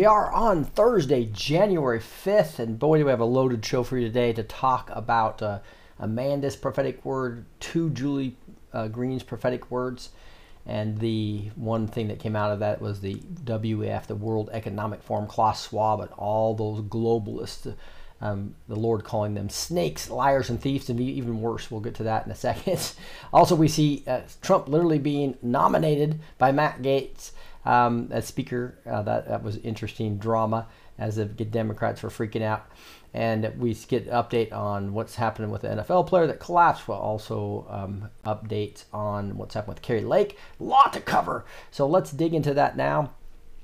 We are on Thursday, January 5th, and boy, do we have a loaded show for you today to talk about uh, Amanda's prophetic word, two Julie uh, Green's prophetic words, and the one thing that came out of that was the WEF, the World Economic Forum, Klaus Schwab, and all those globalists. Um, the Lord calling them snakes, liars, and thieves, and even worse. We'll get to that in a second. also, we see uh, Trump literally being nominated by Matt Gaetz um, as Speaker. Uh, that that was interesting drama as the Democrats were freaking out, and we get update on what's happening with the NFL player that collapsed. Well, also um, updates on what's happening with Kari Lake. lot to cover. So let's dig into that now.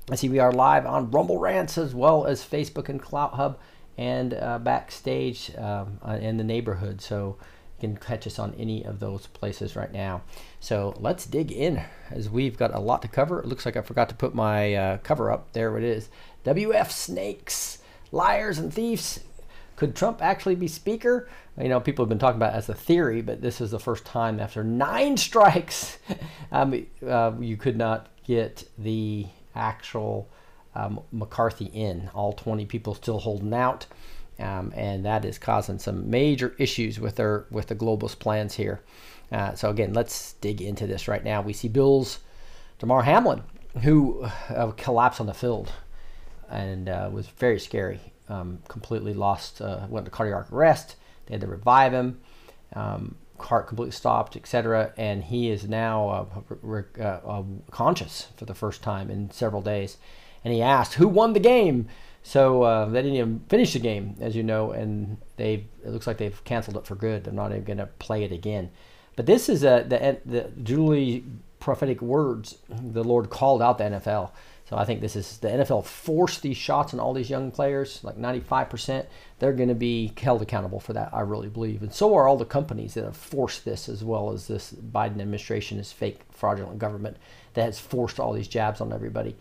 I see we are live on Rumble Rants as well as Facebook and CloutHub and uh, backstage um, uh, in the neighborhood. So you can catch us on any of those places right now. So let's dig in as we've got a lot to cover. It looks like I forgot to put my uh, cover up. There it is. WF snakes, liars, and thieves. Could Trump actually be speaker? You know, people have been talking about as a theory, but this is the first time after nine strikes, um, uh, you could not get the actual um, McCarthy in. All 20 people still holding out, um, and that is causing some major issues with their with the globalist plans here. Uh, so again, let's dig into this right now. We see Bills Damar Hamlin, who uh, collapsed on the field and uh, was very scary. Um, completely lost, uh, went to cardiac arrest. They had to revive him. Um, heart completely stopped, etc. And he is now uh, re- uh, conscious for the first time in several days. And he asked, "Who won the game?" So uh, they didn't even finish the game, as you know, and they it looks like they've canceled it for good. They're not even going to play it again. But this is a the, the Julie prophetic words. The Lord called out the NFL. So I think this is the NFL forced these shots on all these young players, like 95%. They're going to be held accountable for that, I really believe. And so are all the companies that have forced this, as well as this Biden administration, this fake, fraudulent government that has forced all these jabs on everybody.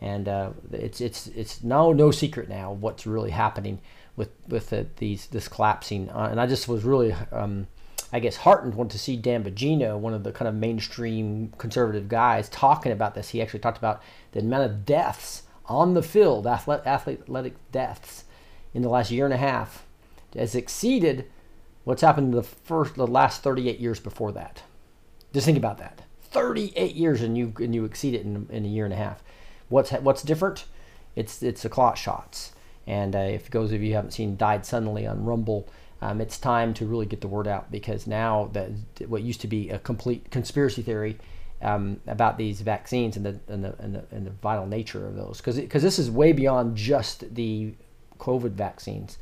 And uh, it's it's it's no no secret now what's really happening with with the, these this collapsing. Uh, and I just was really. Um, I guess heartened when to see Dan Bongino, one of the kind of mainstream conservative guys, talking about this. He actually talked about the amount of deaths on the field, athlete, athletic deaths, in the last year and a half, has exceeded what's happened in the first, the last 38 years before that. Just think about that. 38 years and you and you exceed it in, in a year and a half. What's what's different? It's it's the clot shots. And uh, if those of you haven't seen "Died Suddenly" on Rumble, um, it's time to really get the word out because now that what used to be a complete conspiracy theory um, about these vaccines and the and the, and the, and the vital nature of those because because this is way beyond just the COVID vaccines.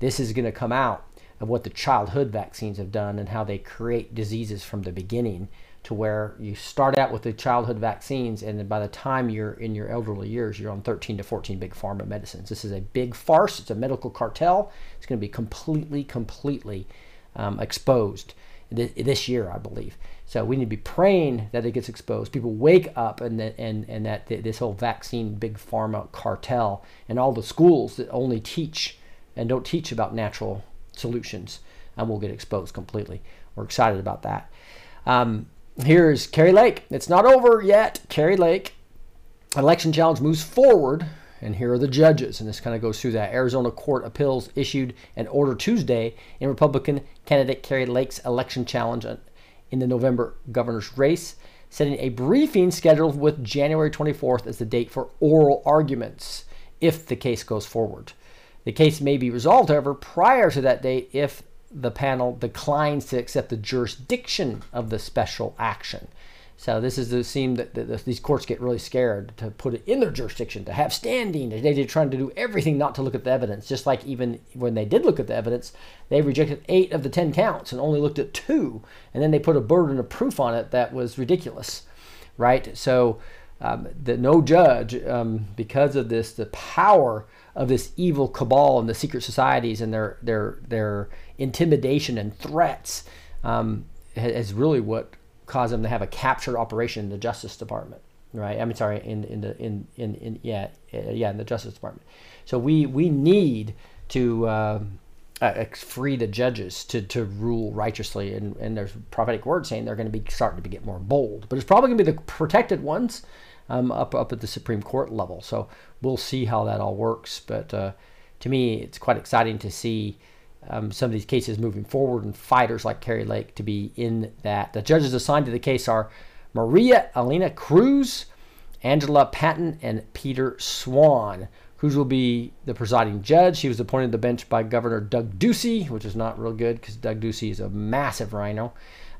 This is going to come out of what the childhood vaccines have done and how they create diseases from the beginning to where you start out with the childhood vaccines and then by the time you're in your elderly years you're on 13 to 14 big pharma medicines this is a big farce it's a medical cartel it's going to be completely completely um, exposed this year, I believe. So we need to be praying that it gets exposed. People wake up and that, and, and that this whole vaccine big pharma cartel and all the schools that only teach and don't teach about natural solutions and will get exposed completely. We're excited about that. Um, here's Kari Lake. It's not over yet. Kari Lake election challenge moves forward and here are the judges. And this kind of goes through that. Arizona Court Appeals issued an order Tuesday in Republican candidate Kari Lake's election challenge in the November governor's race, setting a briefing scheduled with January 24th as the date for oral arguments if the case goes forward. The case may be resolved, however, prior to that date if the panel declines to accept the jurisdiction of the special action. So this is the scene that, that, these courts get really scared to put it in their jurisdiction, to have standing. They're trying to do everything not to look at the evidence. Just like even when they did look at the evidence, they rejected eight of the ten counts and only looked at two, and then they put a burden of proof on it that was ridiculous, right? So um, the no judge, um, because of this, the power of this evil cabal and the secret societies and their their their intimidation and threats um, has really what caused them to have a capture operation in the Justice Department, right? I mean, sorry, in in the in in, in yeah yeah in the Justice Department. So we we need to. Uh, uh, free the judges to, to rule righteously, and, and there's prophetic word saying they're going to be starting to get more bold, but it's probably going to be the protected ones um, up up at the Supreme Court level. So we'll see how that all works. But uh, to me, it's quite exciting to see um, some of these cases moving forward and fighters like Kari Lake to be in that. The judges assigned to the case are Maria Elena Cruz, Angela Paton, and Peter Swann. Cruz will be the presiding judge. He was appointed to the bench by Governor Doug Ducey, which is not real good because Doug Ducey is a massive RINO.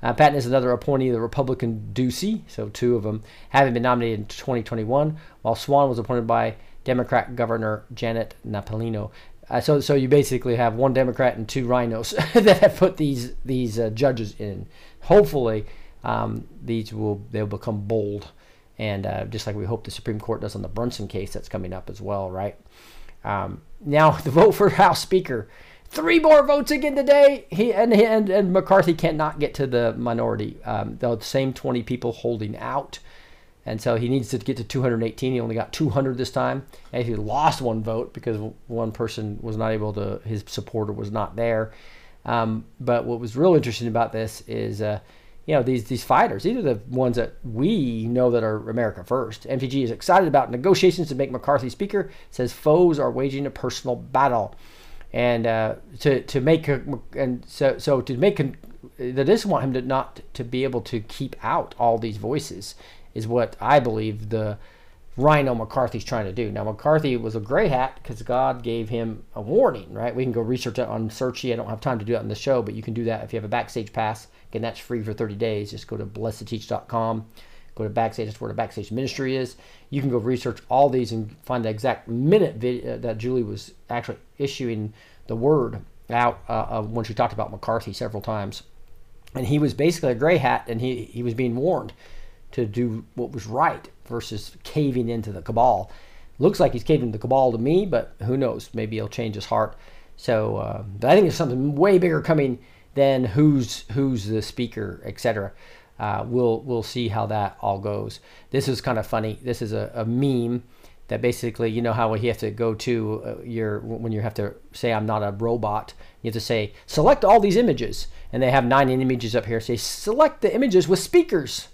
Uh, Paton is another appointee of the Republican Ducey, so two of them having been nominated in 2021, while Swann was appointed by Democrat Governor Janet Napolitano. Uh, so, so you basically have one Democrat and two RINOs that have put these these uh, judges in. Hopefully, um, these will they'll become bold, and uh, just like we hope the Supreme Court does on the Brunson case that's coming up as well, right? Um, now, the vote for House Speaker, three more votes again today. He and and, and McCarthy cannot get to the minority. Um, the same 20 people holding out. And so he needs to get to 218. He only got 200 this time. And he lost one vote because one person was not able to, his supporter was not there. Um, but what was real interesting about this is, uh, you know, these these fighters, these are the ones that we know that are America first. MTG is excited about negotiations to make McCarthy speaker, says foes are waging a personal battle. And uh, to, to make, and so, so to make, they just want him to not to be able to keep out all these voices is what I believe the RINO McCarthy's trying to do. Now, McCarthy was a gray hat because God gave him a warning, right? We can go research it on Searchy. I don't have time to do that on the show, but you can do that if you have a backstage pass. Again, that's free for 30 days. Just go to blessed2teach.com, go to backstage. That's where the backstage ministry is. You can go research all these and find the exact minute video that Julie was actually issuing the word out uh, when she talked about McCarthy several times. And he was basically a gray hat, and he, he was being warned to do what was right versus caving into the cabal. Looks like he's caving the cabal to me, but who knows? Maybe he'll change his heart. So uh, I think there's something way bigger coming than who's who's the speaker, etc. Uh, we'll we'll see how that all goes. This is kind of funny. This is a, a meme that basically you know how you have to go to uh, your when you have to say I'm not a robot. You have to say select all these images, and they have nine images up here. Say select the images with speakers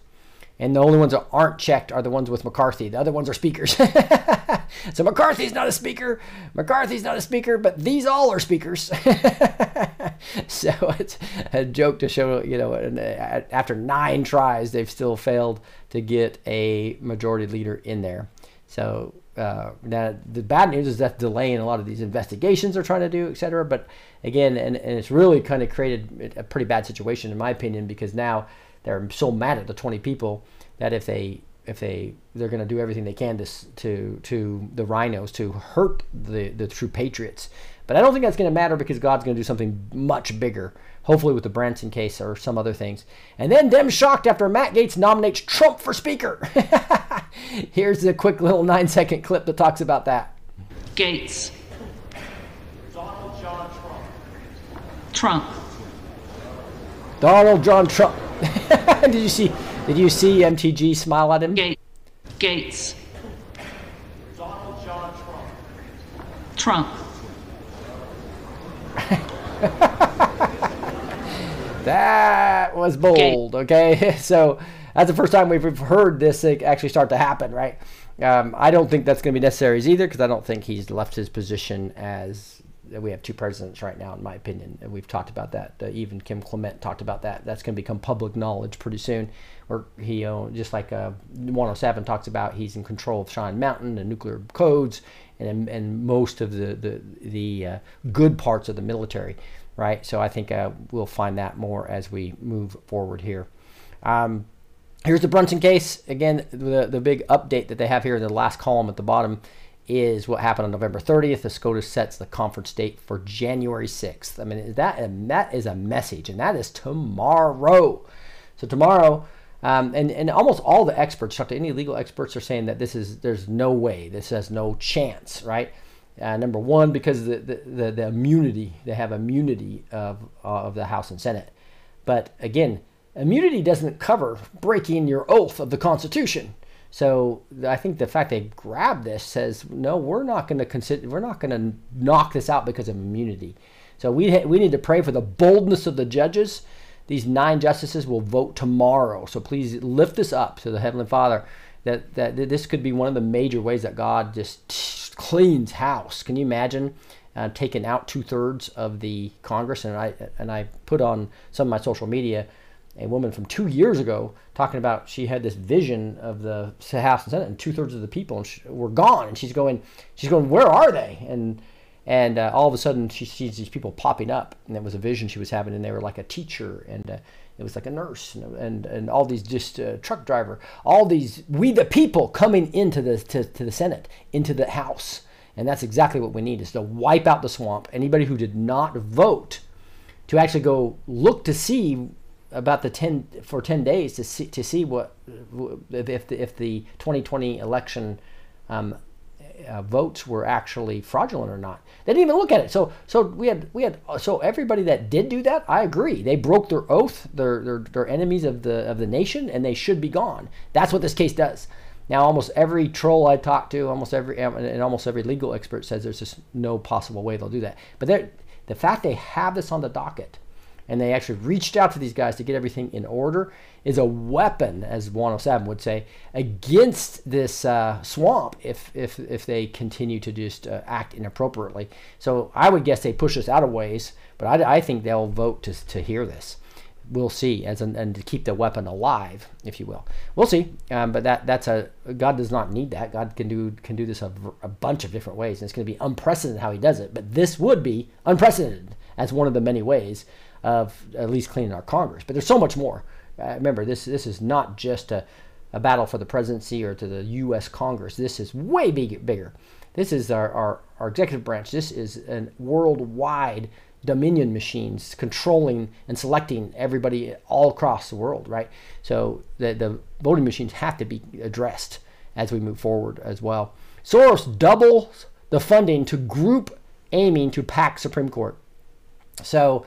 and the only ones that aren't checked are the ones with McCarthy. The other ones are speakers. so McCarthy's not a speaker. McCarthy's not a speaker, but these all are speakers. so it's a joke to show, you know, uh, after nine tries, they've still failed to get a majority leader in there. So uh, now the bad news is that delaying a lot of these investigations they're trying to do, et cetera. But again, and, and it's really kind of created a pretty bad situation, in my opinion, because now they're so mad at the 20 people that if they if they they're going to do everything they can to to to the RINOs to hurt the the true patriots. But I don't think that's going to matter because God's going to do something much bigger. Hopefully with the Brunson case or some other things. And then them shocked after Matt Gaetz nominates Trump for speaker. Here's a quick little nine second clip that talks about that. Gaetz. Donald John Trump. Trump. Donald John Trump. did you see? Did you see MTG smile at him? Gaetz. Gaetz. Donald John Trump. Trump. That was bold. Okay, so that's the first time we've heard this actually start to happen, right? Um, I don't think that's going to be necessary either because I don't think he's left his position as we have two presidents right now, in my opinion. We've talked about that. Uh, even Kim Clement talked about that. That's going to become public knowledge pretty soon. Or he, uh, just like uh, 107 talks about, he's in control of Cheyenne Mountain and nuclear codes and and most of the the the uh, good parts of the military, right? So I think uh, we'll find that more as we move forward here. Um, here's the Brunson case again. The the big update that they have here in the last column at the bottom is what happened on November 30th. The SCOTUS sets the conference date for January 6th. I mean that that is a message, and that is tomorrow. So tomorrow. Um, and, and almost all the experts, talk to any legal experts, are saying that this is there's no way, this has no chance, right? Uh, number one, because the, the, the, the, immunity, they have immunity of, uh, of the House and Senate. But again, immunity doesn't cover breaking your oath of the Constitution. So I think the fact they grabbed this says, no, we're not going to consider, we're not going to knock this out because of immunity. So we, we need to pray for the boldness of the judges these nine justices will vote tomorrow. So please lift this up to the Heavenly Father that, that this could be one of the major ways that God just cleans house. Can you imagine uh, taking out two thirds of the Congress? And I and I put on some of my social media a woman from two years ago talking about she had this vision of the House and Senate and two thirds of the people were gone, and she's going, she's going, where are they? And and uh, all of a sudden she sees these people popping up. And it was a vision she was having and they were like a teacher and uh, it was like a nurse and and, and all these just uh, truck driver all these we the people coming into the to, to the senate into the house. And that's exactly what we need is to wipe out the swamp. Anybody who did not vote to actually go look to see about the 10 for 10 days to see to see what if the, if the 2020 election um, uh, votes were actually fraudulent or not. They didn't even look at it. So so we had we had so everybody that did do that, I agree. They broke their oath. They're they're, they're enemies of the of the nation, and they should be gone. That's what this case does. Now, almost every troll I talk to, almost every and almost every legal expert says there's just no possible way they'll do that. But the fact they have this on the docket and they actually reached out to these guys to get everything in order is a weapon, as 107 would say, against this uh, swamp if, if, if they continue to just uh, act inappropriately. So I would guess they push us out of ways, but I, I think they'll vote to, to hear this. We'll see, as an, and to keep the weapon alive, if you will. We'll see, um, but that that's a God does not need that. God can do can do this a, a bunch of different ways, and it's going to be unprecedented how He does it. But this would be unprecedented as one of the many ways of at least cleaning our Congress. But there's so much more. Uh, remember, this this is not just a, a battle for the presidency or to the U.S. Congress. This is way big, bigger. This is our, our, our executive branch. This is a worldwide dominion machines controlling and selecting everybody all across the world, right? So the, the voting machines have to be addressed as we move forward as well. Soros doubles the funding to group aiming to pack Supreme Court. So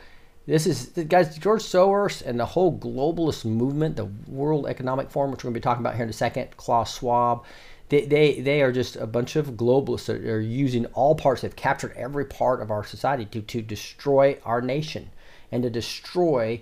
this is guys George Soros and the whole globalist movement, the World Economic Forum, which we're going to be talking about here in a second. Klaus Schwab, they they, they are just a bunch of globalists that are using all parts. They've captured every part of our society to to destroy our nation and to destroy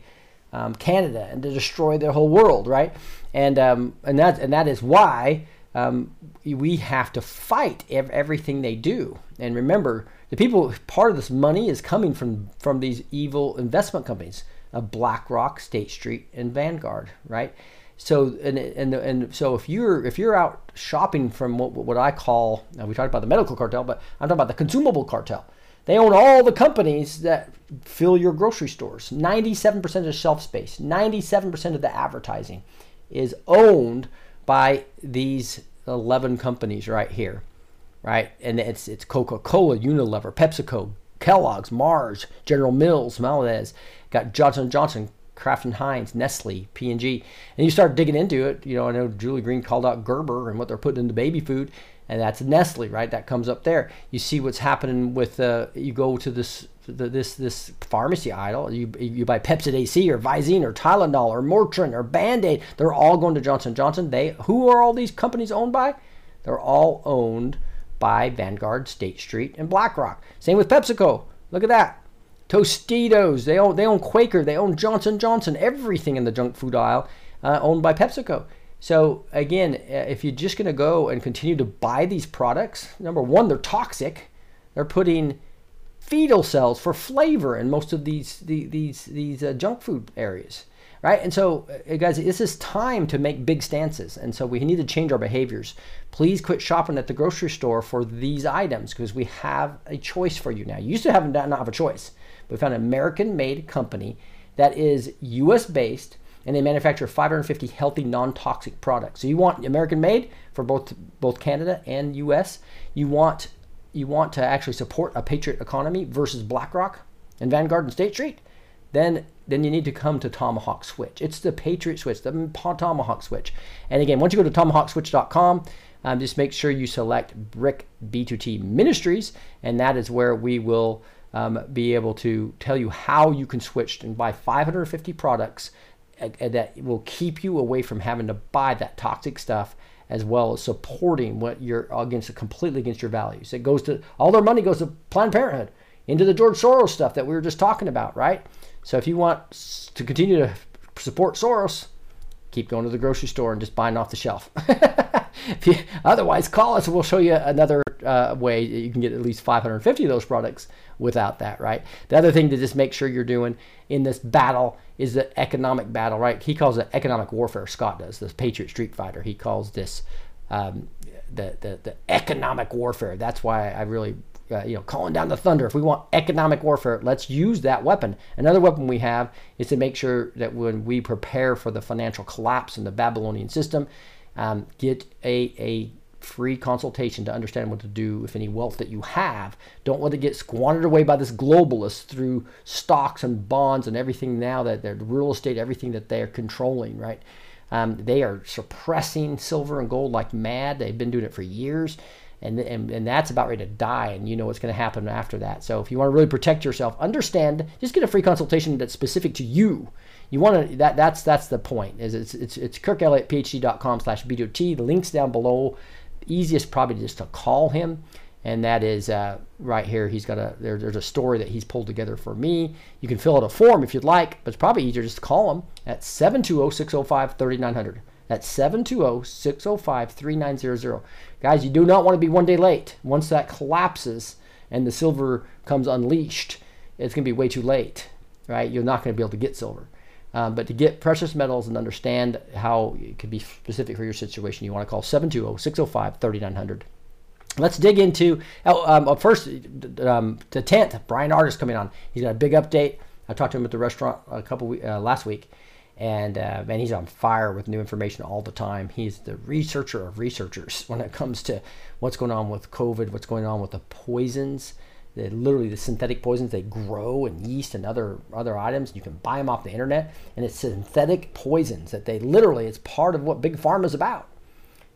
um, Canada and to destroy the whole world, right? And um, and that and that is why um, we have to fight ev- everything they do. And remember the people part of this money is coming from from these evil investment companies uh, blackrock state street and vanguard right? So and and and so if you're if you're out shopping from what what i call we talked about the medical cartel but i'm talking about the consumable cartel. They own all the companies that fill your grocery stores. 97% of shelf space. 97% of the advertising is owned by these 11 companies right here right? And it's it's Coca-Cola, Unilever, PepsiCo, Kellogg's, Mars, General Mills, Mondelez, got Johnson Johnson, Kraft and Heinz, Nestle, P&G, and you start digging into it. You know, I know Julie Green called out Gerber and what they're putting into baby food, and that's Nestle, right? That comes up there. You see what's happening with uh, you go to this the, this this pharmacy aisle. You you buy Pepcid AC or Visine or Tylenol or Motrin or Band Aid. They're all going to Johnson Johnson. They who are all these companies owned by? They're all owned by Vanguard, State Street, and BlackRock. Same with PepsiCo. Look at that. Tostitos. They own they own Quaker. They own Johnson Johnson. Everything in the junk food aisle uh, owned by PepsiCo. So again, uh, if you're just going to go and continue to buy these products, number one, they're toxic. They're putting fetal cells for flavor in most of these these these, these uh, junk food areas right? And so uh, guys this is time to make big stances. And so we need to change our behaviors. Please quit shopping at the grocery store for these items because we have a choice for you now. You used to have not have a choice we found an american made company that is us based and they manufacture 550 healthy non-toxic products. So you want american made for both both canada and us you want you want to actually support a patriot economy versus BlackRock and Vanguard and State Street, then then you need to come to Tomahawk Switch. It's the Patriot Switch, the Tomahawk Switch. And again, once you go to tomahawkswitch.com, um, just make sure you select Brick B2T Ministries, and that is where we will um, be able to tell you how you can switch and buy 550 products uh, that will keep you away from having to buy that toxic stuff as well as supporting what you're against completely against your values. It goes to all their money goes to Planned Parenthood, into the George Soros stuff that we were just talking about, right? So if you want to continue to support Soros, keep going to the grocery store and just buying off the shelf. you, otherwise, call us and we'll show you another uh, way you can get at least 550 of those products without that, right? The other thing to just make sure you're doing in this battle is the economic battle, right? He calls it economic warfare. Scott does, this Patriot Street Fighter. He calls this um, the, the, the economic warfare. That's why I really uh, you know, calling down the thunder. If we want economic warfare, let's use that weapon. Another weapon we have is to make sure that when we prepare for the financial collapse in the Babylonian system, um, get a, a free consultation to understand what to do with any wealth that you have. Don't let it get squandered away by this globalist through stocks and bonds and everything now that they're real estate, everything that they're controlling, right? Um, they are suppressing silver and gold like mad. They've been doing it for years and, and, and that's about ready to die and you know what's going to happen after that. So if you want to really protect yourself understand just get a free consultation that's specific to you. You want to that that's that's the point is it's it's, it's kirkelliottphd.com slash b2t the links down below. Easiest probably just to call him and that is uh, right here. He's got a there, there's a story that he's pulled together for me. You can fill out a form if you'd like but it's probably easier just to call him at 720-605-3900 that's 720 605 3900. Guys, you do not want to be one day late. Once that collapses and the silver comes unleashed, it's going to be way too late, right? You're not going to be able to get silver. Um, but to get precious metals and understand how it could be specific for your situation, you want to call 720 605 3900. Let's dig into oh, um, first um, the 10th. Bryan Ardis coming on. He's got a big update. I talked to him at the restaurant a couple uh, last week and uh, man, he's on fire with new information all the time. He's the researcher of researchers when it comes to what's going on with COVID, what's going on with the poisons, literally the synthetic poisons they grow in yeast and other other items. You can buy them off the internet, and it's synthetic poisons that they literally it's part of what big pharma is about,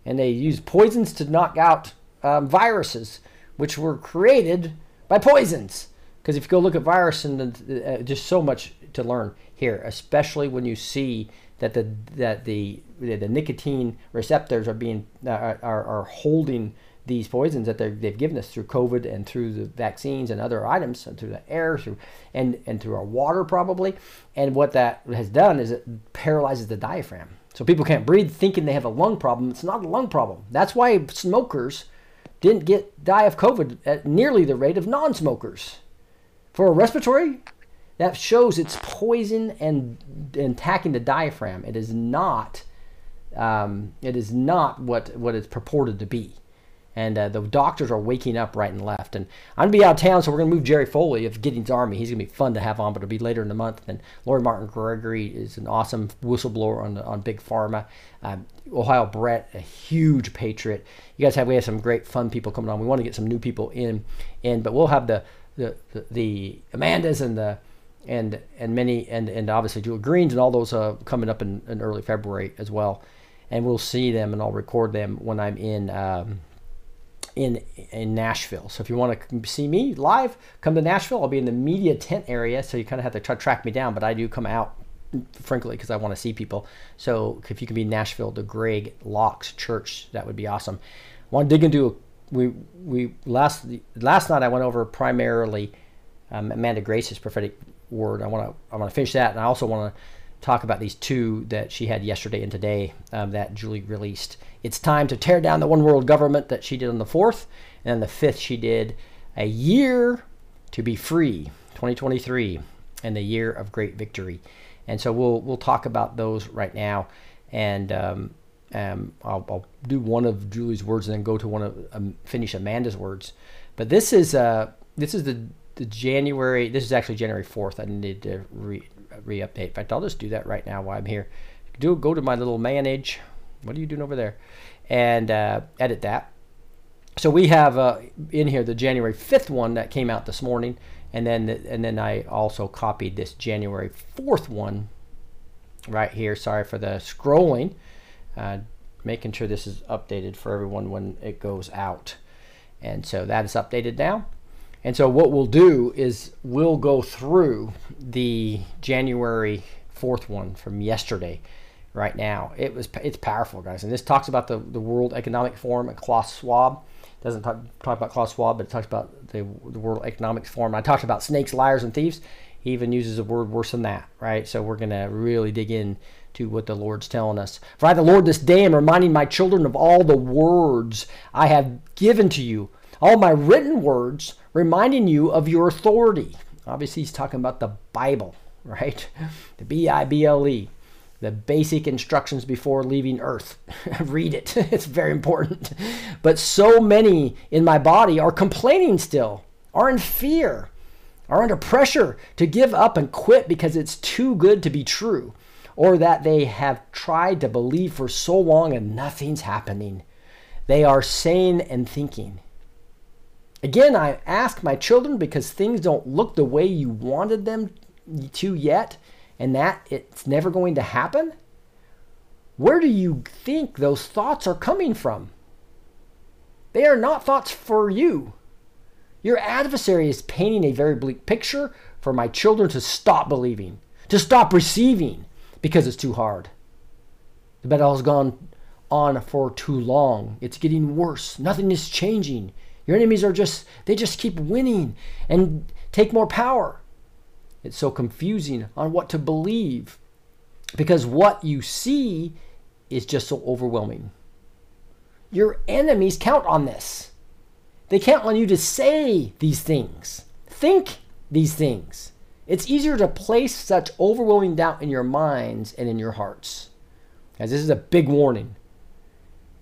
and they use poisons to knock out um, viruses, which were created by poisons. Because if you go look at virus and uh, just so much to learn here, especially when you see that the that the the nicotine receptors are being uh, are, are holding these poisons that they've given us through COVID and through the vaccines and other items, and through the air, through and and through our water probably. And what that has done is it paralyzes the diaphragm, so people can't breathe, thinking they have a lung problem. It's not a lung problem. That's why smokers didn't get die of COVID at nearly the rate of non-smokers. For a respiratory that shows it's poison and, and attacking the diaphragm. It is not. Um, it is not what what it's purported to be. And uh, the doctors are waking up right and left. And I'm gonna be out of town, so we're gonna move Jerry Foley of Giddings Army. He's gonna be fun to have on, but it'll be later in the month. And Lori Martin Gregory is an awesome whistleblower on on Big Pharma. Um, Ohio Brett, a huge patriot. You guys have we have some great fun people coming on. We want to get some new people in, in, but we'll have the the the, the Amandas and the and and many and and obviously Julie Greens and all those uh, coming up in, in early February as well, and we'll see them and I'll record them when I'm in. Um, in in Nashville. So if you want to see me live, come to Nashville. I'll be in the media tent area, so you kind of have to try track me down. But I do come out frankly because I want to see people. So if you can be in Nashville, the Greg Locke's Church, that would be awesome. I want to dig into we we last last night I went over primarily um, Amanda Grace's prophetic word. I want to I want to finish that, and I also want to talk about these two that she had yesterday and today um, that Julie released. It's time to tear down the one world government that she did on the fourth, and then the fifth she did a year to be free, 2023, and the year of great victory. And so we'll we'll talk about those right now, and um, um, I'll, I'll, do one of Julie's words and then go to one of um, finish Amanda's words. But this is uh this is the the January. This is actually January fourth. I need to re re update. In fact, I'll just do that right now while I'm here. Do go to my little manage. What are you doing over there? And uh, edit that. So we have uh, in here the January fifth one that came out this morning and then and then I also copied this January 4th one right here sorry for the scrolling uh, making sure this is updated for everyone when it goes out and so that is updated now and so what we'll do is we'll go through the January 4th one from yesterday right now it was it's powerful guys and this talks about the, the World Economic Forum at Klaus Schwab doesn't talk, talk about Klaus Schwab, but it talks about the, the World Economic Forum. I talked about snakes, liars, and thieves. He even uses a word worse than that, right? So we're going to really dig in to what the Lord's telling us. For I, the Lord, this day am reminding my children of all the words I have given to you, all my written words, reminding you of your authority. Obviously, he's talking about the Bible, right? The B I B L E the basic instructions before leaving earth. Read it, it's very important. But so many in my body are complaining still, are in fear, are under pressure to give up and quit because it's too good to be true, or that they have tried to believe for so long and nothing's happening. They are saying and thinking. Again, I ask my children because things don't look the way you wanted them to yet and that it's never going to happen? Where do you think those thoughts are coming from? They are not thoughts for you. Your adversary is painting a very bleak picture for my children to stop believing, to stop receiving, because it's too hard. The battle has gone on for too long. It's getting worse. Nothing is changing. Your enemies are just, they just keep winning and take more power. It's so confusing on what to believe because what you see is just so overwhelming. Your enemies count on this. They count on you to say these things, think these things. It's easier to place such overwhelming doubt in your minds and in your hearts. As this is a big warning.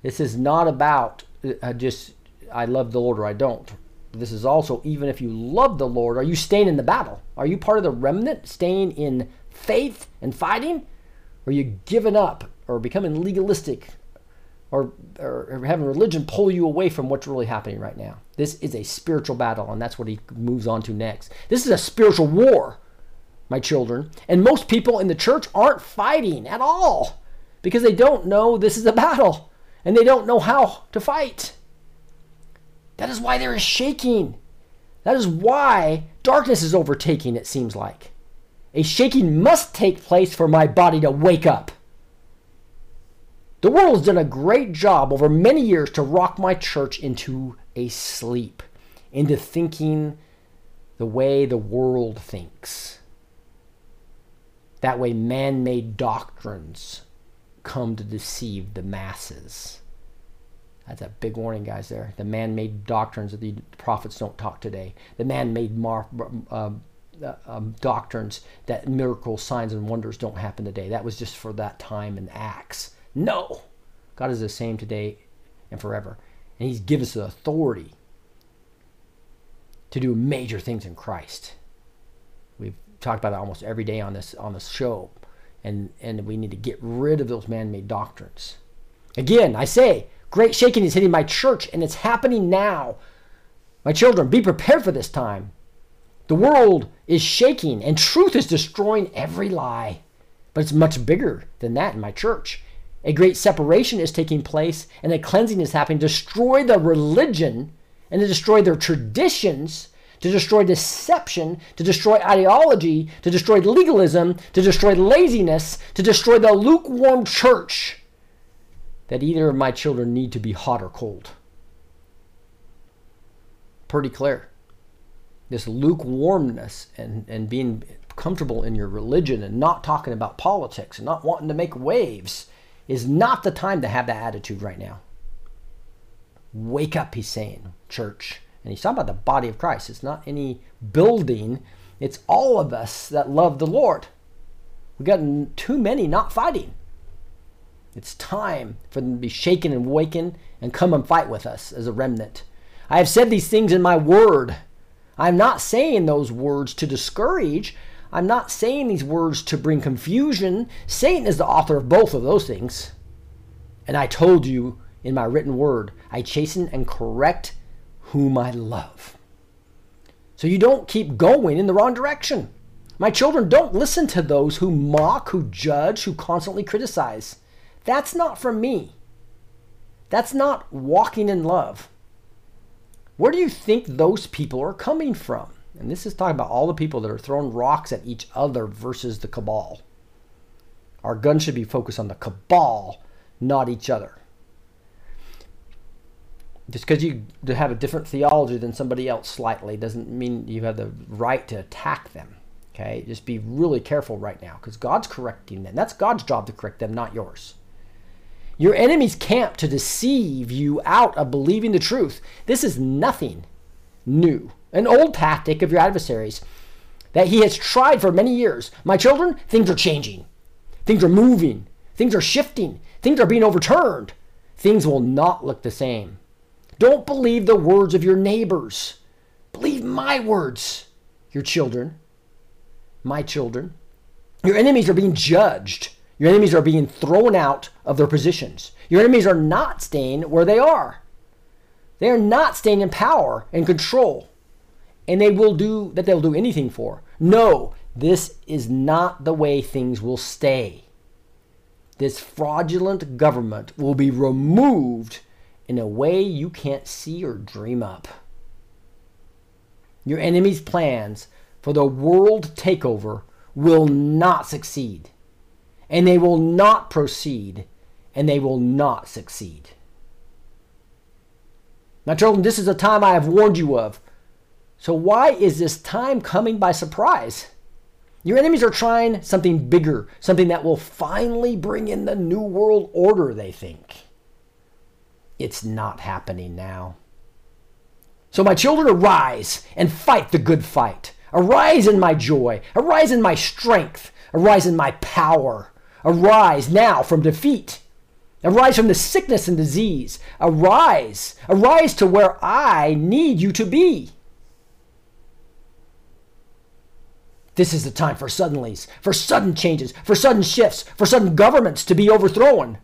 This is not about uh, just I love the Lord or I don't. This is also even if you love the Lord, are you staying in the battle? Are you part of the remnant, staying in faith and fighting? Or are you giving up or becoming legalistic or, or having religion pull you away from what's really happening right now? This is a spiritual battle, and that's what he moves on to next. This is a spiritual war, my children. And most people in the church aren't fighting at all because they don't know this is a battle and they don't know how to fight. That is why there is shaking. That is why darkness is overtaking, it seems like. A shaking must take place for my body to wake up. The world has done a great job over many years to rock my church into a sleep, into thinking the way the world thinks. That way, man made doctrines come to deceive the masses. That's a big warning, guys. There, the man-made doctrines that the prophets don't talk today. The man-made mar- uh, uh, um, doctrines that miracles, signs, and wonders don't happen today. That was just for that time in Acts. No, God is the same today and forever, and He's given us the authority to do major things in Christ. We've talked about that almost every day on this on this show, and and we need to get rid of those man-made doctrines. Again, I say Great shaking is hitting my church, and it's happening now. My children, be prepared for this time. The world is shaking and truth is destroying every lie. But it's much bigger than that in my church. A great separation is taking place and a cleansing is happening. Destroy the religion and to destroy their traditions, to destroy deception, to destroy ideology, to destroy legalism, to destroy laziness, to destroy the lukewarm church. That either of my children need to be hot or cold. Pretty clear this lukewarmness and, and being comfortable in your religion and not talking about politics and not wanting to make waves is not the time to have that attitude right now. Wake up, he's saying, church. And he's talking about the body of Christ. It's not any building, it's all of us that love the Lord. We've gotten too many not fighting. It's time for them to be shaken and waken and come and fight with us as a remnant. I have said these things in my word I'm not saying those words to discourage. I'm not saying these words to bring confusion. Satan is the author of both of those things. And I told you in my written word, I chasten and correct whom I love. So you don't keep going in the wrong direction. My children, don't listen to those who mock, who judge, who constantly criticize. That's not from me. That's not walking in love. Where do you think those people are coming from? And this is talking about all the people that are throwing rocks at each other versus the cabal. Our gun should be focused on the cabal, not each other. Just because you have a different theology than somebody else slightly doesn't mean you have the right to attack them. Okay? Just be really careful right now because God's correcting them. That's God's job to correct them, not yours. Your enemies camp to deceive you out of believing the truth. This is nothing new. An old tactic of your adversaries that he has tried for many years. My children, things are changing. Things are moving. Things are shifting. Things are being overturned. Things will not look the same. Don't believe the words of your neighbors. Believe my words, your children, my children. Your enemies are being judged your enemies are being thrown out of their positions. Your enemies are not staying where they are. They are not staying in power and control. And they will do that they'll do anything for. No, this is not the way things will stay. This fraudulent government will be removed in a way you can't see or dream up. Your enemy's plans for the world takeover will not succeed and they will not proceed, and they will not succeed. My children, this is a time I have warned you of. So why is this time coming by surprise? Your enemies are trying something bigger, something that will finally bring in the new world order, they think. It's not happening now. So, my children, arise and fight the good fight. Arise in my joy. Arise in my strength. Arise in my power. Arise now from defeat. Arise from the sickness and disease. Arise. Arise to where I need you to be. This is the time for suddenlies, for sudden changes, for sudden shifts, for sudden governments to be overthrown.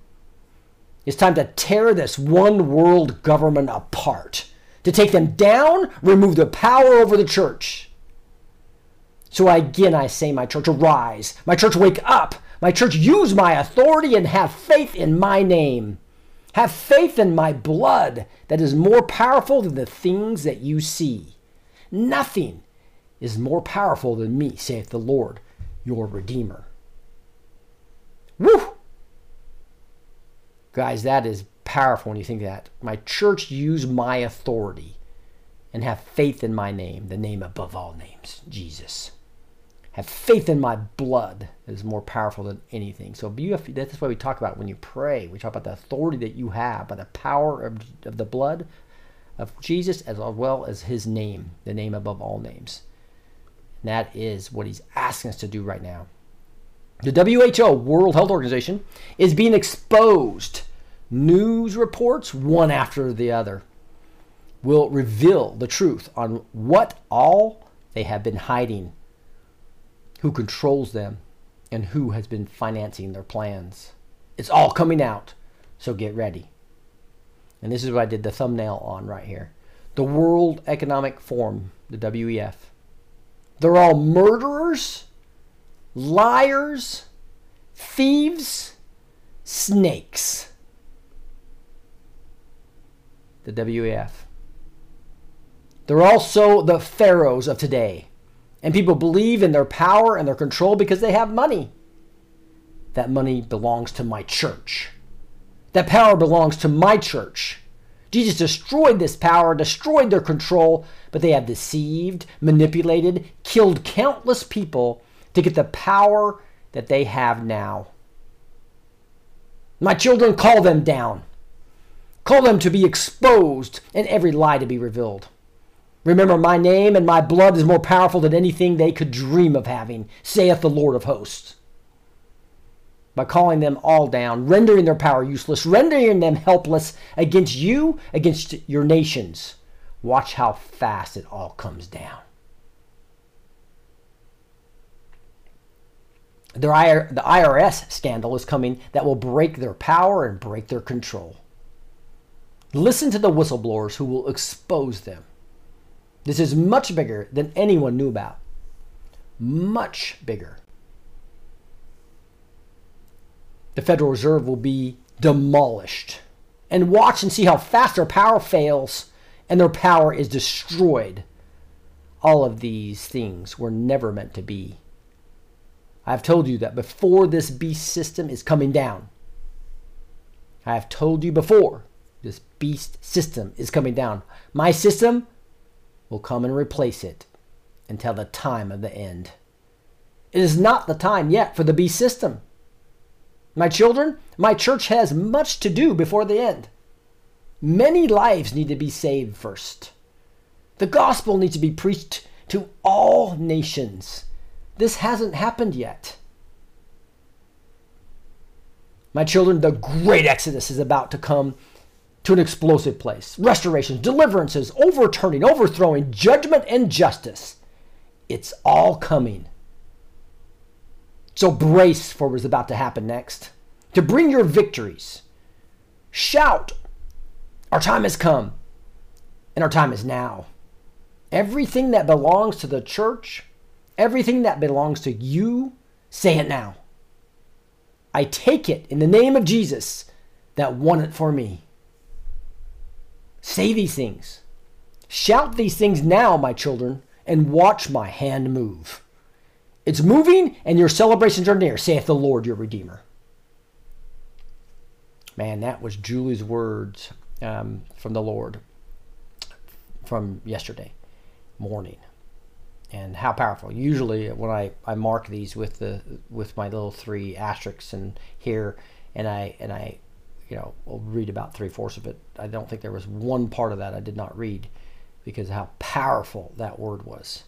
It's time to tear this one world government apart, to take them down, remove the power over the church. So again, I say, my church, arise. My church, wake up. My church, use my authority and have faith in my name. Have faith in my blood that is more powerful than the things that you see. Nothing is more powerful than me, saith the Lord, your Redeemer. Woo! Guys, that is powerful when you think that. My church use my authority and have faith in my name, the name above all names, Jesus have faith in my blood is more powerful than anything. So have, that's why we talk about when you pray. We talk about the authority that you have by the power of, of the blood of Jesus as well as his name, the name above all names. And that is what he's asking us to do right now. The WHO, World Health Organization, is being exposed. News reports, one after the other, will reveal the truth on what all they have been hiding who controls them, and who has been financing their plans. It's all coming out, so get ready. And this is what I did the thumbnail on right here. The World Economic Forum, the WEF, They're all murderers, liars, thieves, snakes. The WAF. They're also the pharaohs of today. And people believe in their power and their control because they have money. That money belongs to my church. That power belongs to my church. Jesus destroyed this power, destroyed their control, but they have deceived, manipulated, killed countless people to get the power that they have now. My children, call them down. Call them to be exposed and every lie to be revealed. Remember, my name and my blood is more powerful than anything they could dream of having, saith the Lord of hosts. By calling them all down, rendering their power useless, rendering them helpless against you, against your nations. Watch how fast it all comes down. The IRS scandal is coming that will break their power and break their control. Listen to the whistleblowers who will expose them. This is much bigger than anyone knew about. Much bigger. The Federal Reserve will be demolished. And watch and see how fast their power fails and their power is destroyed. All of these things were never meant to be. I've told you that before this beast system is coming down. I have told you before this beast system is coming down. My system will come and replace it until the time of the end. It is not the time yet for the beast system. My children, my church has much to do before the end. Many lives need to be saved first. The gospel needs to be preached to all nations. This hasn't happened yet. My children, the great exodus is about to come to an explosive place. Restorations, deliverances, overturning, overthrowing, judgment, and justice. It's all coming. So brace for what is about to happen next. To bring your victories. Shout, Our time has come, and our time is now. Everything that belongs to the church Everything that belongs to you, say it now. I take it in the name of Jesus that won it for me. Say these things. Shout these things now, my children, and watch my hand move. It's moving, and your celebrations are near, saith the Lord your Redeemer. Man, that was Julie's words um, from the Lord from yesterday morning and how powerful. Usually, when I, I mark these with the with my little three asterisks and here, and I and I, you know, will read about three fourths of it. I don't think there was one part of that I did not read, because how powerful that word was,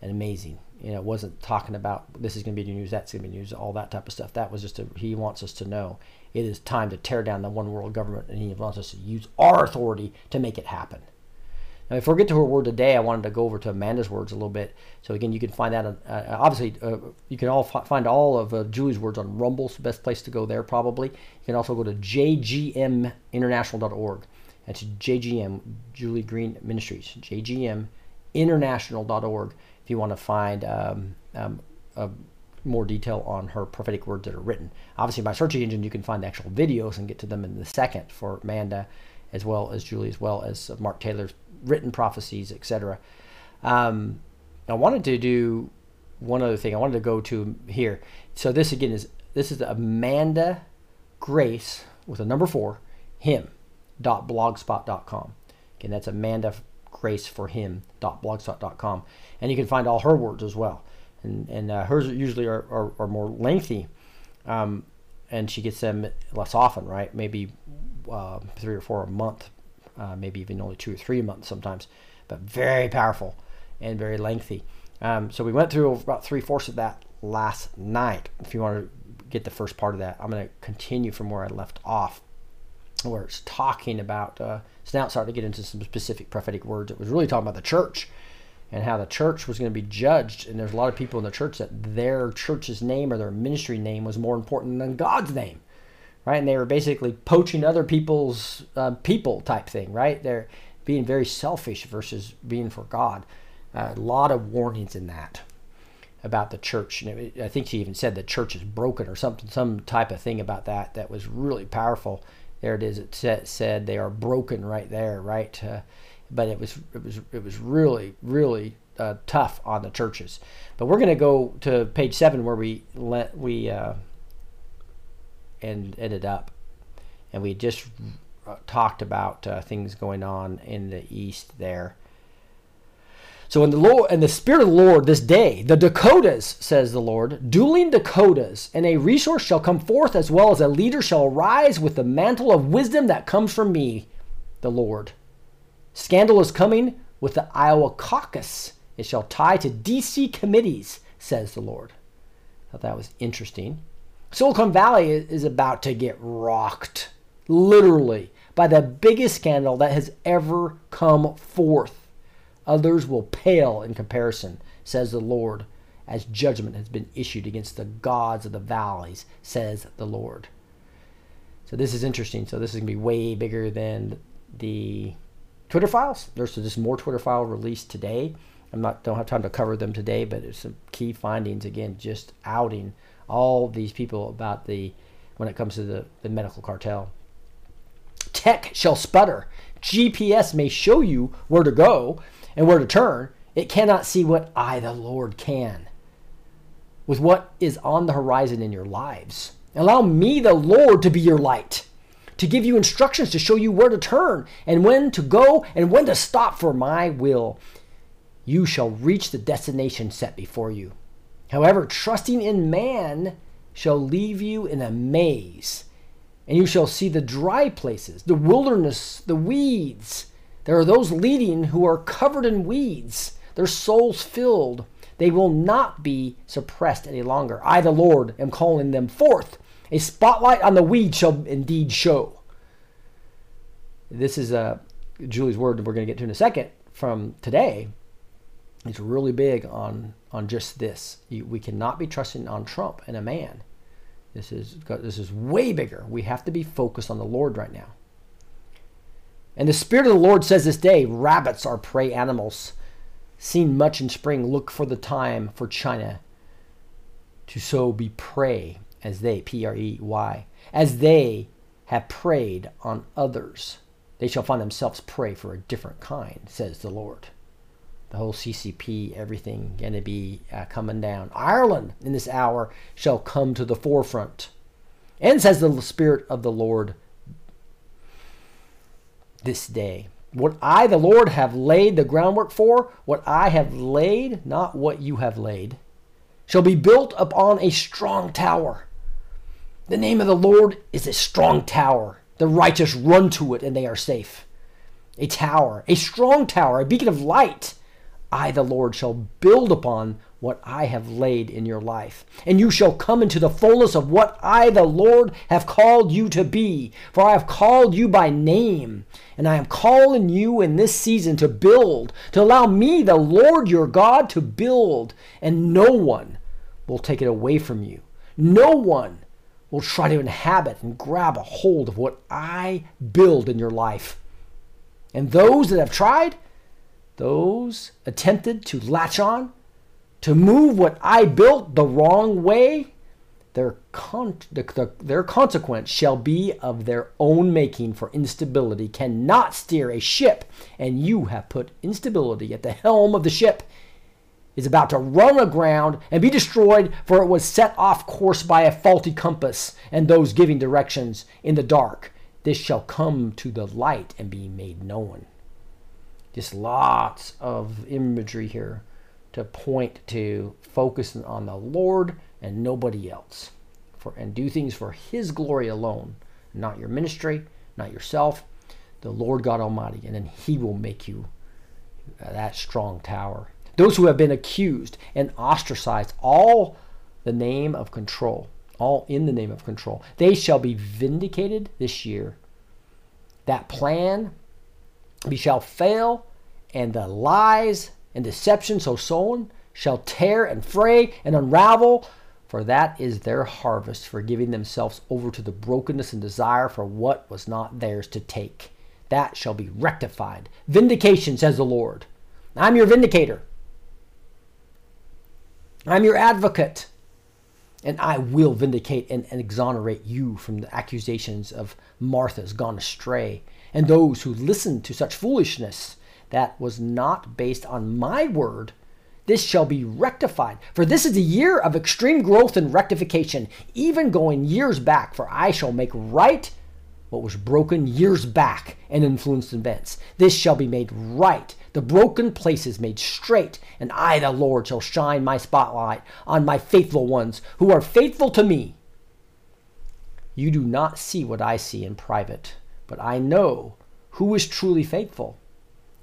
and amazing. You know, it wasn't talking about this is going to be news, that's going to be news, all that type of stuff. That was just a, he wants us to know it is time to tear down the one world government, and he wants us to use our authority to make it happen. Now, before we get to her word today, I wanted to go over to Amanda's words a little bit. So again, you can find that uh, obviously uh, you can all f- find all of uh, Julie's words on Rumble. best place to go there probably. You can also go to jgminternational.org. That's JGM Julie Green Ministries. jgminternational.org if you want to find um, um, more detail on her prophetic words that are written. Obviously, by search engine, you can find the actual videos and get to them in the second for Amanda, as well as Julie, as well as Mark Taylor's written prophecies, etc. Um, I wanted to do one other thing. I wanted to go to here. So this again is this is Amanda Grace with a number four him dot blogspot.com. Again, that's Amanda Grace for him dot blogspot.com, and you can find all her words as well. And and uh, hers usually are, are, are more lengthy, um, and she gets them less often, right? Maybe uh, three or four a month uh, maybe even only two or three months sometimes, but very powerful and very lengthy. Um, so we went through about three fourths of that last night. If you want to get the first part of that, I'm going to continue from where I left off, where it's talking about. Uh, so now it's starting to get into some specific prophetic words. It was really talking about the church and how the church was going to be judged. And there's a lot of people in the church that their church's name or their ministry name was more important than God's name right? And they were basically poaching other people's uh, people type thing, right? They're being very selfish versus being for God. A lot of warnings in that about the church. And I think she even said the church is broken or something, some type of thing about that that was really powerful. There it is. It said, said they are broken right there, right? Uh, but it was it was it was really really uh, tough on the churches. But we're going to go to page seven where we let we uh, and ended up, and we just talked about uh, things going on in the east there. So in the Lord and the Spirit of the Lord this day, the Dakotas, says the Lord, dueling Dakotas, and a resource shall come forth as well as a leader shall arise with the mantle of wisdom that comes from me, the Lord. Scandal is coming with the Iowa caucus. It shall tie to DC committees, says the Lord. Thought that was interesting. Silicon Valley is about to get rocked, literally, by the biggest scandal that has ever come forth. Others will pale in comparison, says the Lord, as judgment has been issued against the gods of the valleys, says the Lord. So this is interesting. So this is going to be way bigger than the Twitter files. There's just more Twitter file released today. I'm not don't have time to cover them today, but there's some key findings again, just outing all these people about the when it comes to the, the medical cartel. Tech shall sputter. GPS may show you where to go and where to turn. It cannot see what I, the Lord, can. With what is on the horizon in your lives. Allow me, the Lord, to be your light, to give you instructions to show you where to turn and when to go and when to stop for my will. You shall reach the destination set before you. However, trusting in man shall leave you in a maze, and you shall see the dry places, the wilderness, the weeds. There are those leading who are covered in weeds, their souls filled. They will not be suppressed any longer. I, the Lord, am calling them forth. A spotlight on the weed shall indeed show. This is uh, Julie's word that we're going to get to in a second from today. It's really big on on just this. You, we cannot be trusting on Trump and a man. This is this is way bigger. We have to be focused on the Lord right now. And the Spirit of the Lord says this day, rabbits are prey animals. Seen much in spring, look for the time for China to so be prey as they, P R E Y, as they have preyed on others. They shall find themselves prey for a different kind, says the Lord the whole CCP, everything going to be uh, coming down. Ireland in this hour shall come to the forefront. And says the Spirit of the Lord this day. What I, the Lord, have laid the groundwork for, what I have laid, not what you have laid, shall be built upon a strong tower. The name of the Lord is a strong tower. The righteous run to it and they are safe. A tower, a strong tower, a beacon of light I, the Lord, shall build upon what I have laid in your life. And you shall come into the fullness of what I, the Lord, have called you to be. For I have called you by name, and I am calling you in this season to build, to allow me, the Lord your God, to build, and no one will take it away from you. No one will try to inhabit and grab a hold of what I build in your life. And those that have tried, those attempted to latch on, to move what I built the wrong way, their, con- the, the, their consequence shall be of their own making, for instability cannot steer a ship, and you have put instability at the helm of the ship. Is about to run aground and be destroyed, for it was set off course by a faulty compass and those giving directions in the dark. This shall come to the light and be made known. Just lots of imagery here to point to focusing on the Lord and nobody else. For and do things for his glory alone, not your ministry, not yourself, the Lord God Almighty, and then he will make you uh, that strong tower. Those who have been accused and ostracized, all the name of control, all in the name of control, they shall be vindicated this year. That plan we shall fail, and the lies and deception so sown shall tear and fray and unravel, for that is their harvest for giving themselves over to the brokenness and desire for what was not theirs to take. That shall be rectified. Vindication, says the Lord. I'm your vindicator. I'm your advocate, and I will vindicate and, and exonerate you from the accusations of Martha's gone astray and those who listened to such foolishness that was not based on my word. This shall be rectified. For this is a year of extreme growth and rectification, even going years back. For I shall make right what was broken years back and influenced events. This shall be made right, the broken places made straight, and I, the Lord, shall shine my spotlight on my faithful ones who are faithful to me. You do not see what I see in private, but I know who is truly faithful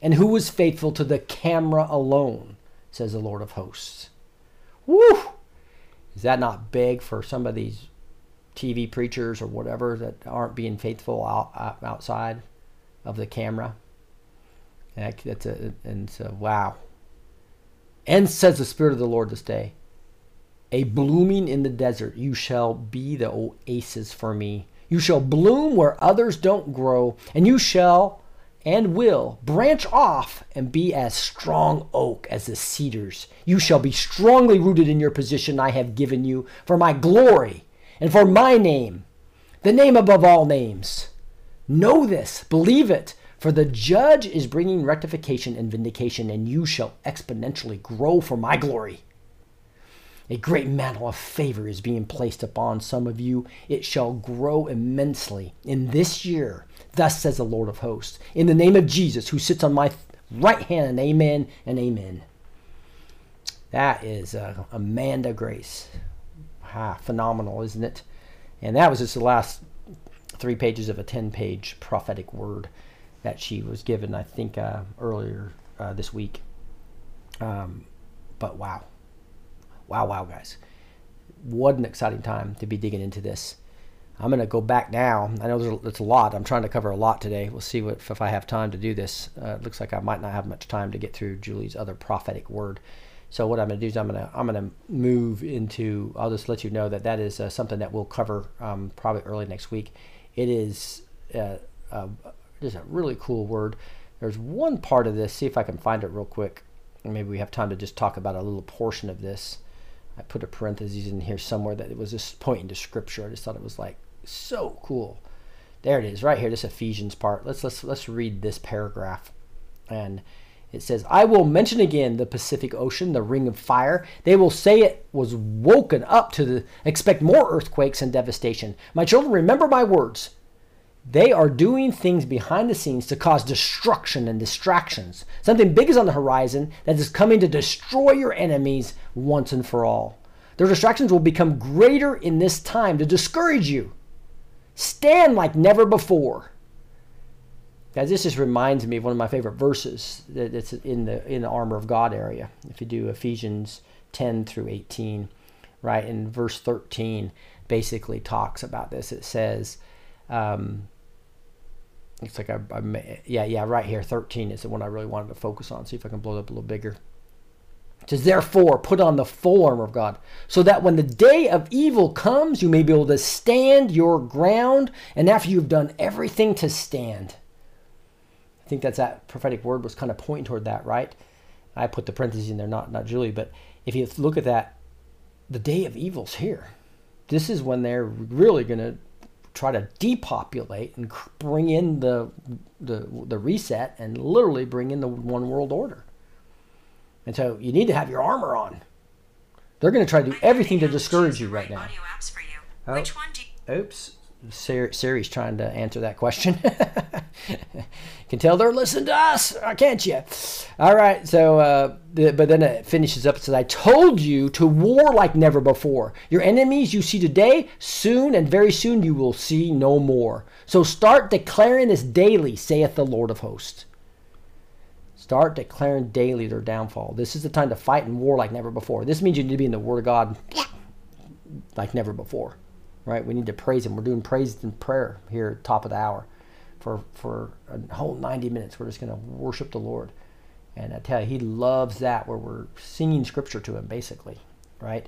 and who is faithful to the camera alone, says the Lord of hosts. Woo! Is that not big for some of these TV preachers or whatever that aren't being faithful out, outside of the camera. That's a, and so, wow. And says the Spirit of the Lord this day, a blooming in the desert, you shall be the oasis for me. You shall bloom where others don't grow, and you shall and will branch off and be as strong oak as the cedars. You shall be strongly rooted in your position I have given you for my glory and for my name, the name above all names. Know this, believe it, for the judge is bringing rectification and vindication, and you shall exponentially grow for my glory. A great mantle of favor is being placed upon some of you. It shall grow immensely in this year. Thus says the Lord of hosts, in the name of Jesus, who sits on my right hand, amen and amen. That is uh, Amanda Grace ah, phenomenal, isn't it? And that was just the last three pages of a 10 page prophetic word that she was given, I think, uh, earlier uh, this week. Um, but wow. Wow, wow, guys. What an exciting time to be digging into this. I'm going to go back now. I know there's a, it's a lot. I'm trying to cover a lot today. We'll see what, if I have time to do this. Uh, it looks like I might not have much time to get through Julie's other prophetic word. So what I'm going to do is I'm going to I'm going to move into. I'll just let you know that that is uh, something that we'll cover um, probably early next week. It is uh, uh, just a really cool word. There's one part of this. See if I can find it real quick. Maybe we have time to just talk about a little portion of this. I put a parenthesis in here somewhere that it was just pointing to scripture. I just thought it was like so cool. There it is, right here. This Ephesians part. Let's let's let's read this paragraph, and it says, I will mention again the Pacific Ocean, the ring of fire. They will say it was woken up to the, expect more earthquakes and devastation. My children, remember my words. They are doing things behind the scenes to cause destruction and distractions. Something big is on the horizon that is coming to destroy your enemies once and for all. Their distractions will become greater in this time to discourage you. Stand like never before. Guys, this just reminds me of one of my favorite verses that's in the in the armor of God area. If you do Ephesians 10 through 18, right? In verse 13, basically talks about this. It says, um, looks like I, I, yeah, yeah, right here, 13 is the one I really wanted to focus on. See if I can blow it up a little bigger. Says, therefore, put on the full armor of God, so that when the day of evil comes, you may be able to stand your ground, and after you've done everything to stand. I think that's that prophetic word was kind of pointing toward that, right? I put the parentheses in there, not not Julie, but if you look at that, the day of evil's here. This is when they're really going to try to depopulate and bring in the, the the reset and literally bring in the one world order. And so you need to have your armor on. They're going to try to do everything to discourage you right now. Oh, oops. Siri's trying to answer that question. can tell they're listening to us, uh, can't you? All right, so, uh, the, but then it finishes up. It says, I told you to war like never before. Your enemies you see today, soon and very soon you will see no more. So start declaring this daily, saith the Lord of hosts. Start declaring daily their downfall. This is the time to fight and war like never before. This means you need to be in the Word of God like never before right? We need to praise Him. We're doing praise and prayer here, top of the hour, for for a whole 90 minutes. We're just going to worship the Lord, and I tell you, He loves that where we're singing Scripture to Him, basically, right?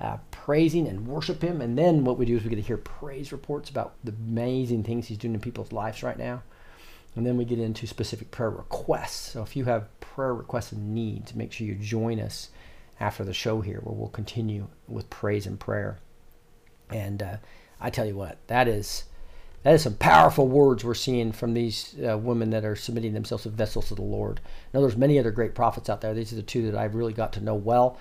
Uh, praising and worship Him, and then what we do is we get to hear praise reports about the amazing things He's doing in people's lives right now. And then we get into specific prayer requests. So if you have prayer requests and needs, make sure you join us after the show here, where we'll continue with praise and prayer. And uh, I tell you what, that is that is some powerful words we're seeing from these uh, women that are submitting themselves as vessels to the Lord. Now, there's many other great prophets out there. These are the two that I've really got to know well.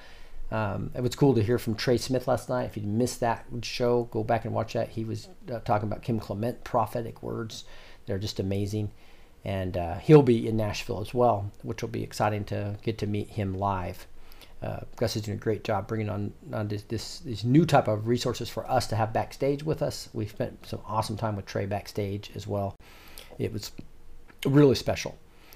Um, it was cool to hear from Trey Smith last night. If you missed that show, go back and watch that. He was uh, talking about Kim Clement, prophetic words. They're just amazing. And uh, he'll be in Nashville as well, which will be exciting to get to meet him live. Uh, Gus is doing a great job bringing on, on this, this these new type of resources for us to have backstage with us. We spent some awesome time with Trey backstage as well. It was really special.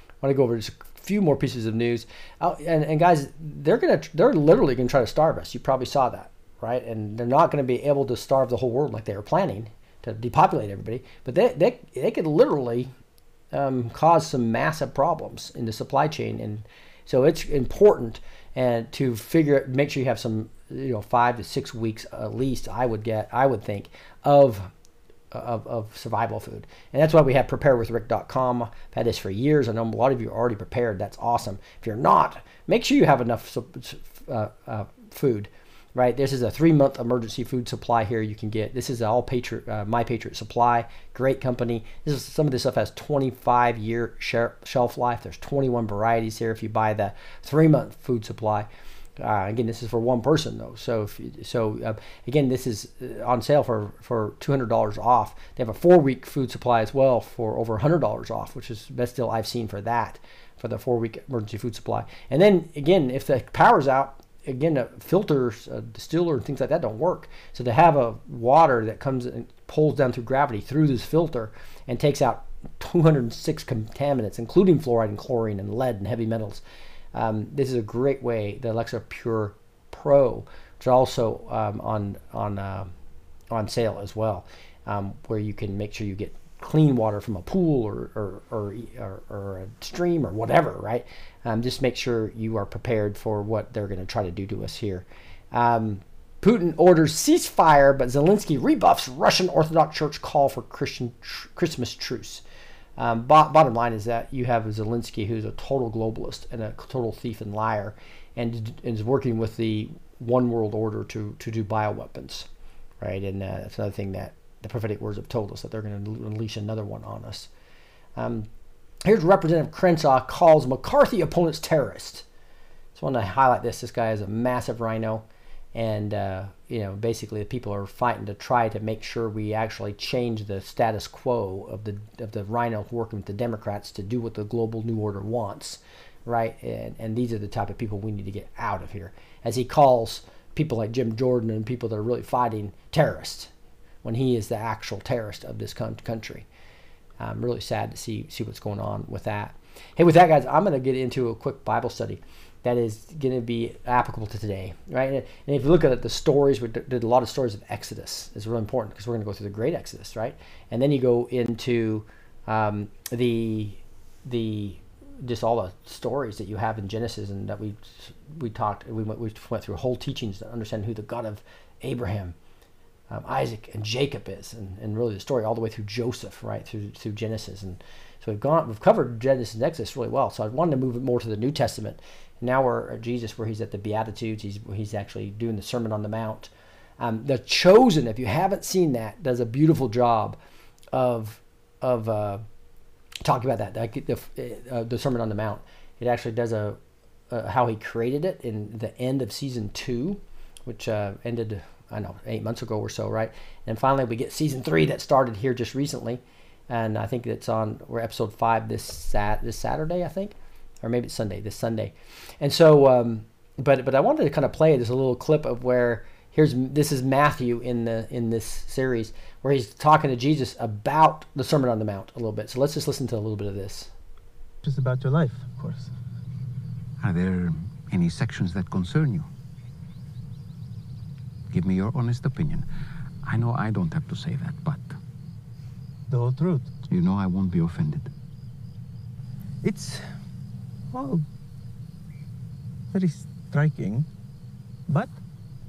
I want to go over just a few more pieces of news. Oh, and, and guys, they're gonna they're literally gonna try to starve us. You probably saw that, right? And they're not gonna be able to starve the whole world like they were planning to depopulate everybody. But they they they could literally um, cause some massive problems in the supply chain, and so it's important and to figure make sure you have some you know five to six weeks at least. I would get I would think of of, of survival food. And that's why we have preparewithrick.com. I've had this for years. I know a lot of you are already prepared. That's awesome. If you're not, make sure you have enough uh, uh, food, right? This is a three month emergency food supply here you can get. This is all Patriot, uh, My Patriot Supply. Great company. This is Some of this stuff has 25 year shelf life. There's 21 varieties here if you buy the three month food supply. Uh, again, this is for one person though. So, if you, so uh, again, this is uh, on sale for for two hundred dollars off. They have a four week food supply as well for over hundred dollars off, which is the best deal I've seen for that for the four week emergency food supply. And then again, if the power's out, again, uh, filters, uh, distiller, and things like that don't work. So to have a water that comes and pulls down through gravity through this filter and takes out 206 contaminants, including fluoride and chlorine and lead and heavy metals um, this is a great way. The Alexapure Pro, which is also um, on on uh, on sale as well, um, where you can make sure you get clean water from a pool or or, or, or, or a stream or whatever, right? Um, just make sure you are prepared for what they're going to try to do to us here. Um, Putin orders ceasefire, but Zelensky rebuffs Russian Orthodox Church call for Christian tr- Christmas truce. Um, bo- bottom line is that you have Zelensky, who's a total globalist and a total thief and liar, and, and is working with the one world order to, to do bioweapons, right? And uh, that's another thing that the prophetic words have told us that they're going to unleash another one on us. Um, here's Representative Crenshaw calls McCarthy opponents terrorists. Just want to highlight this. This guy is a massive RINO, and uh, you know basically the people are fighting to try to make sure we actually change the status quo of the of the RINO working with the Democrats to do what the global new order wants, right? And and these are the type of people we need to get out of here, as he calls people like Jim Jordan and people that are really fighting terrorists, when he is the actual terrorist of this country. I'm really sad to see see what's going on with that. Hey, with that, guys, I'm going to get into a quick Bible study that is going to be applicable to today, right? And if you look at the stories, we did a lot of stories of Exodus. It's really important because we're going to go through the Great Exodus, right? And then you go into um, the the just all the stories that you have in Genesis, and that we we talked we went, we went through whole teachings to understand who the God of Abraham, um, Isaac, and Jacob is, and, and really the story all the way through Joseph, right through through Genesis, and so we've gone we've covered Genesis and Exodus really well. So I wanted to move it more to the New Testament now we're at Jesus, where he's at the Beatitudes. He's he's actually doing the Sermon on the Mount. Um, the Chosen, if you haven't seen that, does a beautiful job of of uh, talking about that. The, the, uh, the Sermon on the Mount. It actually does a, a, how he created it in the end of season two, which uh, ended I know eight months ago or so, right? And finally we get season three that started here just recently, and I think it's on we're episode five this sat this Saturday, I think or maybe it's Sunday, this Sunday. And so, um, but but I wanted to kind of play this little clip of where here's this is Matthew in the in this series where he's talking to Jesus about the Sermon on the Mount a little bit. So let's just listen to a little bit of this. Just about your life, of course. Are there any sections that concern you? Give me your honest opinion. I know I don't have to say that, but The whole truth. you know I won't be offended. It's well very striking. But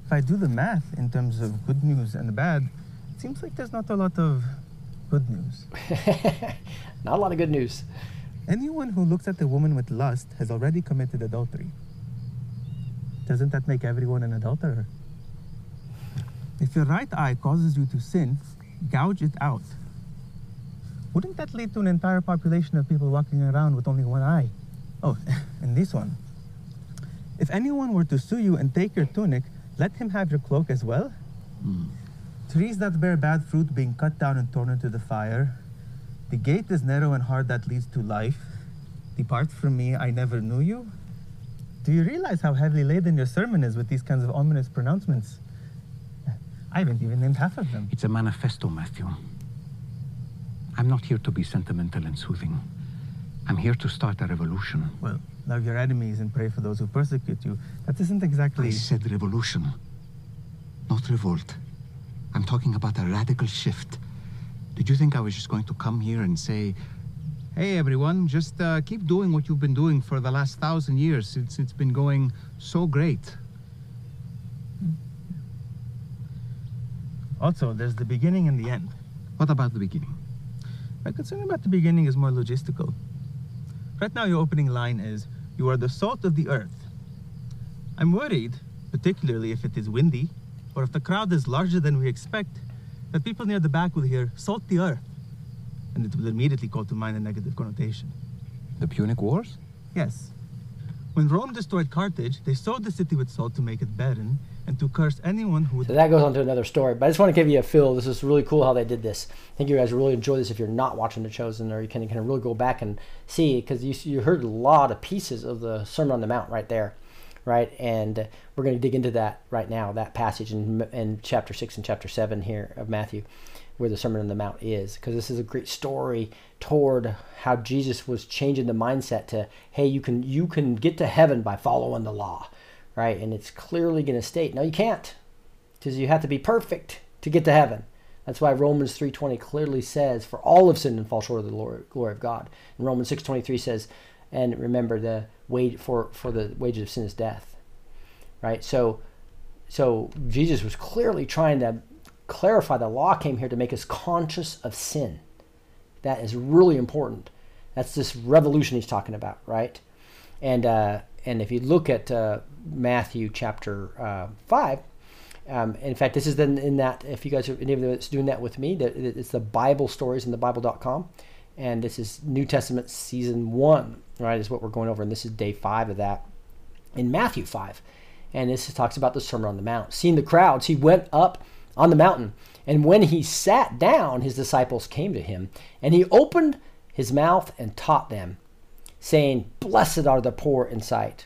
if I do the math in terms of good news and bad, it seems like there's not a lot of good news. Not a lot of good news. Anyone who looks at a woman with lust has already committed adultery. doesn't that make everyone an adulterer? If your right eye causes you to sin, gouge it out. Wouldn't that lead to an entire population of people walking around with only one eye? Oh, and this one. If anyone were to sue you and take your tunic, let him have your cloak as well? Hmm. Trees that bear bad fruit being cut down and thrown into the fire. The gate is narrow and hard that leads to life. Depart from me, I never knew you. Do you realize how heavily laden your sermon is with these kinds of ominous pronouncements? I haven't even named half of them. It's a manifesto, Matthew. I'm not here to be sentimental and soothing. I'm here to start a revolution. Well, love your enemies and pray for those who persecute you. That isn't exactly. I said revolution, not revolt. I'm talking about a radical shift. Did you think I was just going to come here and say, hey, everyone, just uh, keep doing what you've been doing for the last thousand years since it's been going so great? Also, there's the beginning and the end. What about the beginning? My concern about the beginning is more logistical. Right now, your opening line is, You are the salt of the earth. I'm worried, particularly if it is windy, or if the crowd is larger than we expect, that people near the back will hear, Salt the earth. And it will immediately call to mind a negative connotation. The Punic Wars? Yes. When Rome destroyed Carthage, they sowed the city with salt to make it barren and to curse anyone who. So that goes on to another story. But I just want to give you a feel. This is really cool how they did this. I think you guys really enjoy this if you're not watching The Chosen, or you can kind of really go back and see because you you heard a lot of pieces of the Sermon on the Mount right there, right? And we're going to dig into that right now. That passage in in chapter six and chapter seven here of Matthew, where the Sermon on the Mount is, because this is a great story toward how Jesus was changing the mindset to, hey, you can you can get to heaven by following the law right? And it's clearly going to state, no, you can't, because you have to be perfect to get to heaven. That's why Romans 3.20 clearly says, for all have sinned and fall short of the glory, glory of God. And Romans 6.23 says, and remember the wage for, for the wages of sin is death, right? So, so Jesus was clearly trying to clarify the law came here to make us conscious of sin. That is really important. That's this revolution he's talking about, right? And uh, and if you look at uh, Matthew chapter uh, five, um, in fact, this is then in that. If you guys are any of that's doing that with me, that it's the Bible stories in the Bible.com, and this is New Testament season one, right? Is what we're going over, and this is day five of that in Matthew five, and this talks about the Sermon on the Mount. Seeing the crowds, he went up on the mountain, and when he sat down, his disciples came to him, and he opened his mouth and taught them saying, Blessed are the poor in sight,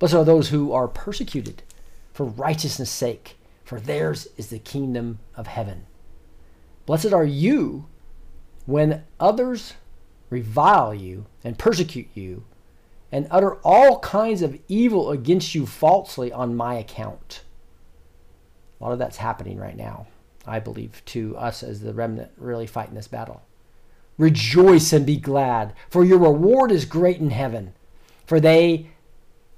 Blessed are those who are persecuted for righteousness' sake, for theirs is the kingdom of heaven. Blessed are you when others revile you and persecute you and utter all kinds of evil against you falsely on my account. A lot of that's happening right now, I believe, to us as the remnant really fighting this battle. Rejoice and be glad, for your reward is great in heaven. For they,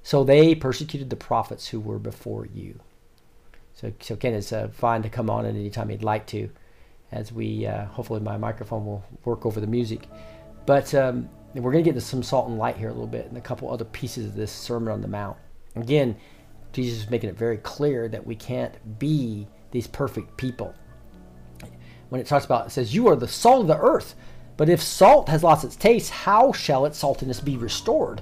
so they persecuted the prophets who were before you. So, so Ken is uh, fine to come on at any time he'd like to, as we uh, hopefully my microphone will work over the music. But um, we're going to get into some salt and light here a little bit, and a couple other pieces of this Sermon on the Mount. Again, Jesus is making it very clear that we can't be these perfect people. When it talks about, it says, "You are the salt of the earth." But if salt has lost its taste, how shall its saltiness be restored?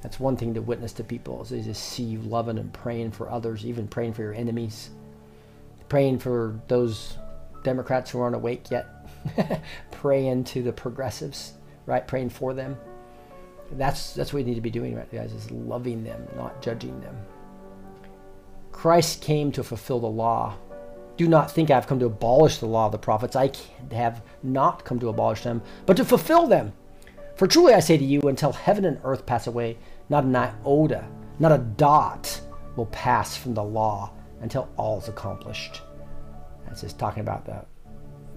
That's one thing to witness to people is just see you loving and praying for others, even praying for your enemies, praying for those Democrats who aren't awake yet, praying to the progressives, right? Praying for them. That's that's what we need to be doing, right, guys? Is loving them, not judging them. Christ came to fulfill the law. Do not think I have come to abolish the law of the prophets. I have not come to abolish them, but to fulfill them. For truly I say to you, until heaven and earth pass away, not an iota, not a dot will pass from the law until all is accomplished. That's just talking about the,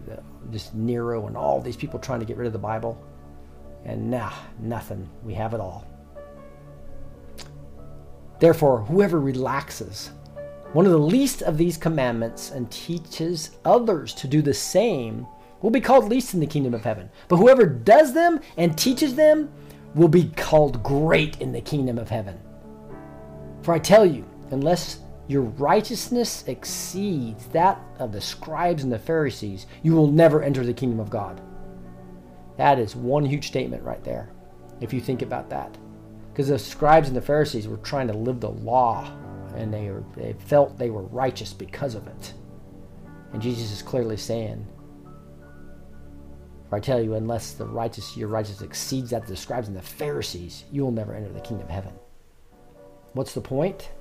the just Nero and all these people trying to get rid of the Bible. And nah, nothing. We have it all. Therefore, whoever relaxes one of the least of these commandments and teaches others to do the same will be called least in the kingdom of heaven. But whoever does them and teaches them will be called great in the kingdom of heaven. For I tell you, unless your righteousness exceeds that of the scribes and the Pharisees, you will never enter the kingdom of God. That is one huge statement right there, if you think about that. Because the scribes and the Pharisees were trying to live the law, and they, were, they felt they were righteous because of it. And Jesus is clearly saying, For I tell you, unless the righteous, your righteousness exceeds that of the scribes and the Pharisees, you will never enter the kingdom of heaven. What's the point?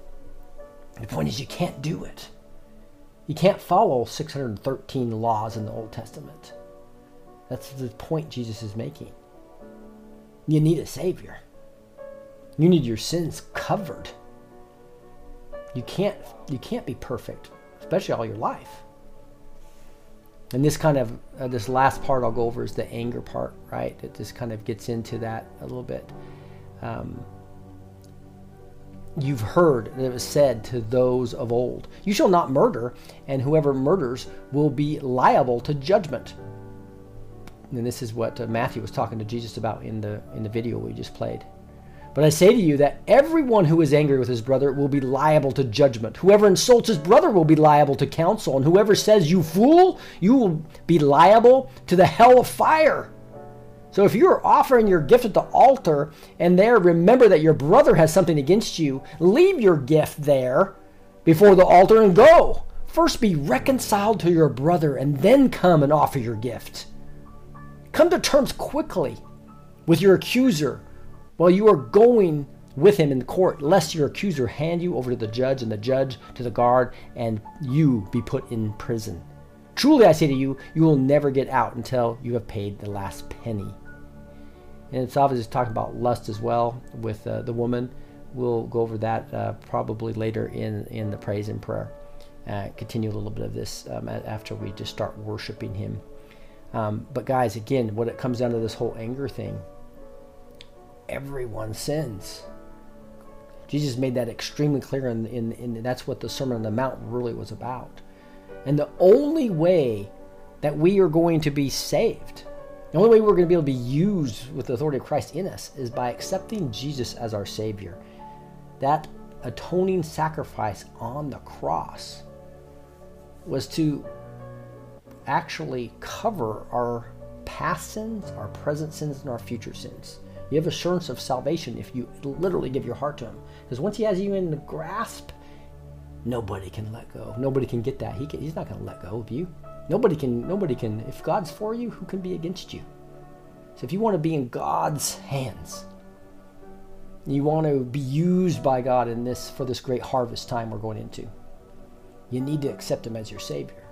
The point is, you can't do it. You can't follow 613 laws in the Old Testament. That's the point Jesus is making. You need a Savior. You need your sins covered. You can't you can't be perfect, especially all your life. And this kind of uh, this last part I'll go over is the anger part, right? It just kind of gets into that a little bit. Um, you've heard that it was said to those of old, "You shall not murder, and whoever murders will be liable to judgment." And this is what uh, Matthew was talking to Jesus about in the in the video we just played. But I say to you that everyone who is angry with his brother will be liable to judgment. Whoever insults his brother will be liable to counsel, and whoever says, You fool, you will be liable to the hell of fire. So if you are offering your gift at the altar and there remember that your brother has something against you, leave your gift there before the altar and go. First be reconciled to your brother and then come and offer your gift. Come to terms quickly with your accuser while you are going with him in court, lest your accuser hand you over to the judge and the judge to the guard and you be put in prison. Truly, I say to you, you will never get out until you have paid the last penny. And it's obviously talking about lust as well with uh, the woman. We'll go over that uh, probably later in, in the praise and prayer. Uh, continue a little bit of this um, after we just start worshiping Him. Um, but, guys, again, what it comes down to this whole anger thing everyone sins. Jesus made that extremely clear, and in, in, in, that's what the Sermon on the Mount really was about. And the only way that we are going to be saved, the only way we're going to be able to be used with the authority of Christ in us, is by accepting Jesus as our Savior. That atoning sacrifice on the cross was to actually cover our past sins, our present sins, and our future sins. You have assurance of salvation if you literally give your heart to Him. Because once He has you in the grasp, nobody can let go. Nobody can get that. He can, he's not going to let go of you. Nobody can. Nobody can. If God's for you, who can be against you? So if you want to be in God's hands, you want to be used by God in this for this great harvest time we're going into. You need to accept Him as your Savior.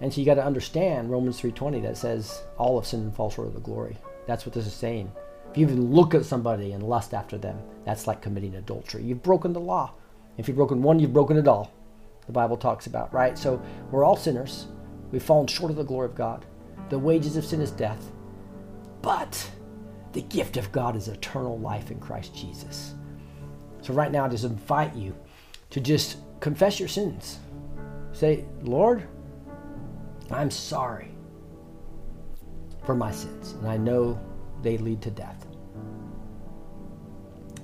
And so you got to understand Romans 3:20 that says all of sin and fall short of the glory. That's what this is saying. You even look at somebody and lust after them, that's like committing adultery. You've broken the law. If you've broken one, you've broken it all. The Bible talks about, right? So we're all sinners. We've fallen short of the glory of God. The wages of sin is death. But the gift of God is eternal life in Christ Jesus. So right now, I just invite you to just confess your sins. Say, Lord, I'm sorry for my sins, and I know they lead to death.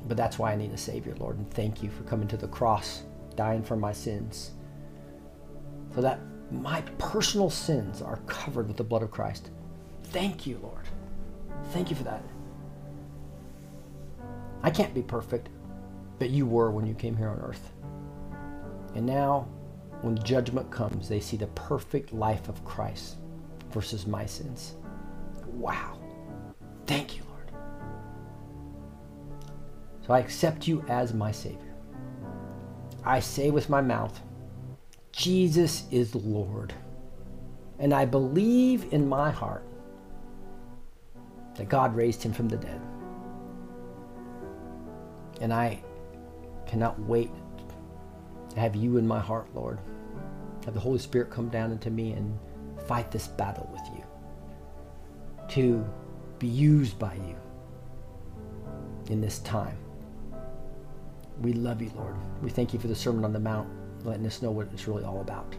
But that's why I need a Savior, Lord, and thank you for coming to the cross, dying for my sins, so that my personal sins are covered with the blood of Christ. Thank you, Lord. Thank you for that. I can't be perfect, but you were when you came here on earth. And now when judgment comes, they see the perfect life of Christ versus my sins. Wow. Thank you. So I accept you as my Savior. I say with my mouth, Jesus is Lord. And I believe in my heart that God raised him from the dead. And I cannot wait to have you in my heart, Lord. Have the Holy Spirit come down into me and fight this battle with you. To be used by you in this time. We love you, Lord. We thank you for the Sermon on the Mount, letting us know what it's really all about.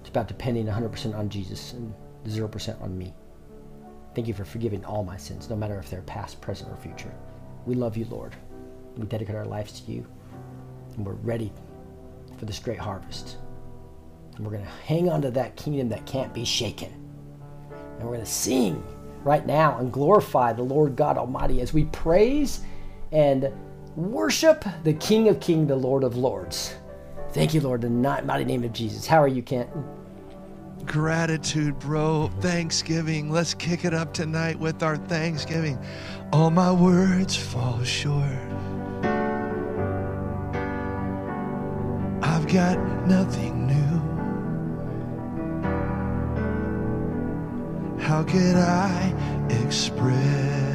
It's about depending 100% on Jesus and 0% on me. Thank you for forgiving all my sins, no matter if they're past, present, or future. We love you, Lord. We dedicate our lives to you, and we're ready for this great harvest. And we're going to hang on to that kingdom that can't be shaken. And we're going to sing right now and glorify the Lord God Almighty as we praise and worship the King of Kings, the Lord of Lords. Thank you, Lord, in the mighty name of Jesus. How are you, Kent? Gratitude, bro. Thanksgiving. Let's kick it up tonight with our Thanksgiving. All my words fall short. I've got nothing new. How could I express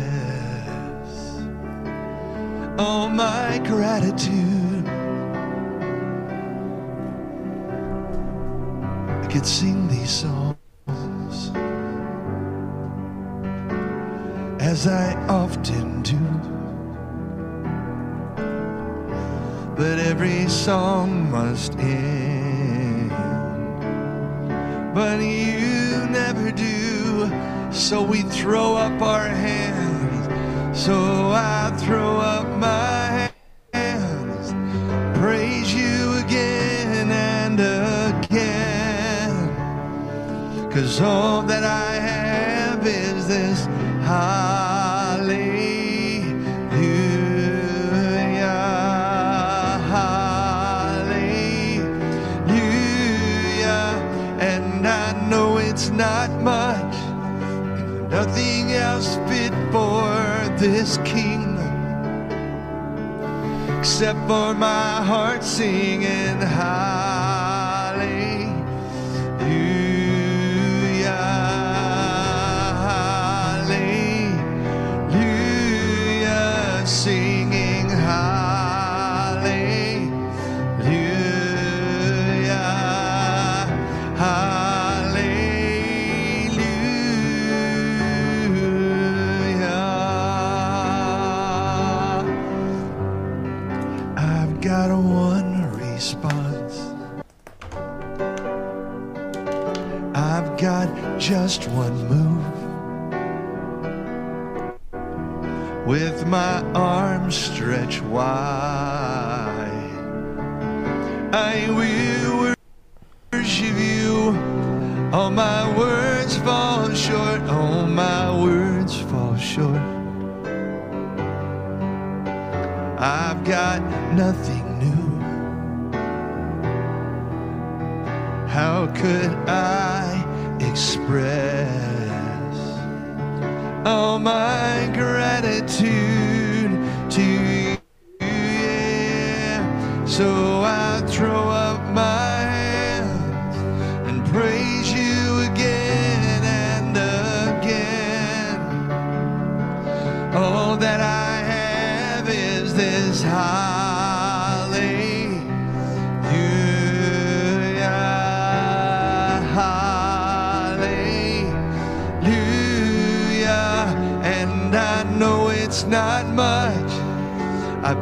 all my gratitude? I could sing these songs as I often do. But every song must end. But you never do. So we throw up our hands. So I throw up my hands. Praise you again and again. Cause all except for my heart singing hallelujah,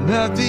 nothing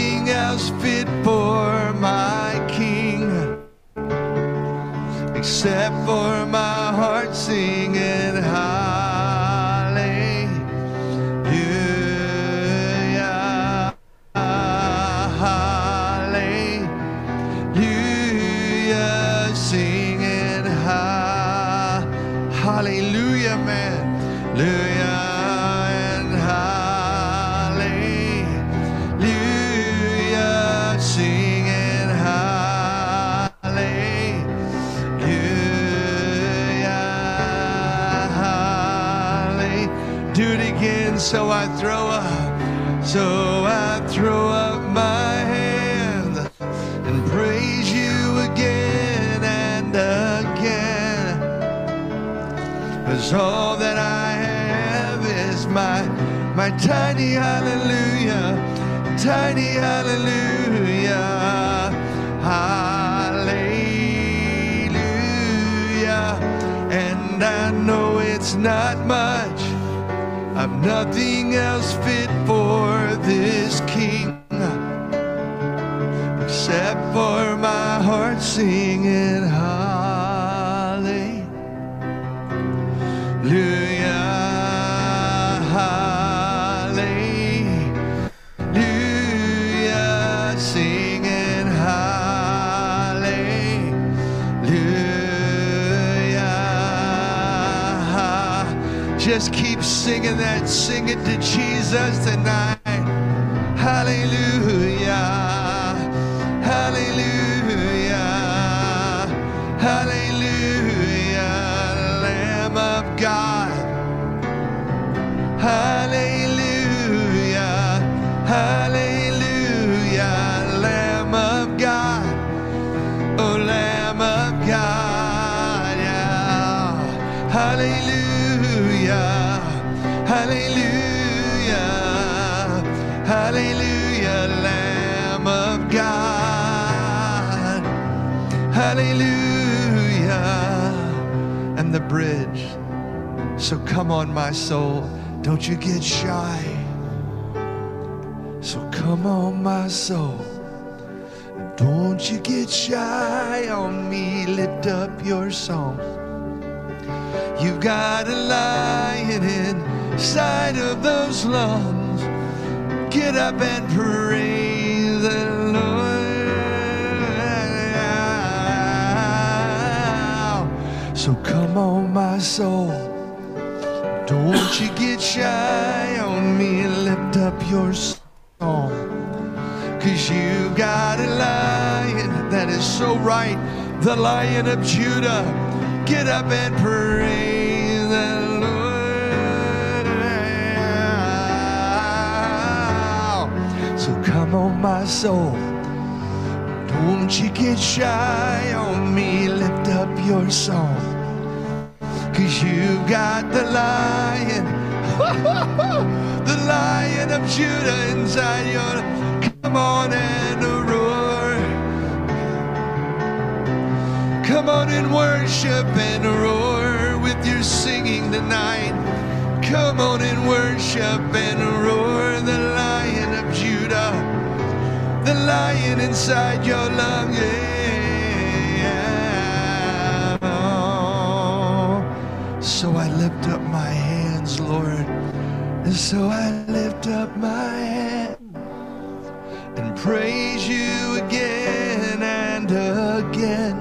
all that I have is my my tiny hallelujah, tiny hallelujah, hallelujah. And I know it's not much. I've nothing else fit for this singing that, sing it to Jesus tonight. On, my soul. Don't you get shy. So come on, my soul. Don't you get shy on me. Lift up your song. You've got a lion inside of those lungs. Get up and praise the Lord. So come on, my soul. Don't you get shy on me. Lift up your song. Cause you got a lion that is so right. The lion of Judah. Get up and praise the Lord. So come on, my soul. Don't you get shy on me. Lift up your song. Cause you got the lion, the lion of Judah inside your. Come on and roar. Come on and worship and roar with your singing tonight. Come on and worship and roar the lion of Judah, the lion inside your lung. Yeah. Lift up my hands, Lord. And so I lift up my hand and praise you again and again.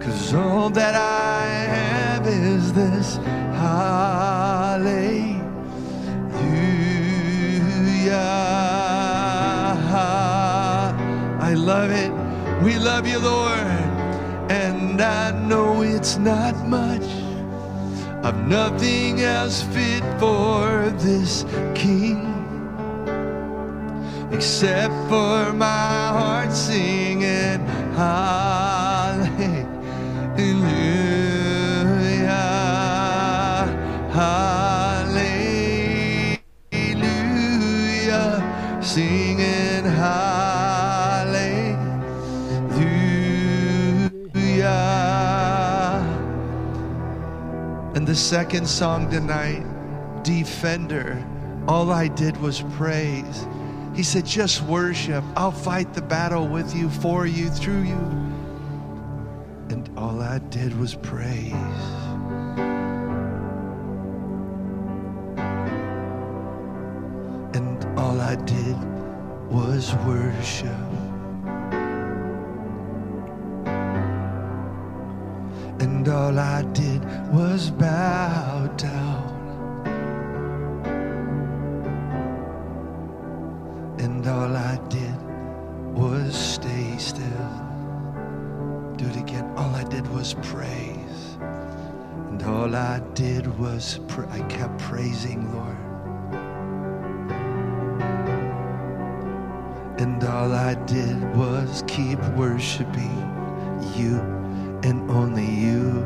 Cause all that I have is this hallelujah. I love it. We love you, Lord. And I know it's not much. I've nothing else fit for this king except for my heart singing hallelujah, second song tonight, Defender, all I did was praise. He said, just worship. I'll fight the battle with you, for you, through you. And all I did was praise. And all I did was worship. And all I did was bow down. And all I did was stay still. Do it again. All I did was praise. And all I did was pr- I kept praising, Lord. And all I did was keep worshiping you and only you.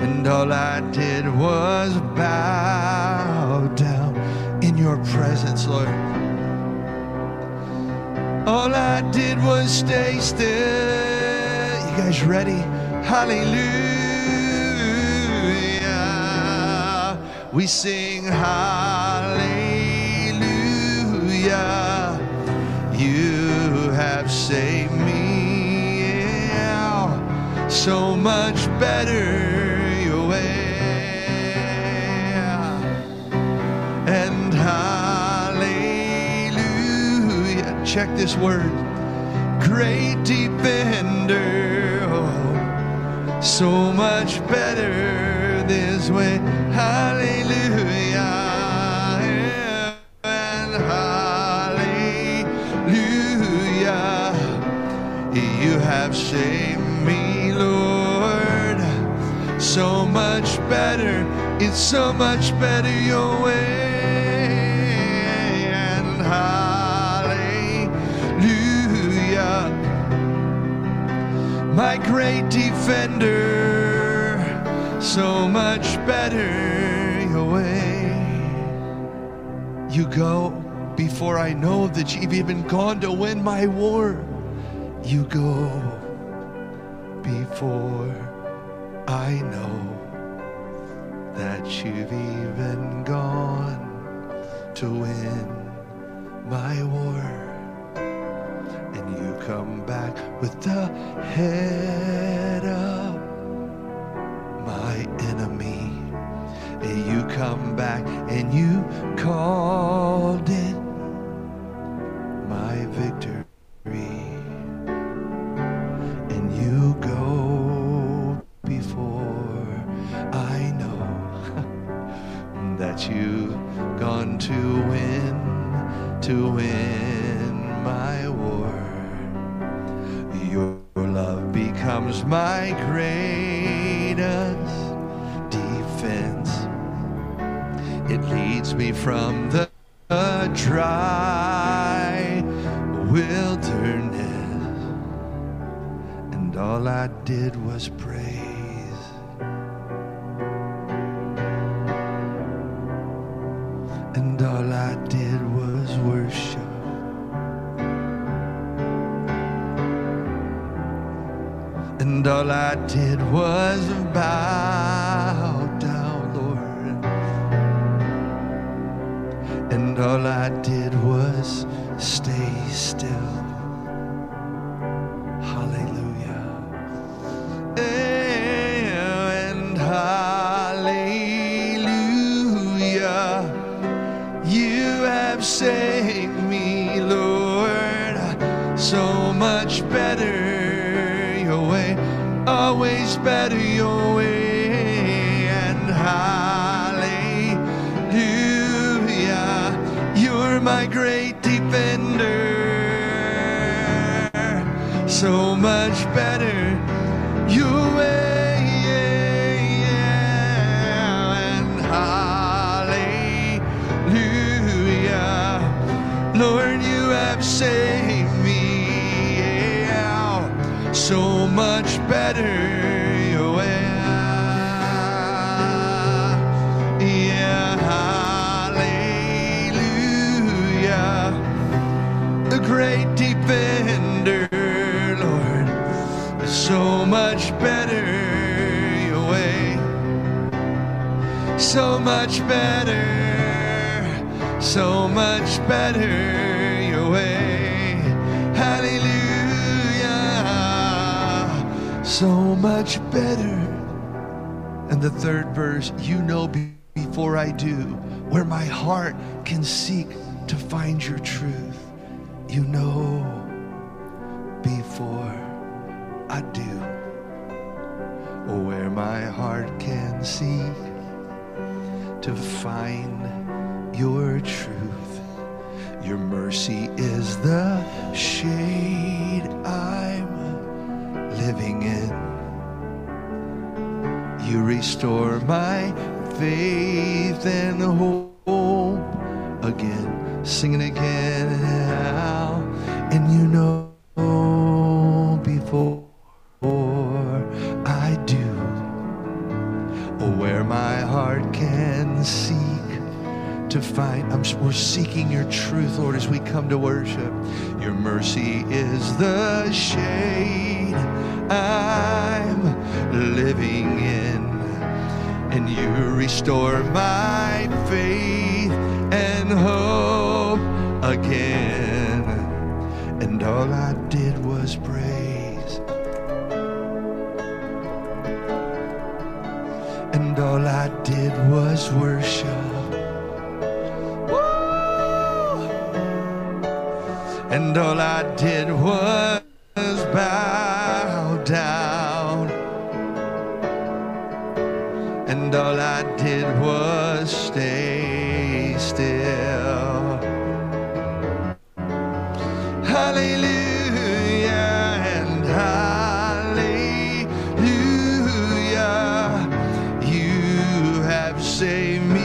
And all I did was bow down in your presence, Lord. All I did was stay still. You guys ready? Hallelujah. We sing hallelujah. You have saved So much better your way and hallelujah. Check this word. Great defender. Oh, so much better this way. Hallelujah. And hallelujah. You have saved so much better. It's so much better your way. And hallelujah. My great defender, so much better your way. You go before I know that you've even gone to win my war. You go before I know that you've even gone to win my war. And you come back with the head up my enemy. And you come back and you called it saved me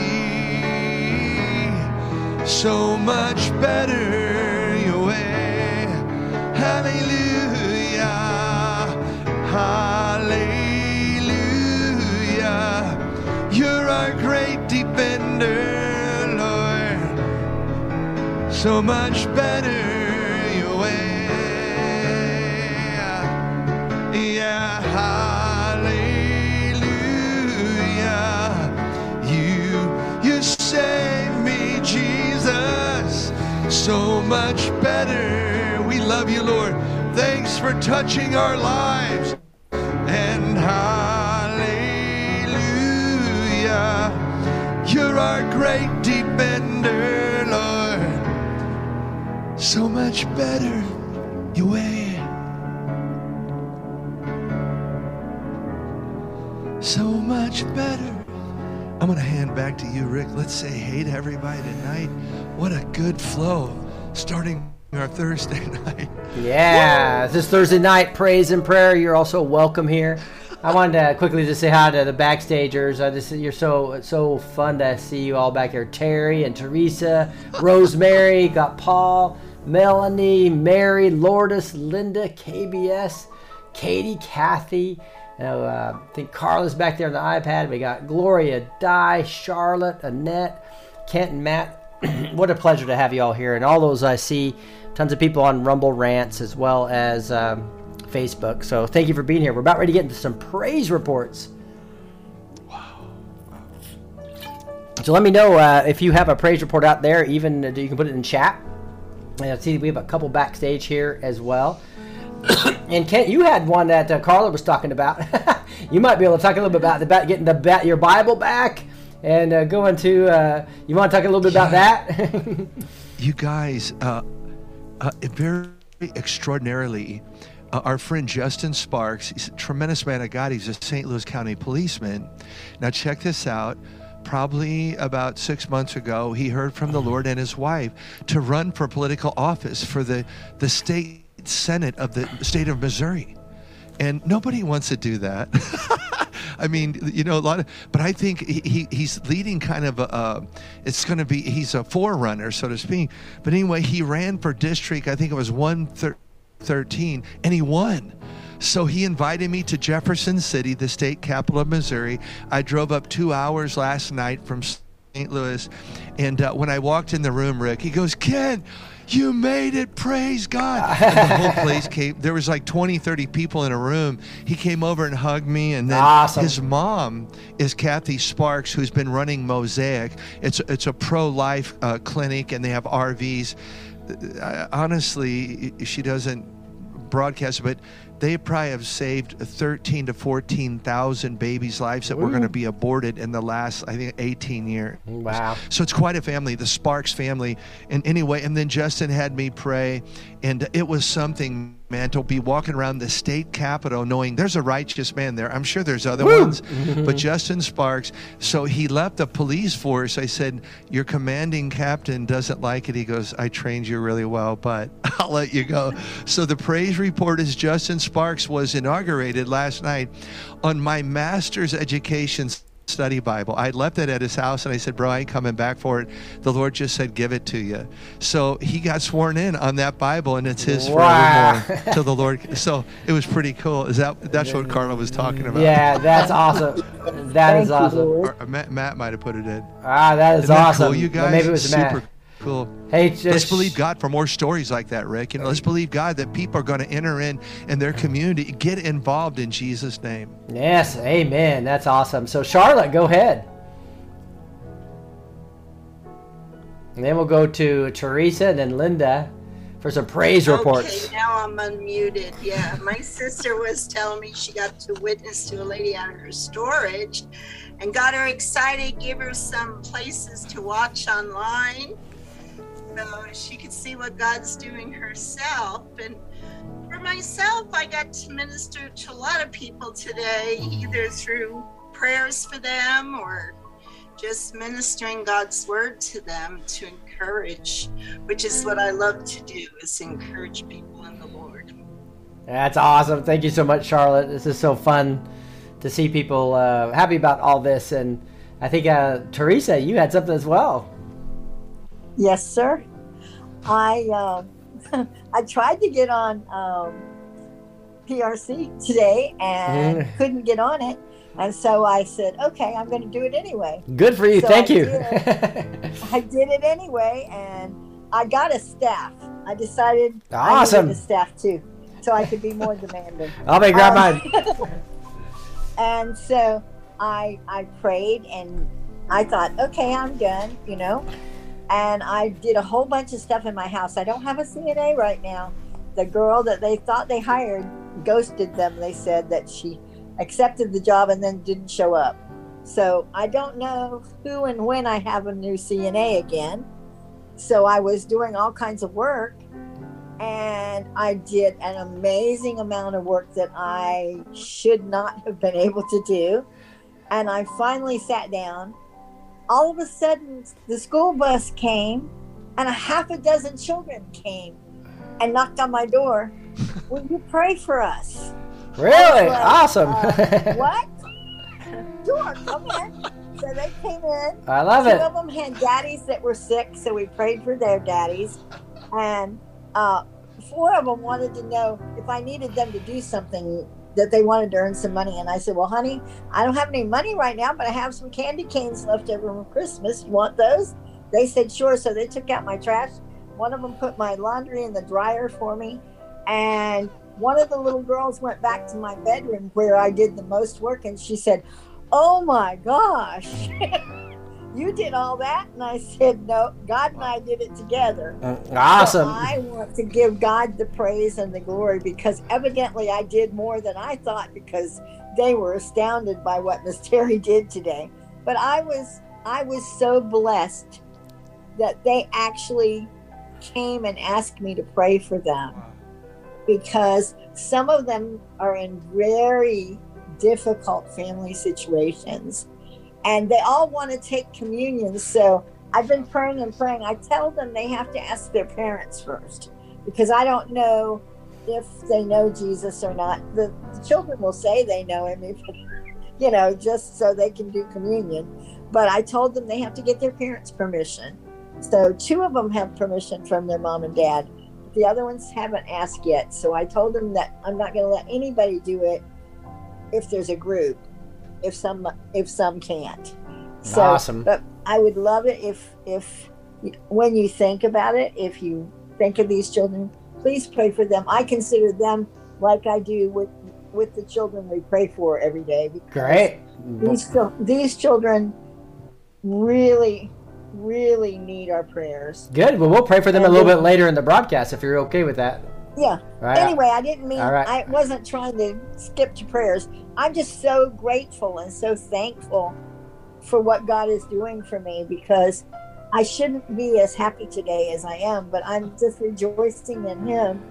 so much better your way. Hallelujah. Hallelujah. You're our great defender, Lord so much better your way. Yeah, love you, Lord. Thanks for touching our lives. And hallelujah. You're our great defender, Lord so much better your way. So much better. I'm going to hand back to you, Rick. Let's say hey to everybody tonight. What a good flow starting our Thursday night. Yeah, this is Thursday night praise and prayer. You're also welcome here. I wanted to quickly just say hi to the backstagers. I just you're so so fun to see you all back here. Terry and Teresa, Rosemary, got Paul, Melanie, Mary, Lourdes, Linda, KBS, Katie, Kathy. You know, uh, I think Carla's back there on the iPad. We got Gloria, Di, Charlotte, Annette, Kent, and Matt. what a pleasure to have you all here, and all those I see. Tons of people on Rumble rants as well as um, Facebook. So thank you for being here. We're about ready to get into some praise reports. Wow. So let me know uh, if you have a praise report out there. Even uh, you can put it in chat. And I see we have a couple backstage here as well. and Kent, you had one that uh, Carla was talking about. you might be able to talk a little bit about about getting the ba- your Bible back and uh, going to. Uh, you want to talk a little bit about that? You guys, uh, uh, very extraordinarily, uh, our friend Justin Sparks, he's a tremendous man of God. He's a St. Louis County policeman. Now, check this out. Probably about six months ago, he heard from the Lord and his wife to run for political office for the, the state senate of the state of Missouri. And nobody wants to do that. I mean, you know, a lot of, but I think he, he he's leading kind of a, uh, it's going to be, he's a forerunner, so to speak. But anyway, he ran for district, I think it was 113, and he won. So he invited me to Jefferson City, the state capital of Missouri. I drove up two hours last night from St. Louis. And uh, when I walked in the room, Rick, he goes, Ken, you made it. Praise God. And the whole place came. There was like 20, 30 people in a room. He came over and hugged me. And then Awesome. his mom is Kathy Sparks, who's been running Mosaic. It's, it's a pro life uh, clinic, and they have RVs. Uh, honestly, she doesn't broadcast, but they probably have saved 13 to 14,000 babies' lives that were going to be aborted in the last, I think, 18 years. Wow. So it's quite a family, the Sparks family. And anyway, and then Justin had me pray, and it was something, man, to be walking around the state capitol knowing there's a righteous man there. I'm sure there's other ones, but mm-hmm. Justin Sparks. So he left the police force. I said, Your commanding captain doesn't like it. He goes, I trained you really well, but I'll let you go. So the praise report is Justin Sparks was inaugurated last night on my master's education study Bible. I left it at his house and I said, Bro, I ain't coming back for it. The Lord just said, Give it to you. So he got sworn in on that Bible and it's his Wow. forevermore till the Lord. So it was pretty cool. Is that that's what Carla was talking about? Yeah, that's awesome. That is awesome. Matt, Matt might have put it in. Ah, that is Isn't that awesome. cool, you Well, guys? maybe it was Super Matt. Cool. Hey, Let's believe God for more stories like that, Rick. And let's believe God that people are going to enter in in their community, get involved in Jesus' name. Yes, amen. That's awesome. So, Charlotte, go ahead. And then we'll go to Teresa and then Linda for some praise reports. Okay, now I'm unmuted. Yeah, my sister was telling me she got to witness to a lady out of her storage and got her excited, give her some places to watch online so she could see what God's doing herself. And for myself, I got to minister to a lot of people today, either through prayers for them or just ministering God's word to them to encourage, which is what I love to do, is encourage people in the Lord. That's awesome. Thank you so much, Charlotte. This is so fun to see people uh, happy about all this. And I think, uh, Teresa, you had something as well. Yes, sir. I um, I tried to get on um, PRC today and couldn't get on it, and so I said, "Okay, I'm going to do it anyway." Good for you. So Thank I you. I did it anyway, and I got a staff. I decided Awesome. I needed a staff too, so I could be more demanding. I'll be grab Um, mine. and so I I prayed and I thought, okay, I'm done, you know. And I did a whole bunch of stuff in my house. I don't have a CNA right now. The girl that they thought they hired ghosted them. They said that she accepted the job and then didn't show up. So I don't know who and when I have a new CNA again. So I was doing all kinds of work and I did an amazing amount of work that I should not have been able to do. And I finally sat down. All of a sudden, the school bus came, and a half a dozen children came and knocked on my door. Will you pray for us? Really? Like, Awesome. uh, what? Sure, come in. So they came in. I love Two it. of them had daddies that were sick, so we prayed for their daddies. And uh, four of them wanted to know if I needed them to do something that they wanted to earn some money. And I said, Well, honey, I don't have any money right now, but I have some candy canes left over from Christmas. You want those? They said, Sure. So they took out my trash. One of them put my laundry in the dryer for me. And one of the little girls went back to my bedroom where I did the most work. And she said, Oh my gosh. you did all that? And I said, No, God and I did it together. Uh, so Awesome. I want to give God the praise and the glory because evidently I did more than I thought because they were astounded by what Miss Terry did today. But I was I was so blessed that they actually came and asked me to pray for them because some of them are in very difficult family situations and they all want to take communion. So I've been praying and praying. I tell them they have to ask their parents first because I don't know if they know Jesus or not. The, the children will say they know him, if, you know, just so they can do communion. But I told them they have to get their parents' permission. So two of them have permission from their mom and dad. The other ones haven't asked yet. So I told them that I'm not going to let anybody do it if there's a group, if some if some can't. So, Awesome. But I would love it if if when you think about it, if you think of these children, please pray for them. I consider them like I do with with the children we pray for every day. Great. These these children really really need our prayers. Good. Well, we'll pray for them a little then- bit later in the broadcast if you're okay with that. Yeah. Right. Anyway, I didn't mean right. I wasn't trying to skip to prayers. I'm just so grateful and so thankful for what God is doing for me because I shouldn't be as happy today as I am, but I'm just rejoicing in him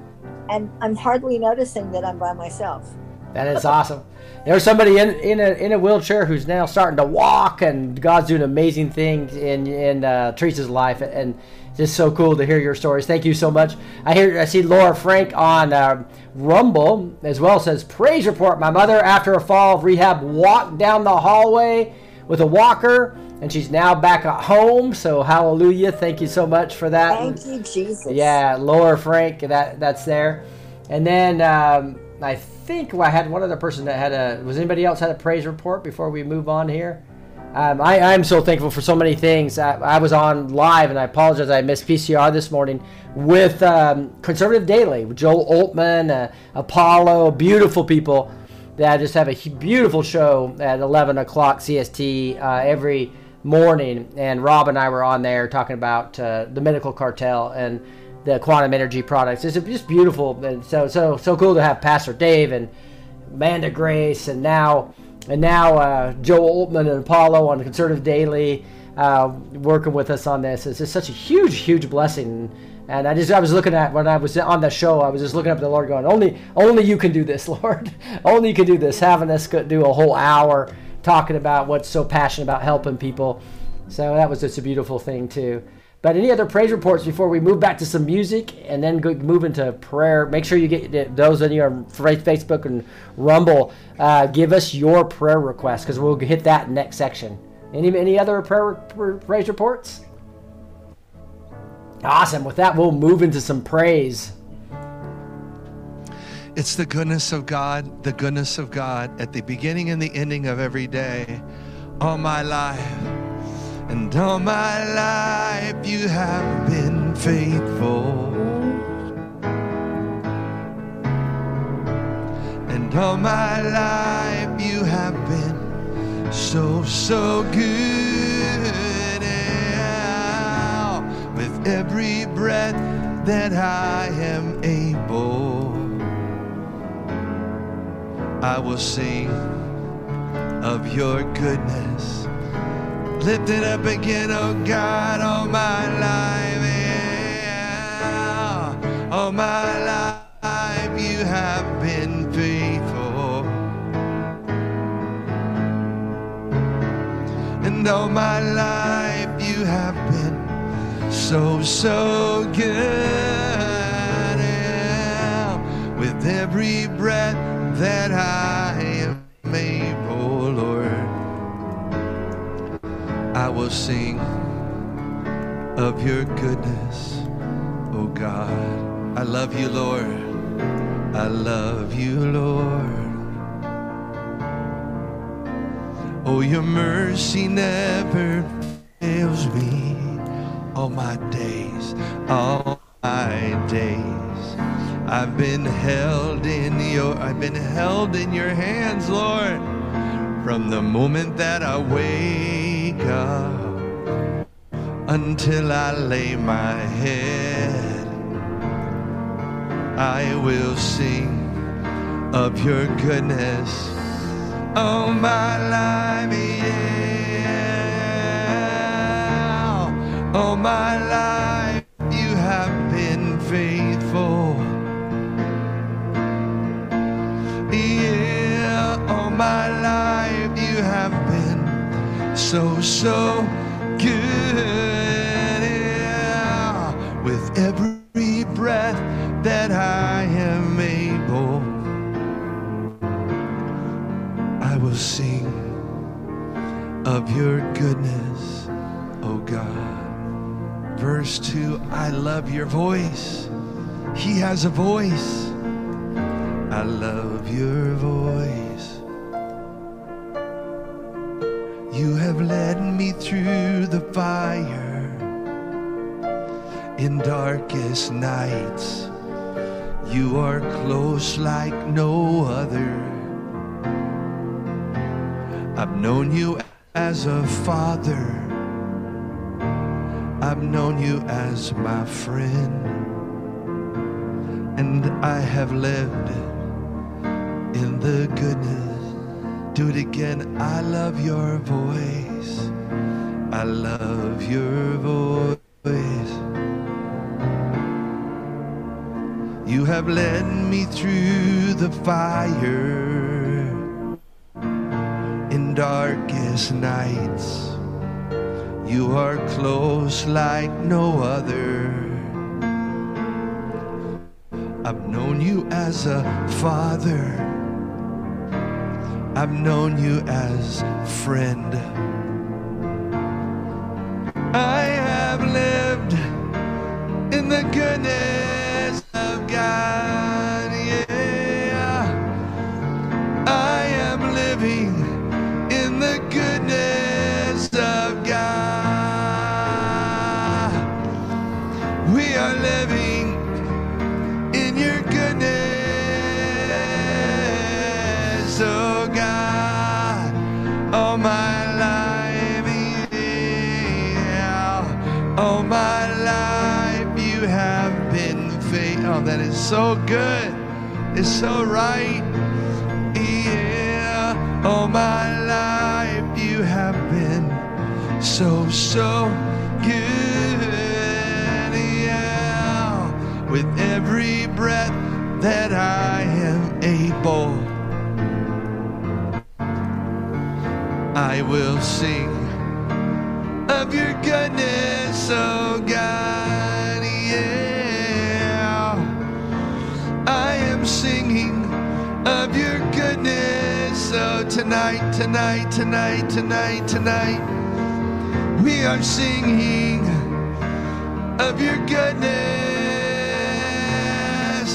and I'm hardly noticing that I'm by myself. That is awesome. There's somebody in, in a in a wheelchair who's now starting to walk, and God's doing amazing things in in uh, Teresa's life, and just so cool to hear your stories. Thank you so much. I hear I see Laura Frank on uh, Rumble as well. Says praise report. My mother, after a fall of rehab, walked down the hallway with a walker, and she's now back at home. So hallelujah! Thank you so much for that. Thank you, Jesus. Yeah, Laura Frank, that that's there. And then um, I think I had one other person that had a. Was anybody else had a praise report before we move on here? Um, I, I'm so thankful for so many things. I, I was on live, and I apologize. I missed PCR this morning with um, Conservative Daily, Joel Oltmann, uh, Apollo, beautiful people that just have a beautiful show at 11 o'clock CST uh, every morning. And Rob and I were on there talking about uh, the medical cartel and the quantum energy products. It's just beautiful, and so so so cool to have Pastor Dave and Amanda Grace, and now and now uh, Joe Oltmann and Apollo on Conservative Daily uh, working with us on this. It's just such a huge, huge blessing. And I just I was looking at when I was on the show, I was just looking up the Lord, going, "Only, only you can do this, Lord. only you can do this." Having us do a whole hour talking about what's so passionate about helping people. So that was just a beautiful thing too. But any other praise reports before we move back to some music and then go, move into prayer? Make sure you get those on your Facebook and Rumble. Uh, give us your prayer requests because we'll hit that next section. Any any other prayer praise reports? Awesome. With that, we'll move into some praise. It's the goodness of God, the goodness of God at the beginning and the ending of every day. All my life, and all my life, you have been faithful. And all my life, you have been so, so good. And with every breath that I am able. I will sing of your goodness. Lift it up again, oh God, all my life. Yeah. All my life you have been faithful. And all my life you have been so, so good. Yeah. With every breath that I will sing of your goodness, oh God. I love you, Lord. I love you, Lord. Oh, your mercy never fails me all my days, all my days. I've been held in your I've been held in your hands, Lord, from the moment that I wake up until I lay my head. I will sing of your goodness all my life, yeah. All my life you have been faithful. Yeah, all my life you have so, so good. Yeah, with every breath that I am able, I will sing of your goodness, oh God. Verse 2 I love your voice. He has a voice. I love your voice. You have led me through the fire in darkest nights. You are close like no other. I've known you as a father. I've known you as my friend. And I have lived in the goodness. Do it again. I love your voice. I love your voice. You have led me through the fire in darkest nights. You are close like no other. I've known you as a father. I've known you as friend. So good. It's so right. Yeah, all my life you have been so, so good. Yeah, with every breath that I am able, I will sing of your goodness, oh God. Oh, tonight, tonight, tonight, tonight, tonight, we are singing of your goodness,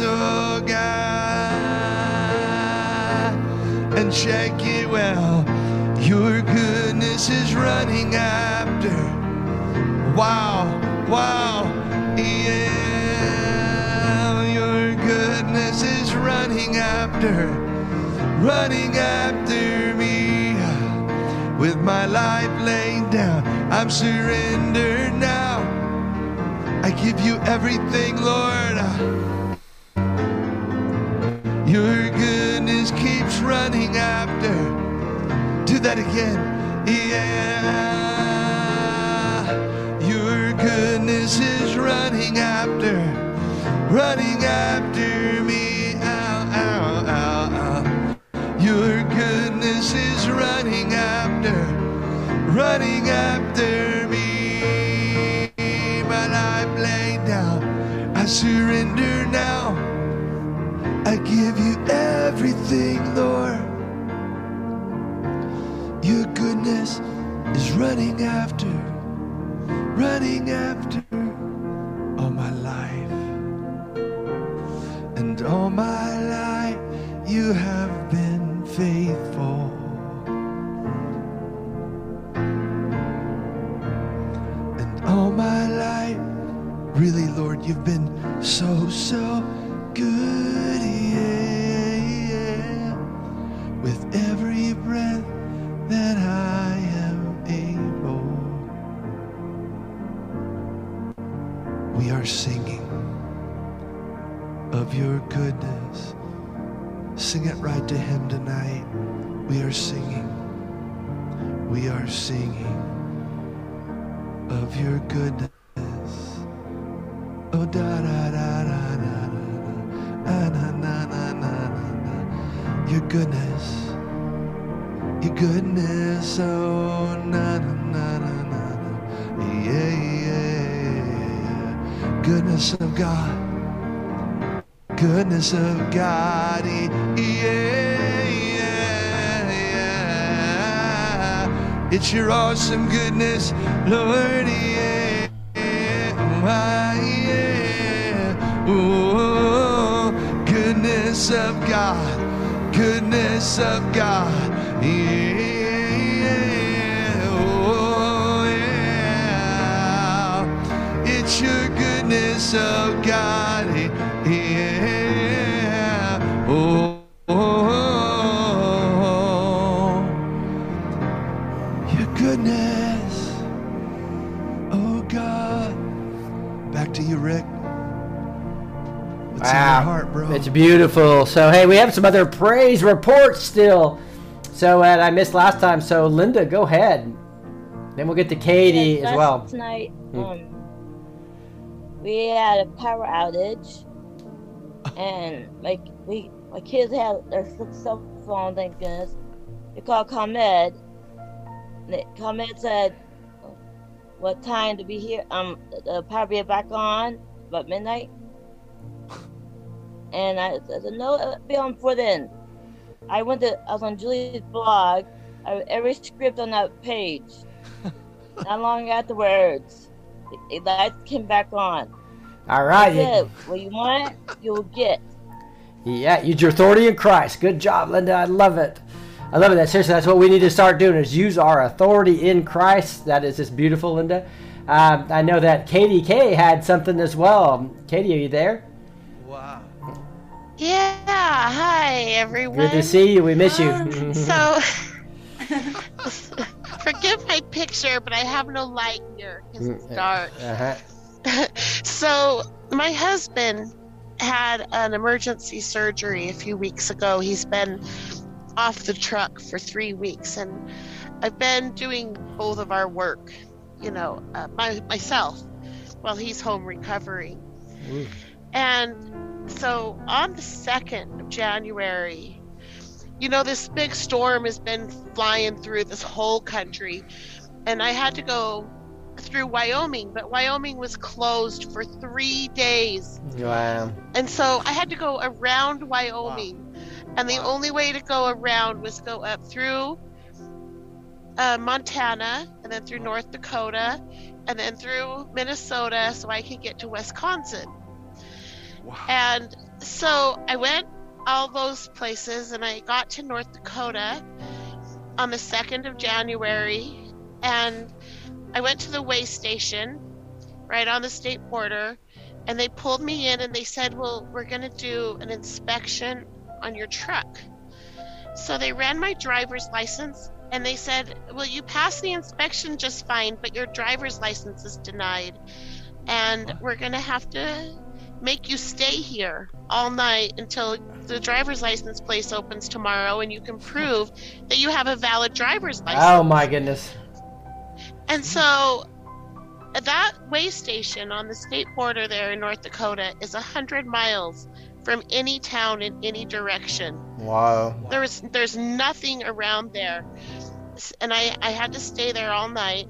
oh God. And check it well, your goodness is running after. Wow, wow, yeah, your goodness is running after, running after me. With my life laid down, I'm surrendered now. I give you everything, Lord. Your goodness keeps running after. Do that again. Yeah. Your goodness is running after, running after me. Ow, ow. Your goodness is running after, running after me. My life laid down, I surrender now. I give you everything, Lord. Your goodness is running after, running after all my life. And all my life you have really, Lord, you've been so, so good. Yeah, yeah. With every breath that I am able, we are singing of your goodness. Sing it right to Him tonight. We are singing. We are singing of your goodness. Oh, da da da da da da na na na na na. Your goodness. Your goodness. Oh, na na na na na. Yeah, yeah. Goodness of God goodness of God. Yeah, yeah, yeah. It's your awesome goodness, Lord. Yeah, Goodness of God, goodness of God. Yeah, oh, yeah. It's your goodness of God. What's in your Wow, heart, bro? it's beautiful. So hey, we have some other praise reports still. So and I missed last time. So Linda, go ahead. Then we'll get to Katie Yeah, as well. Tonight, Hmm. um, we had a power outage, and like we, my kids had their cell phone. Thank goodness. They called ComEd. And they, ComEd said what time to be here. Um, the power be back on about midnight. And I said, no, it'll be on before then. I went to, I was on Julie's blog. I, every script on that page. Not long afterwards, the, the lights came back on. All right. That's it. What you want, you'll get. Yeah, use your authority in Christ. Good job, Linda. I love it. I love it. That seriously, that's what we need to start doing is use our authority in Christ. That is just beautiful, Linda. Um, I know that Katie K had something as well. Katie, are you there? Wow. Yeah, hi everyone. Good to see you. We miss you. Um, so, forgive my picture, but I have no light here because it's dark. Uh-huh. so, my husband had an emergency surgery a few weeks ago. He's been off the truck for three weeks, and I've been doing both of our work, you know, uh, my, myself, while he's home recovering. Ooh. And so on the 2nd of January, you know, this big storm has been flying through this whole country. And I had to go through Wyoming, but Wyoming was closed for three days. Wow. And so I had to go around Wyoming. And the only way to go around was go up through uh, Montana and then through North Dakota and then through Minnesota so I could get to Wisconsin. And so I went all those places and I got to North Dakota on the 2nd of January and I went to the way station right on the state border and they pulled me in and they said, Well, we're going to do an inspection on your truck. So they ran my driver's license and they said, Well, you passed the inspection just fine, but your driver's license is denied. And we're going to have to make you stay here all night until the driver's license place opens tomorrow and you can prove that you have a valid driver's oh license. Oh my goodness. And so that way station on the state border there in North Dakota is 100 miles from any town in any direction. Wow. There was there's nothing around there. And I I had to stay there all night.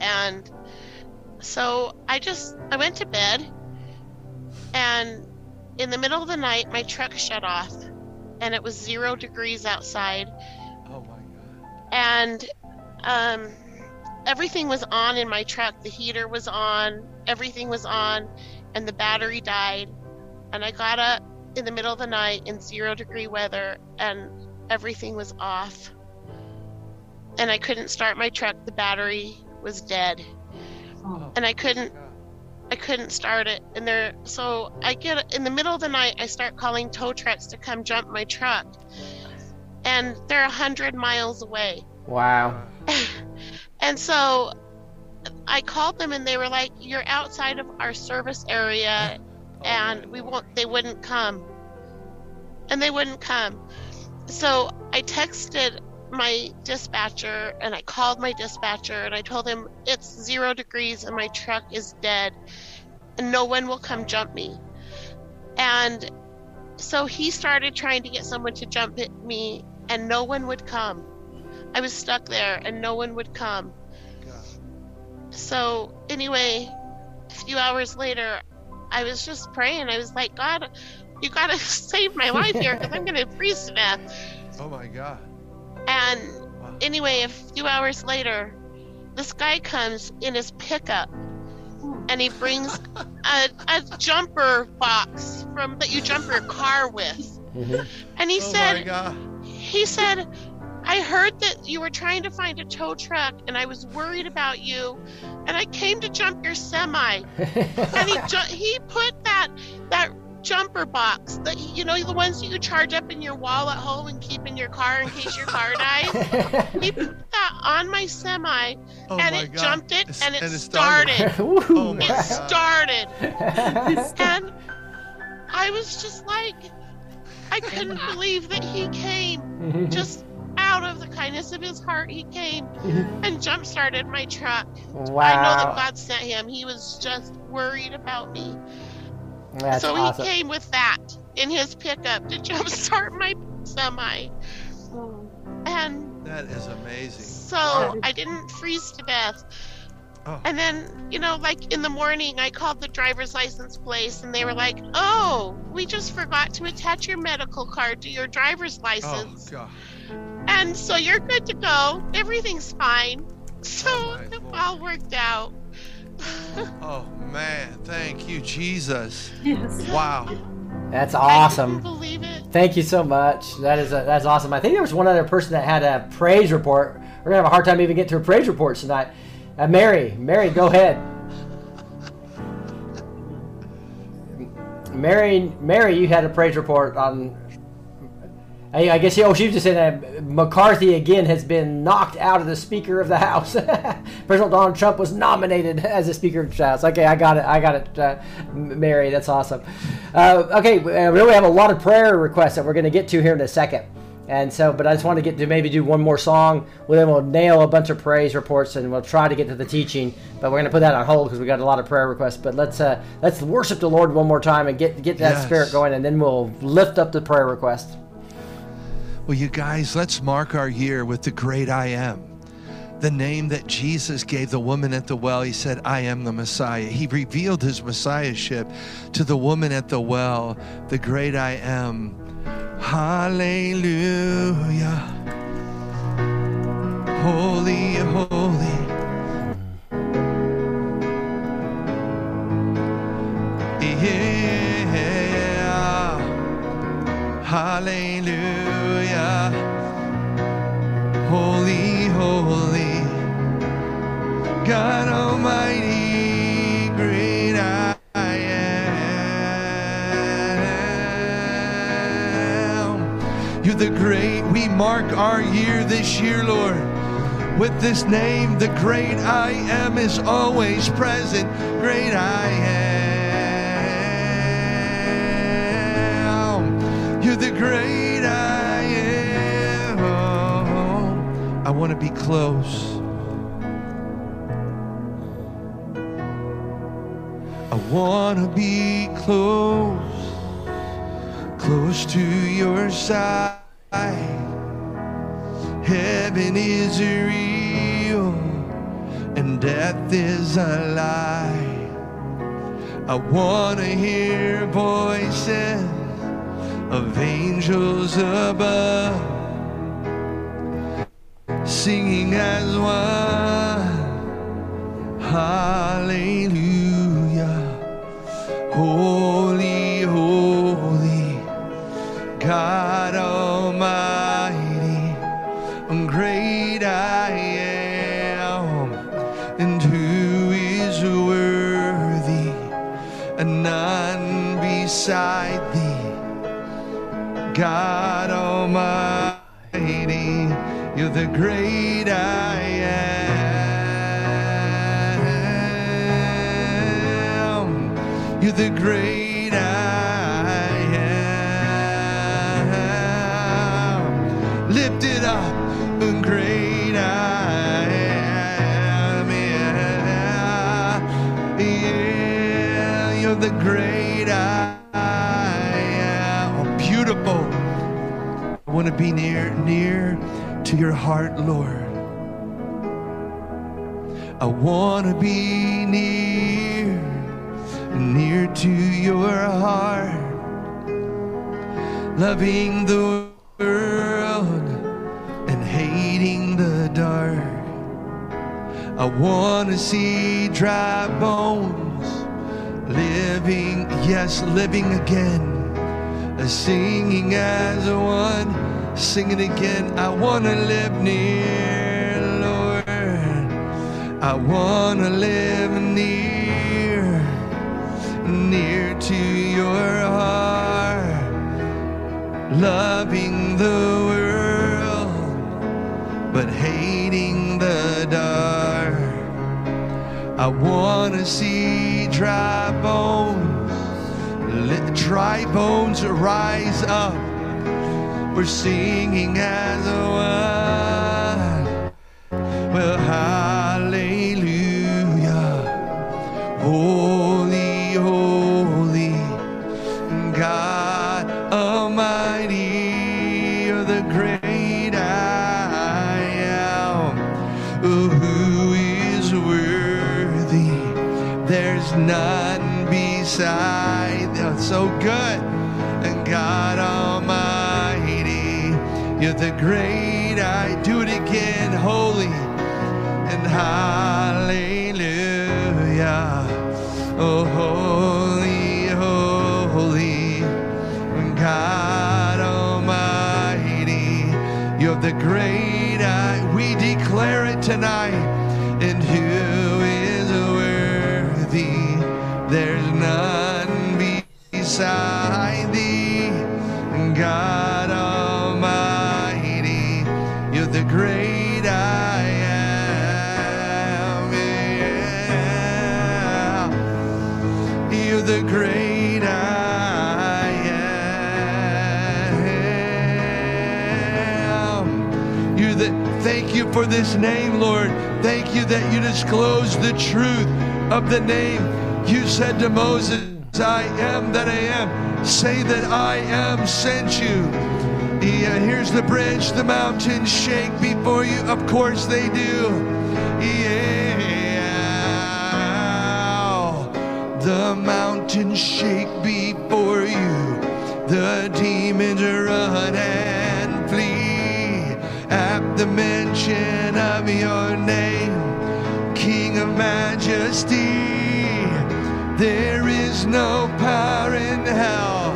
And so I just I went to bed and in the middle of the night my truck shut off and it was 0 degrees outside Oh my God. and um, everything was on in my truck. The heater was on, everything was on, and the battery died. And I got up in the middle of the night in zero degree weather, and everything was off. And I couldn't start my truck. The battery was dead, and I couldn't. I couldn't start it, and there. So I get in the middle of the night. I start calling tow trucks to come jump my truck, and they're a hundred miles away. Wow. And so I called them and they were like, You're outside of our service area and we won't they wouldn't come. And they wouldn't come. So I texted my dispatcher and I called my dispatcher and I told him it's zero degrees and my truck is dead and no one will come jump me. And so he started trying to get someone to jump at me and no one would come. I was stuck there and no one would come. So, anyway, a few hours later, I was just praying. I was like, God, you gotta save my life here because I'm gonna freeze to death. Oh my God. And anyway, a few hours later, this guy comes in his pickup and he brings a, a jumper box from that you jump your car with. Mm-hmm. And he oh said, he said, I heard that you were trying to find a tow truck and I was worried about you and I came to jump your semi. and he ju- he put that that jumper box that you know the ones that you charge up in your wall at home and keep in your car in case your car dies. he put that on my semi Oh and my it God. jumped it It's- and it, and it started. started. Oh it God. started. and I was just like I couldn't believe that he came just out of the kindness of his heart he came and jump started my truck. I know that God sent him. He was just worried about me. That's so awesome. he came with that in his pickup to jump start my semi. And That is amazing. so I didn't freeze to death. Oh. And then, you know, like in the morning, I called the driver's license place and they were like, oh, we just forgot to attach your medical card to your driver's Oh license. God. And so you're good to go. Everything's fine. So Oh, it Lord. all worked out. Oh man, thank you, Jesus. Yes. Wow. That's I awesome. couldn't believe it. Thank you so much. That is a, that's awesome. I think there was one other person that had a praise report. We're gonna have a hard time even getting to a praise report tonight. Uh, Mary, Mary, go ahead. Mary, Mary, you had a praise report on. I, I guess oh she was just saying that McCarthy again has been knocked out of the Speaker of the House. President Donald Trump was nominated as the Speaker of the House. Okay, I got it. I got it, uh, Mary. That's awesome. Uh, okay, we uh, we really have a lot of prayer requests that we're going to get to here in a second. And so, but I just want to get to maybe do one more song. Well, then we'll nail a bunch of praise reports, and we'll try to get to the teaching. But we're going to put that on hold because we got a lot of prayer requests. But let's uh, let's worship the Lord one more time and get get that Yes. spirit going, and then we'll lift up the prayer request. Well, you guys, let's mark our year with the great I am. The name that Jesus gave the woman at the well, he said, I am the Messiah. He revealed his Messiahship to the woman at the well, the great I am. Hallelujah. Holy, holy. Yeah. Hallelujah. Holy, holy. God Almighty, great I am. You're the great. We mark our year this year, Lord. With this name, the great I am is always present. Great I am. You're the great want to be close. I want to be close, close to your side. Heaven is real and death is a lie. I want to hear voices of angels above singing as one. Hallelujah. Holy, holy, God Almighty, great I am, and who is worthy, and none beside thee. God the great I am. You're the great I am. Lift it up, and great I am. Yeah, yeah, you're the great I am. Oh, beautiful. I want to be near, near to your heart, Lord. I want to be near, near to your heart, loving the world and hating the dark. I want to see dry bones living, yes, living again singing as one, singing again. I want to live near, Lord. I want to live near, near to your heart, loving the world, but hating the dark. I want to see dry bones let dry bones rise up. We're singing as one. Well, hallelujah. The great I do it again, holy and hallelujah. Oh, holy, holy, God Almighty, you're the great for this name, Lord. Thank you that you disclosed the truth of the name. You said to Moses, I am that I am. Say that I am sent you. Yeah, here's the bridge, the mountains shake before you. Of course they do. Yeah. The mountains shake before you. The demons run mention of your name, King of majesty. There is no power in hell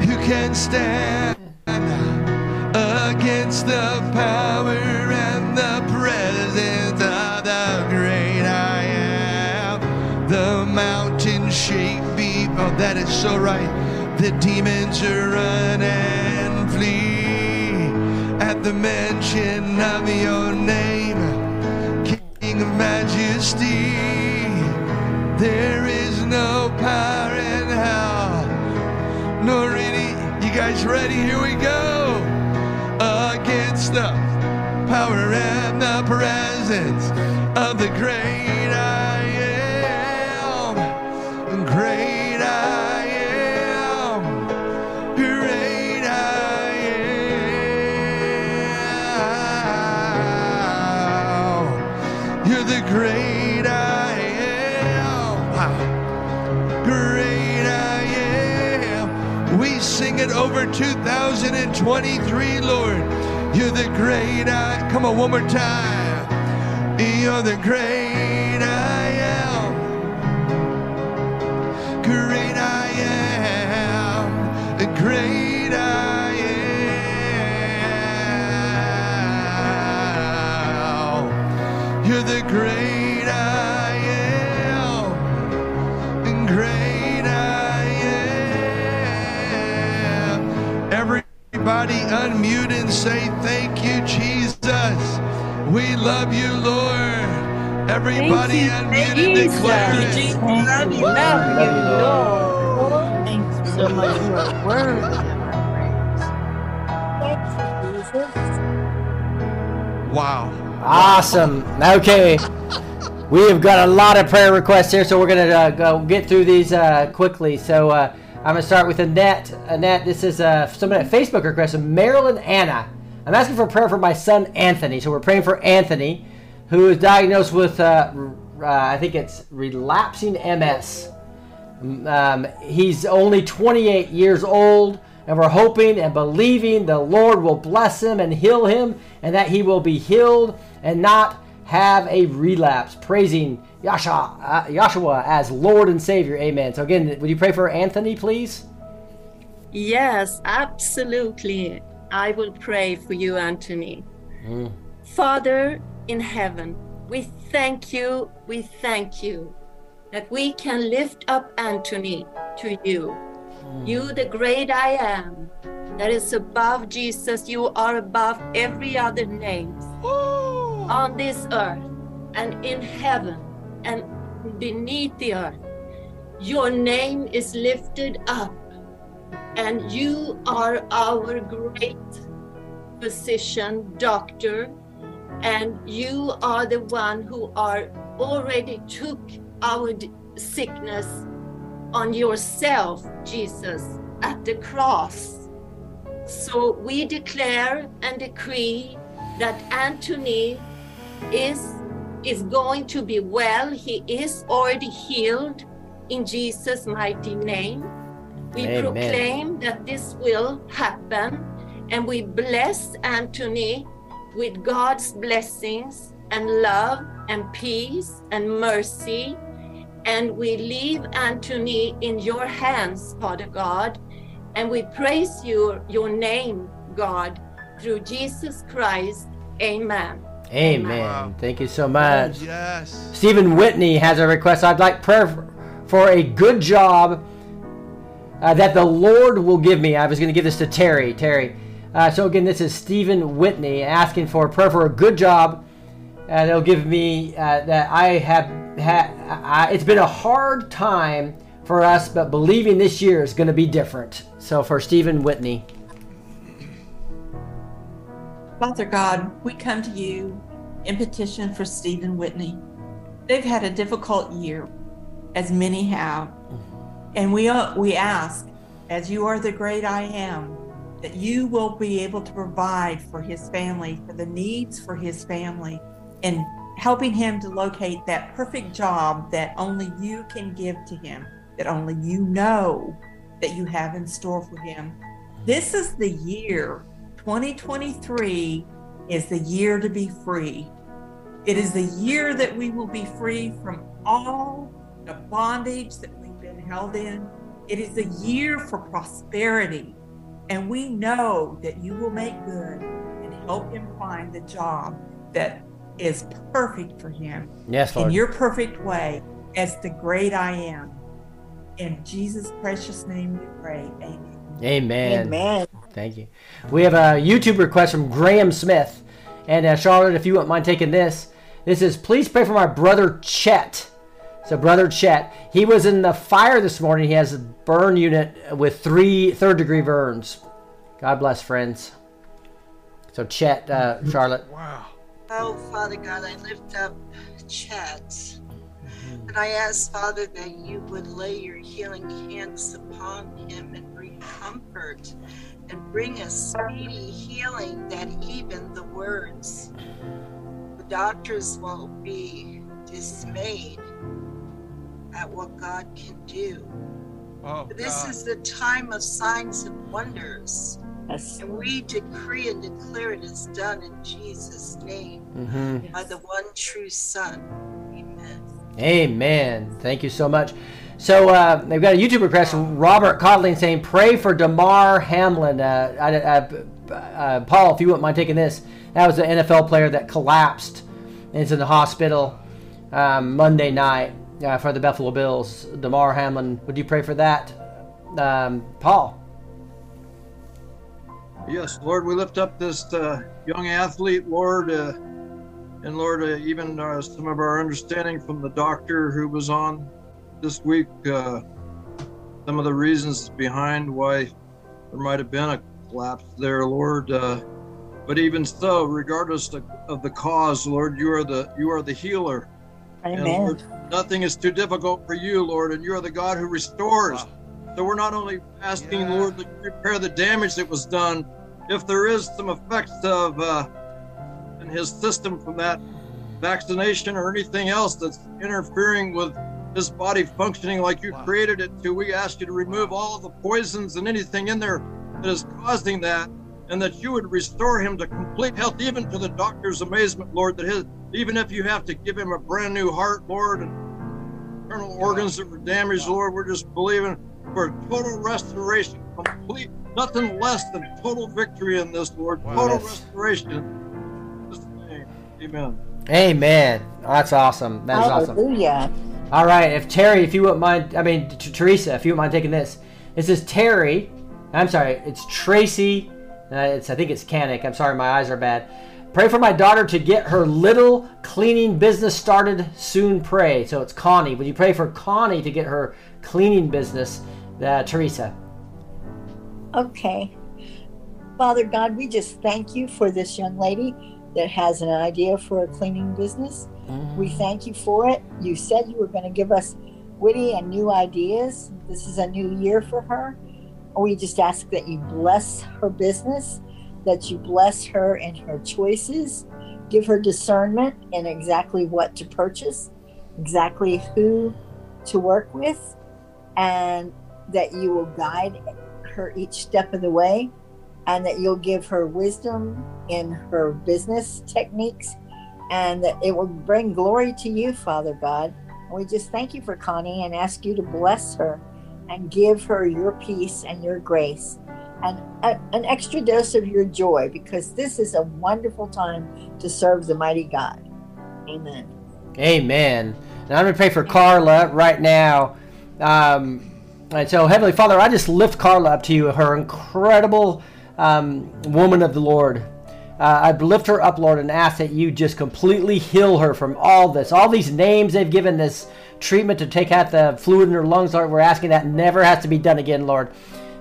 who can stand against the power and the presence of the great I am. The mountains shake be oh that is so right. The demons are run and flee at the mention of your name, King of majesty. There is no power in hell nor any. You guys ready? Here we go. Against the power and the presence of the great sing it over 2023, Lord. You're the great I. Come on, one more time. You're the great I am. Great I am. The great I am. You're the great Everybody unmute and say, Thank you, Jesus. We love you, Lord. Everybody you, unmute and Jesus. declare Thank you, it. Jesus. Love you, Love you, Lord. Thank you so much for your word. Wow. Awesome. Okay. We have got a lot of prayer requests here, so we're going to uh, go get through these uh, quickly. So uh, I'm to start with Annette. Annette, this is uh, someone at Facebook request of Marilyn Anna. I'm asking for prayer for my son Anthony. So we're praying for Anthony, who is diagnosed with, uh, uh, I think it's relapsing MS. Um, he's only 28 years old, and we're hoping and believing the Lord will bless him and heal him, and that he will be healed and not have a relapse. Praising Yasha, uh, Yahshua as Lord and Savior. Amen. So again, would you pray for Anthony, please? Yes, absolutely. I will pray for you, Anthony. Father in heaven, we thank you, we thank you that we can lift up Anthony to you. You, the great I am, that is above Jesus, you are above every other name on this earth and in heaven and beneath the earth. Your name is lifted up, and you are our great physician, doctor, and you are the one who are already took our sickness on yourself, Jesus, at the cross. So we declare and decree that Anthony is is going to be well. He is already healed in Jesus' mighty name. We Amen. proclaim that this will happen and we bless Anthony with God's blessings and love and peace and mercy. And we leave Anthony in your hands, Father God. And we praise you, your name, God, through Jesus Christ. Amen. Amen. Thank you so much. Yes. Stephen Whitney has a request. I'd like prayer for- for a good job uh, that the Lord will give me. I was going to give this to Terry. Terry. Uh, so again, this is Stephen Whitney asking for prayer for a good job uh, that'll give me uh, that I have had. It's been a hard time for us, but believing this year is going to be different. So for Stephen Whitney. Father God, we come to you in petition for Stephen Whitney. They've had a difficult year, as many have. And we, uh, we ask, as you are the great I am, that you will be able to provide for his family, for the needs for his family, and helping him to locate that perfect job that only you can give to him, that only you know that you have in store for him. This is the year 2023 is the year to be free. It is the year that we will be free from all the bondage that we've been held in. It is a year for prosperity. And we know that you will make good and help him find the job that is perfect for him Yes, in your perfect way as the great I am. In Jesus' precious name we pray. Amen. Amen. Amen. Thank you. We have a YouTube request from Graham Smith. And uh, Charlotte, if you wouldn't mind taking this, this is please pray for my brother Chet. So, brother Chet, he was in the fire this morning. He has a burn unit with three third degree burns. God bless, friends. So, Chet, uh, Charlotte. Wow. Oh, Father God, I lift up Chet. And I ask, Father, that you would lay your healing hands upon him and bring comfort and bring a speedy healing that even the words, the doctors will be dismayed at what God can do. Oh, This God. is the time of signs and wonders. Yes. And we decree and declare it is done in Jesus' name Mhm. by the one true Son. Amen. Amen. Thank you so much. So uh, they've got a YouTube request from Robert Codling saying, "Pray for Damar Hamlin." Uh, I, uh, uh, Paul, if you wouldn't mind taking this, that was an NFL player that collapsed and is in the hospital um, Monday night uh, for the Buffalo Bills. Damar Hamlin, would you pray for that, um, Paul? Yes, Lord, we lift up this uh, young athlete, Lord, uh, and Lord, uh, even uh, some of our understanding from the doctor who was on this week, uh, some of the reasons behind why there might have been a collapse there, Lord. Uh, but even so, regardless of, of the cause, Lord, you are the you are the healer. And Amen. Lord, nothing is too difficult for you, Lord, and you are the God who restores. So we're not only asking, Lord, to repair the damage that was done, if there is some effects of uh, in his system from that vaccination or anything else that's interfering with his body functioning like you created it to, we ask you to remove all the poisons and anything in there that is causing that, and that you would restore him to complete health, even to the doctor's amazement, Lord, that his even if you have to give him a brand new heart, Lord, and internal organs that were damaged, Lord, we're just believing for total restoration, complete, nothing less than total victory in this, Lord. Total Yes. restoration. In Jesus' name. Amen. Amen. That's awesome. That is awesome. Hallelujah. All right, if Terry, if you wouldn't mind, I mean T- Teresa, if you wouldn't mind taking this. This is Terry. I'm sorry, it's Tracy. Uh, it's I think it's Canic. I'm sorry, my eyes are bad. Pray for my daughter to get her little cleaning business started soon. Pray. So it's Connie. Would you pray for Connie to get her cleaning business, uh, Teresa? Okay. Father God, we just thank you for this young lady that has an idea for a cleaning business. We mm. thank you for it. You said you were going to give us witty and new ideas. This is a new year for her. We just ask that you bless her business, that you bless her in her choices, give her discernment in exactly what to purchase, exactly who to work with, and that you will guide her each step of the way, and that you'll give her wisdom in her business techniques, and it will bring glory to you, Father God. We just thank you for Connie and ask you to bless her and give her your peace and your grace and a, an extra dose of your joy because this is a wonderful time to serve the mighty God. Amen. Amen. And I'm going to pray for Carla right now. Um, and so, Heavenly Father, I just lift Carla up to you, her incredible um, woman of the Lord. Uh, I lift her up, Lord, and ask that you just completely heal her from all this. All these names they've given this treatment to take out the fluid in her lungs, Lord, we're asking that never has to be done again, Lord.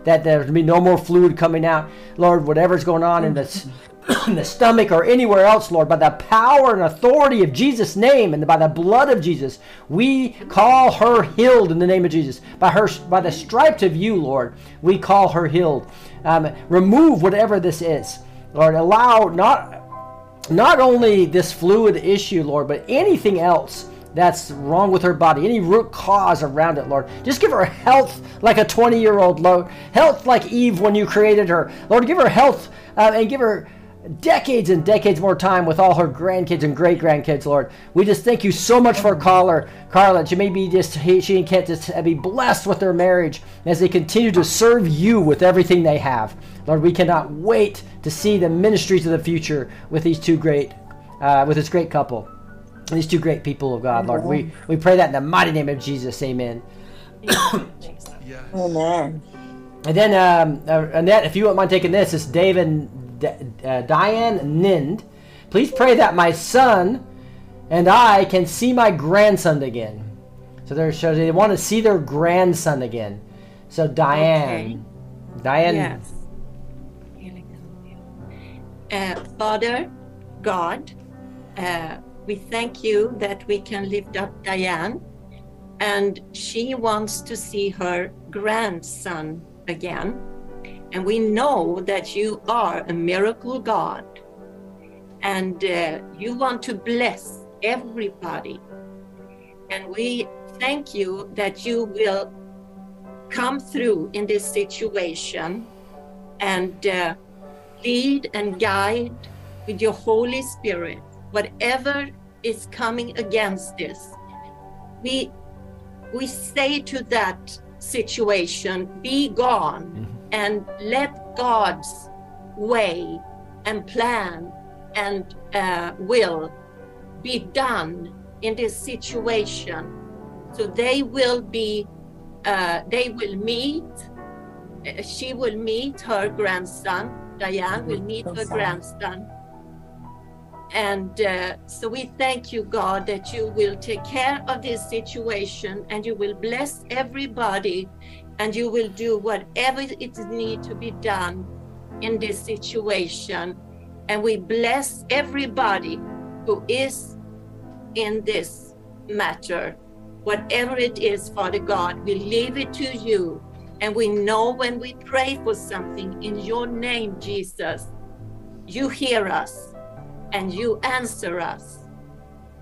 That there's be no more fluid coming out, Lord. Whatever's going on in the in the stomach or anywhere else, Lord, by the power and authority of Jesus' name and by the blood of Jesus, we call her healed in the name of Jesus. By her, by the stripes of you, Lord, we call her healed. Um, remove whatever this is, Lord. Allow not not only this fluid issue, Lord, but anything else that's wrong with her body, any root cause around it, Lord. Just give her health like a 20 year old, Lord. Health like Eve when you created her. Lord, give her health uh, and give her decades and decades more time with all her grandkids and great grandkids, Lord. We just thank you so much for Carla. Carla, she may be just, she and Kent just be blessed with their marriage as they continue to serve you with everything they have. Lord, we cannot wait to see the ministries of the future with these two great, uh, with this great couple these two great people of God, Lord. We we pray that in the mighty name of Jesus, Amen. Amen. And then um, uh, Annette, if you wouldn't mind taking this, it's David uh, Diane Nind. Please pray that my son and I can see my grandson again. So they're so they want to see their grandson again. So Diane, Diane. Yes. Uh, Father, God, uh, we thank you that we can lift up Diane and she wants to see her grandson again. And we know that you are a miracle God and uh, you want to bless everybody. And we thank you that you will come through in this situation and uh, lead and guide with your Holy Spirit whatever is coming against this. We we say to that situation, be gone and let God's way and plan and uh, will be done in this situation. So they will be, uh, they will meet, uh, she will meet her grandson, Diane will meet her grandson. And uh, so we thank you, God, that you will take care of this situation and you will bless everybody and you will do whatever it needs to be done in this situation. And we bless everybody who is in this matter. Whatever it is, Father God, we leave it to you. And we know when we pray for something in your name, Jesus, you hear us and you answer us.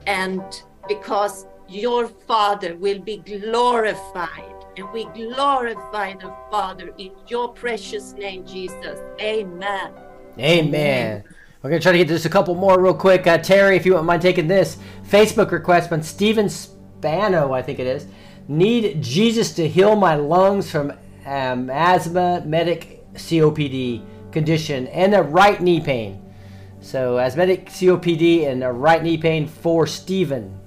And because your Father will be glorified, and we glorify the Father in your precious name, Jesus. Amen. Amen. We're going to try to get just a couple more real quick. Uh, Terry, if you wouldn't mind taking this Facebook request from Steven Spano, I think it is. Need Jesus to heal my lungs from um, medic COPD condition and a right knee pain. So, asthmatic COPD and a right knee pain for Stephen.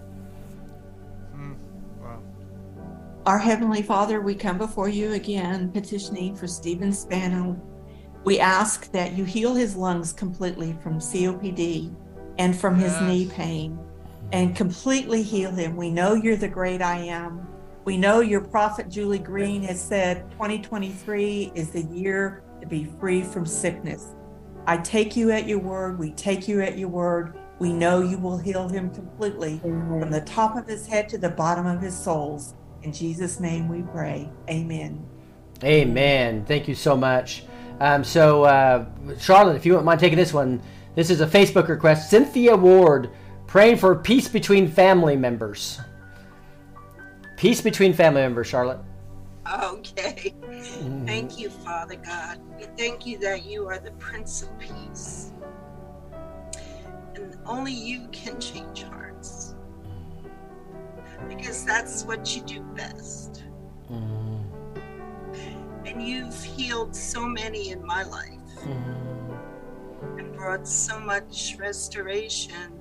Our Heavenly Father, we come before you again, petitioning for Stephen Spano. We ask that you heal his lungs completely from COPD and from his knee pain and completely heal him. We know you're the great I am. We know your prophet Julie Green has said 2023 is the year to be free from sickness. I take you at your word. We take you at your word. We know you will heal him completely from the top of his head to the bottom of his soles. In Jesus' name we pray. Amen. Amen. Thank you so much. Um, so, uh, Charlotte, if you wouldn't mind taking this one, this is a Facebook request. Cynthia Ward praying for peace between family members. Peace between family members, Charlotte. Okay. Thank you, Father God. We thank you that you are the Prince of Peace. And only you can change hearts. Because that's what you do best. And you've healed so many in my life and brought so much restoration.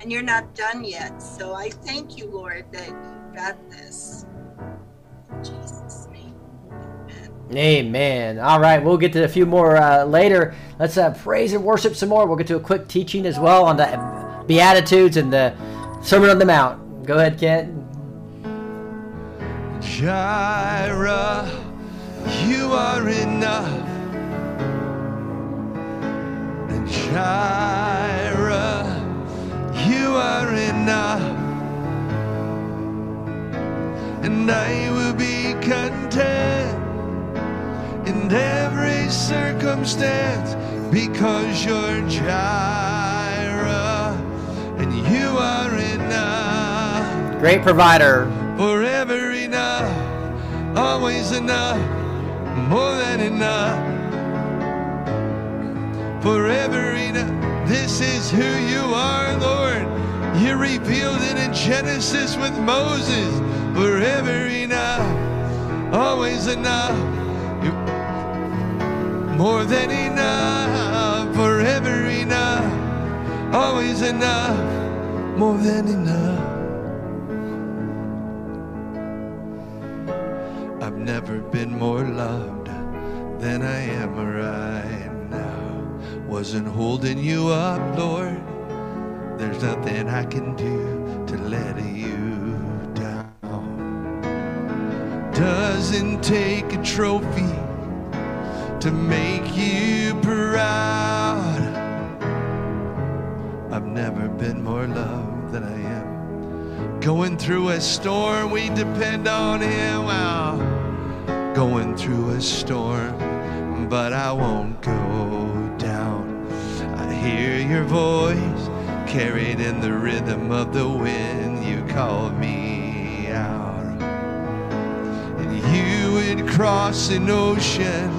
And you're not done yet. So I thank you, Lord, that you got this. In Jesus' name. Amen. All right, we'll get to a few more uh, later. Let's uh, praise and worship some more. We'll get to a quick teaching as well on the Beatitudes and the Sermon on the Mount. Go ahead, Kent. Jireh, you are enough. And Jireh, you are enough. And I will be content in every circumstance because you're Jireh and you are enough. Great provider. Forever enough, always enough, more than enough. Forever enough, this is who you are, Lord. You revealed it in Genesis with Moses. Forever enough, always enough, more than enough. Forever enough, always enough, more than enough. Never been more loved than I am right now. Wasn't holding you up, Lord. There's nothing I can do to let you down. Doesn't take a trophy to make you proud. I've never been more loved than I am. Going through a storm, we depend on Him. Wow. Going through a storm, but I won't go down. I hear your voice carried in the rhythm of the wind. You called me out, and you would cross an ocean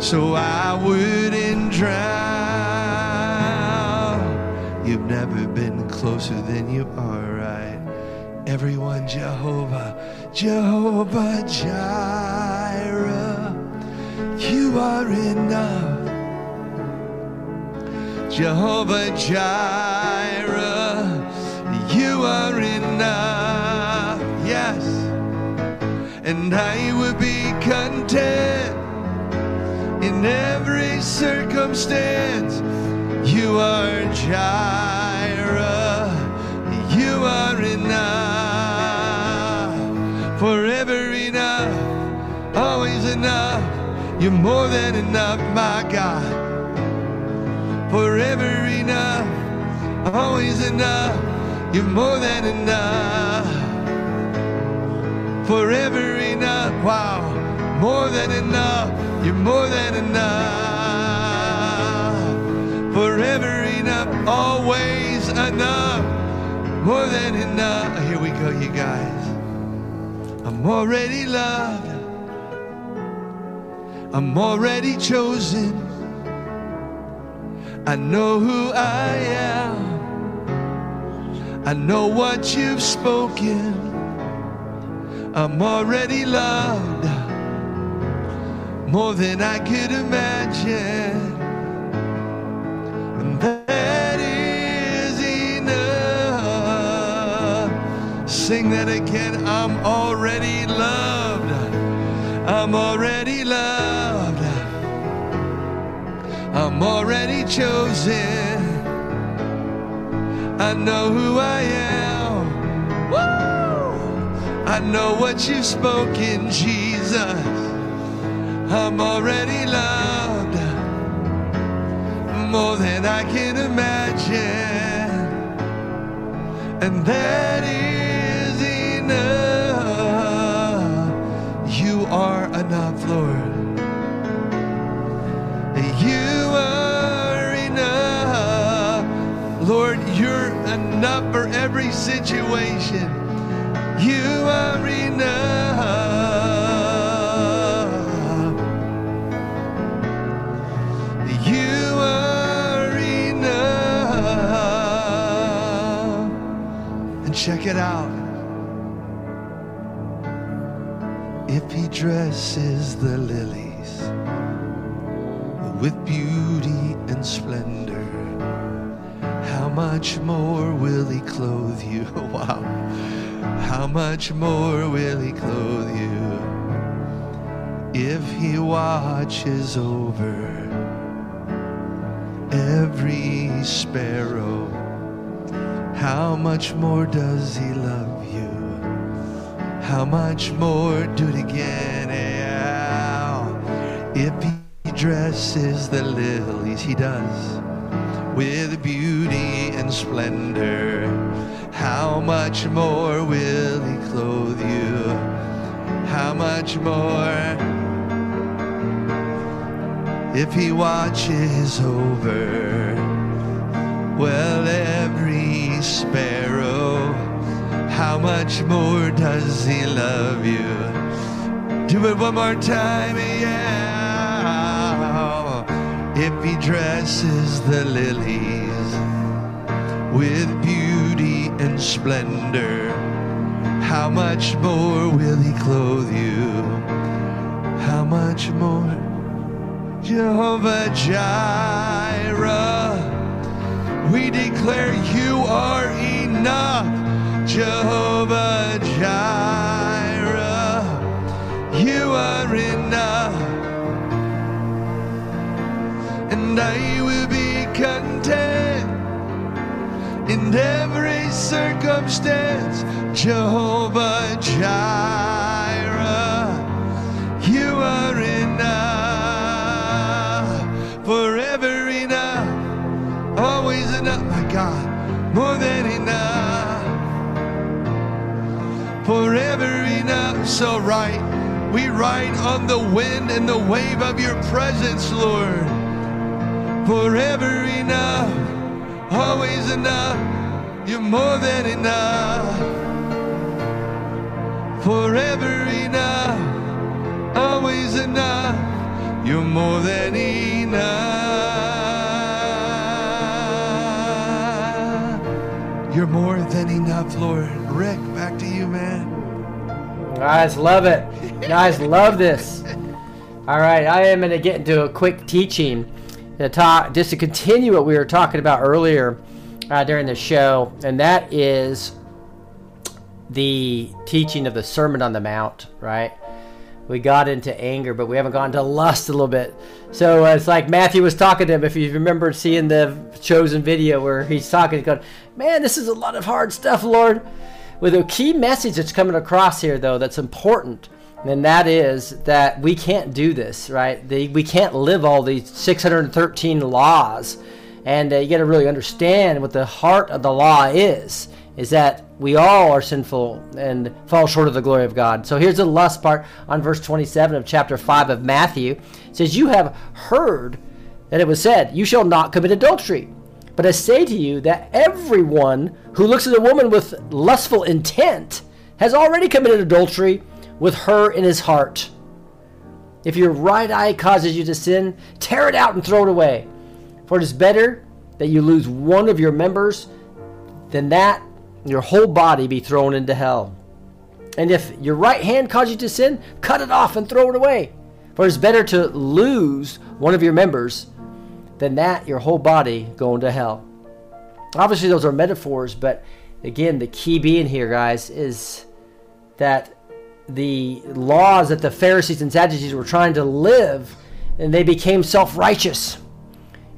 so I wouldn't drown. You've never been closer than you are right. Everyone, Jehovah, Jehovah Jireh, you are enough. Jehovah Jireh, you are enough. Yes, and I will be content in every circumstance. You are Jireh, you are enough, You're more than enough, my God. Forever enough, always enough. You're more than enough. Forever enough, wow, more than enough. You're more than enough. Forever enough, always enough. More than enough. Here we go, you guys. I'm already loved. I'm already chosen. I know who I am. I know what you've spoken. I'm already loved more than I could imagine. And that is enough. Sing that again. I'm already loved. I'm already loved. I'm already chosen. I know who I am. Woo! I know what you've spoken, Jesus. I'm already loved more than I can imagine. And that is enough for every situation. You are enough. You are enough. And check it out. If he dresses the lilies with beauty much more will he clothe you? Wow. How much more will he clothe you if he watches over every sparrow? How much more does he love you? How much more do it again? Yeah. If he dresses the lilies, he does with beauty and splendor. How much more will he clothe you? How much more? If he watches over, well, every sparrow, how much more does he love you? Do it one more time, yeah. If he dresses the lilies with beauty and splendor, how much more will he clothe you? How much more? Jehovah Jireh, we declare you are enough. Jehovah Jireh, you are enough. And I will be content in every circumstance. Jehovah Jireh, you are enough, forever enough, always enough, my God, more than enough, forever enough. So right, we ride on the wind and the wave of your presence, Lord, forever enough, always enough, you're more than enough forever enough, always enough. You're more than enough. You're more than enough, Lord. Rick, back to you, man. Guys, love it. Guys, love this. All right, I am going to get into a quick teaching to talk, just to continue what we were talking about earlier uh, during the show, and that is the teaching of the Sermon on the Mount, right? We got into anger, but we haven't gone to lust a little bit. So uh, it's like Matthew was talking to him. If you remember seeing the chosen video where he's talking, he's going, Man, this is a lot of hard stuff, Lord. With a key message that's coming across here, though, that's important, and that is that we can't do this, right? We can't live all these 613 laws. And uh, you got to really understand what the heart of the law is is that we all are sinful and fall short of the glory of God. So here's the lust part on verse 27 of chapter 5 of Matthew. It says, You have heard that it was said, You shall not commit adultery. But I say to you that everyone who looks at a woman with lustful intent has already committed adultery with her in his heart. If your right eye causes you to sin, tear it out and throw it away. For it is better that you lose one of your members than that your whole body be thrown into hell. And if your right hand causes you to sin, cut it off and throw it away. For it's better to lose one of your members than that your whole body go into hell. Obviously, those are metaphors, but again, the key being here, guys, is that the laws that the Pharisees and Sadducees were trying to live, and they became self righteous.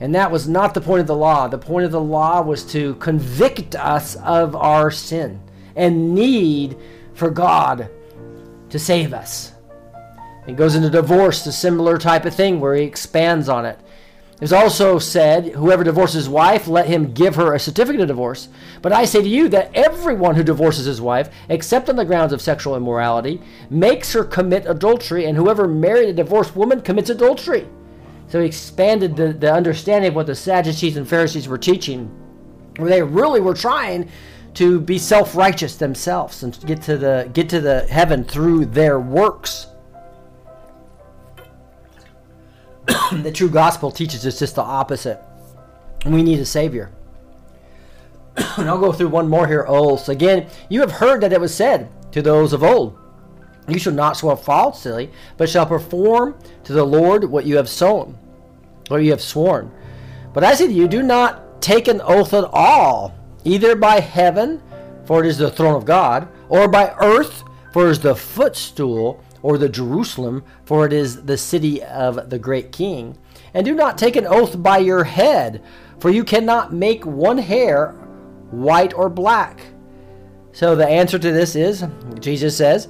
And that was not the point of the law. The point of the law was to convict us of our sin and need for God to save us. It goes into divorce, a similar type of thing where he expands on it. It was also said, Whoever divorces his wife, let him give her a certificate of divorce. But I say to you that everyone who divorces his wife, except on the grounds of sexual immorality, makes her commit adultery, and whoever married a divorced woman commits adultery. So he expanded the, the understanding of what the Sadducees and Pharisees were teaching, where they really were trying to be self-righteous themselves and get to the get to the heaven through their works. the true gospel teaches us just the opposite. We need a savior. and I'll go through one more here, oaths. Again, you have heard that it was said to those of old, You shall not swear falsely, but shall perform to the Lord what you have sown, what you have sworn. But I say to you, do not take an oath at all, either by heaven, for it is the throne of God, or by earth, for it is the footstool, or the Jerusalem, for it is the city of the great king. And do not take an oath by your head, for you cannot make one hair white or black. So the answer to this is Jesus says,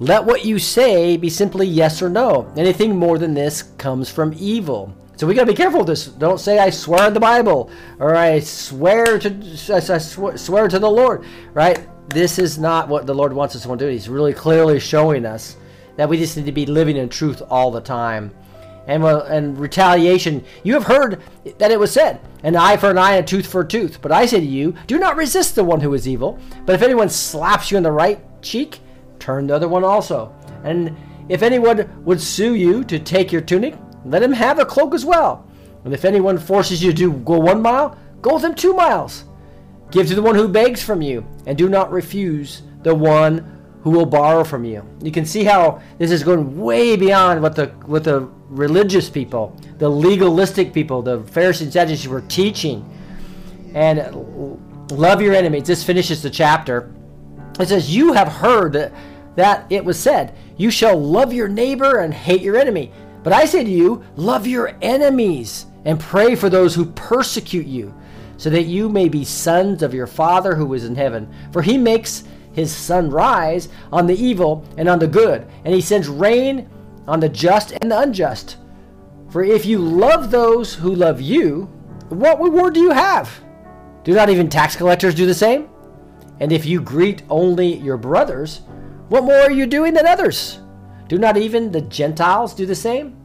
Let what you say be simply yes or no. Anything more than this comes from evil. So we got to be careful with this. Don't say I swear on the Bible or I swear to I swear to the Lord, right? This is not what the Lord wants us to do. He's really clearly showing us that we just need to be living in truth all the time. And, well, and retaliation, you have heard that it was said, an eye for an eye and a tooth for a tooth. But I say to you, do not resist the one who is evil. But if anyone slaps you on the right cheek, turn the other one also. And if anyone would sue you to take your tunic, let him have a cloak as well. And if anyone forces you to go one mile, go with him two miles. Give to the one who begs from you, and do not refuse the one who will borrow from you. You can see how this is going way beyond what the what the religious people, the legalistic people, the Pharisees and Sadducees were teaching. And love your enemies. This finishes the chapter. It says, "You have heard that, that it was said, you shall love your neighbor and hate your enemy. But I say to you, love your enemies and pray for those who persecute you." So that you may be sons of your Father who is in heaven. For he makes his sun rise on the evil and on the good, and he sends rain on the just and the unjust. For if you love those who love you, what reward do you have? Do not even tax collectors do the same? And if you greet only your brothers, what more are you doing than others? Do not even the Gentiles do the same?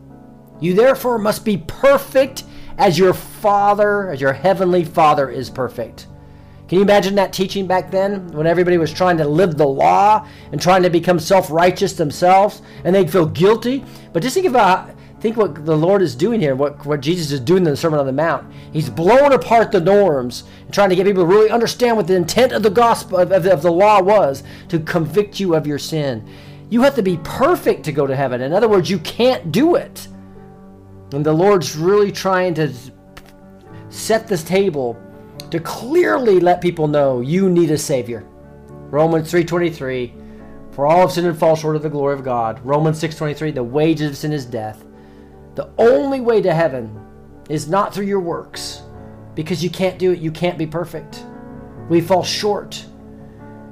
You therefore must be perfect as your Father, as your heavenly Father is perfect. Can you imagine that teaching back then when everybody was trying to live the law and trying to become self-righteous themselves and they'd feel guilty? But just think about think what the Lord is doing here, what, what Jesus is doing in the Sermon on the Mount. He's blowing apart the norms and trying to get people to really understand what the intent of the gospel of, of, of the law was to convict you of your sin. You have to be perfect to go to heaven. In other words, you can't do it. And the Lord's really trying to set this table to clearly let people know you need a savior. Romans 3:23 For all have sinned and fall short of the glory of God. Romans 6:23 The wages of sin is death. The only way to heaven is not through your works because you can't do it. You can't be perfect. We fall short.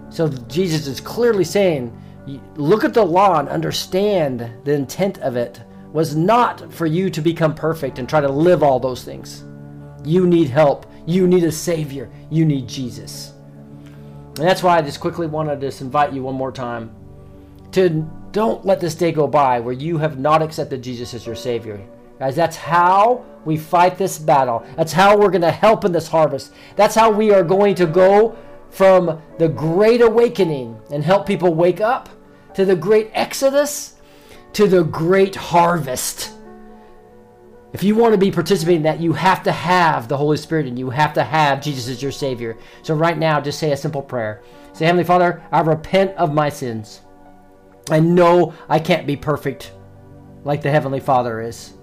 So Jesus is clearly saying, look at the law and understand the intent of it was not for you to become perfect and try to live all those things. You need help. You need a Savior. You need Jesus. And that's why I just quickly wanted to invite you one more time to don't let this day go by where you have not accepted Jesus as your Savior. Guys, that's how we fight this battle. That's how we're going to help in this harvest. That's how we are going to go from the great awakening and help people wake up to the great exodus to the great harvest. If you want to be participating in that, you have to have the Holy Spirit and you have to have Jesus as your Savior. So, right now, just say a simple prayer. Say, Heavenly Father, I repent of my sins. I know I can't be perfect like the Heavenly Father is.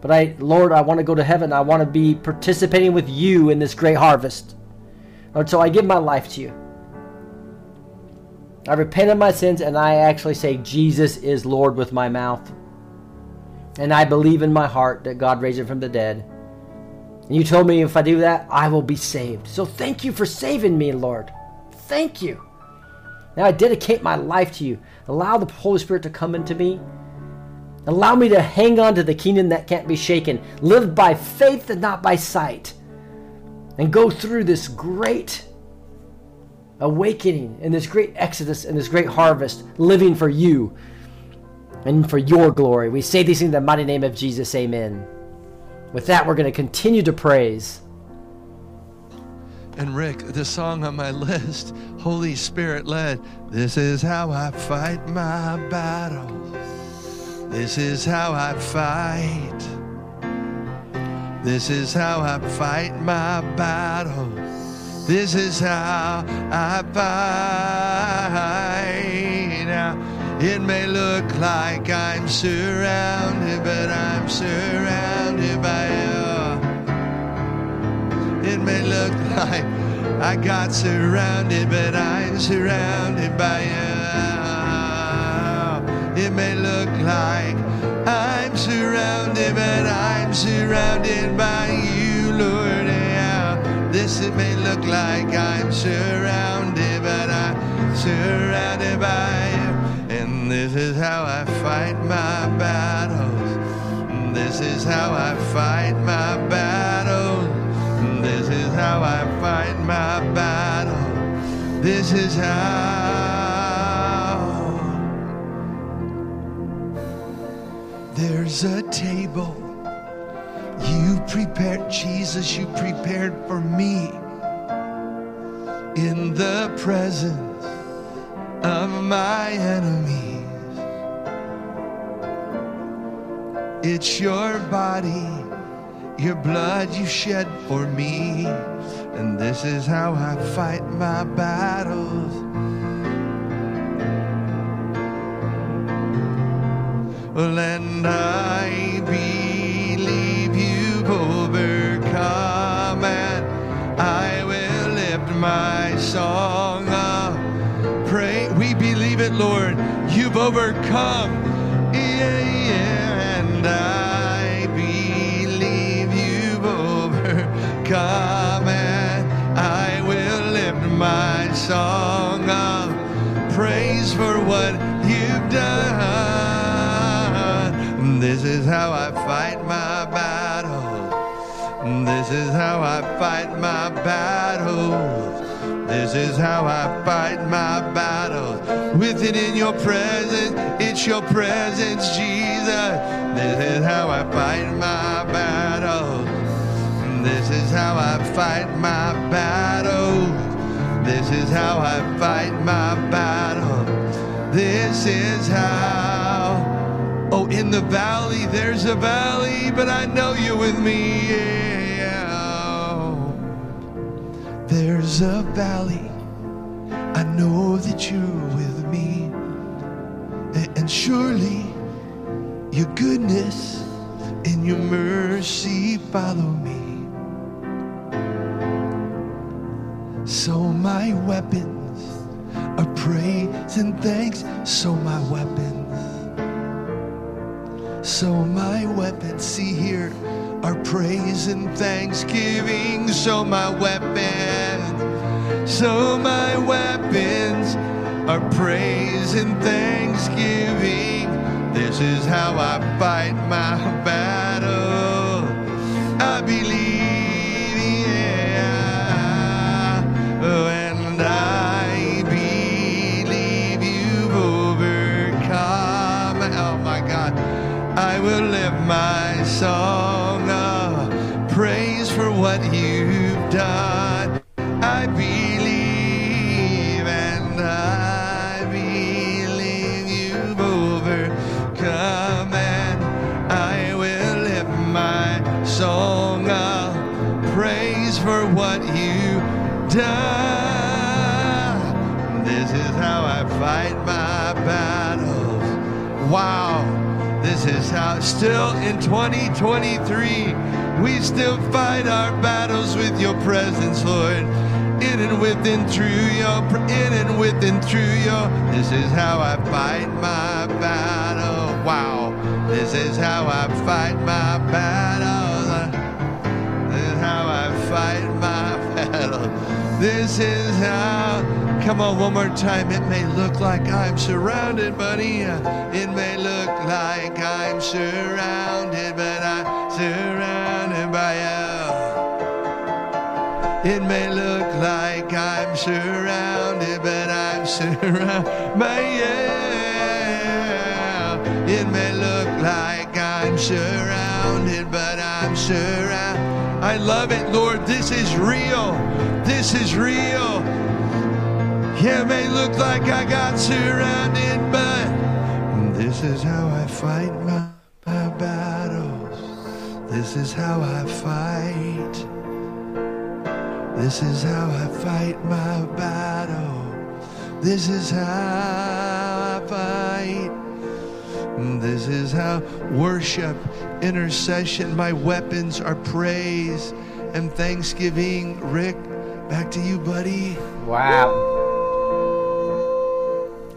But I, Lord, I want to go to heaven. I want to be participating with you in this great harvest. Lord, so I give my life to you. I repent of my sins and I actually say, Jesus is Lord with my mouth and I believe in my heart that God raised him from the dead. And you told me if I do that, I will be saved. So thank you for saving me, Lord. Thank you. Now I dedicate my life to you. Allow the Holy Spirit to come into me. Allow me to hang on to the kingdom that can't be shaken. Live by faith and not by sight. And go through this great awakening and this great exodus and this great harvest, living for you and for your glory. We say these in the mighty name of Jesus. Amen. With that, we're going to continue to praise. And Rick, the song on my list, Holy Spirit led, This is how I fight my battles. This is how I fight. This is how I fight my battles. This is how I fight. It may look like I'm surrounded, but I'm surrounded by you. It may look like I got surrounded, but I'm surrounded by you. It may look like I'm surrounded, but I'm surrounded by you, Lord. Yeah. This it may look like I'm surrounded, but I'm surrounded by you. This is how I fight my battles. This is how I fight my battles. This is how I fight my battle. This is how. There's a table you prepared, Jesus, you prepared for me in the presence of my enemies. It's your body, your blood you shed for me. And this is how I fight my battles. Well, and I believe you've overcome, and I will lift my song up. Pray, we believe it, Lord. You've overcome. Yeah, yeah, This is how I fight my battles. This is how I fight my battles. This is how I fight my battles. With it in your presence, it's your presence, Jesus. This is how I fight my battles. This is how I fight my battles. This is how I fight my battle. This is how. Oh, in the valley, there's a valley, but I know you're with me. Yeah. There's a valley. I know that you're with me. And surely your goodness and your mercy follow me. So my weapons are praise and thanks. So my weapons. So my weapons, see here, are praise and thanksgiving. So my weapons, so my weapons are praise and thanksgiving. This is how I fight my battle. Wow. This is how, still in 2023, we still fight our battles with your presence, Lord. In and within through your, in and with and through your. This is how I fight my battle. Wow. This is how I fight my battle. This is how I fight my battle. This is how. Come on, one more time. It may look like I'm surrounded, buddy. It may look like I'm surrounded, but I'm surrounded by you. It may look like I'm surrounded, but I'm surrounded by you. It may look like I'm surrounded, but I'm surrounded. I love it, Lord. This is real. This is real. Yeah, may look like I got surrounded, but this is how I fight my, my battles. This is how I fight. This is how I fight my battle. This is how I fight. This is how worship, intercession, my weapons are praise and thanksgiving. Rick, back to you, buddy. Wow.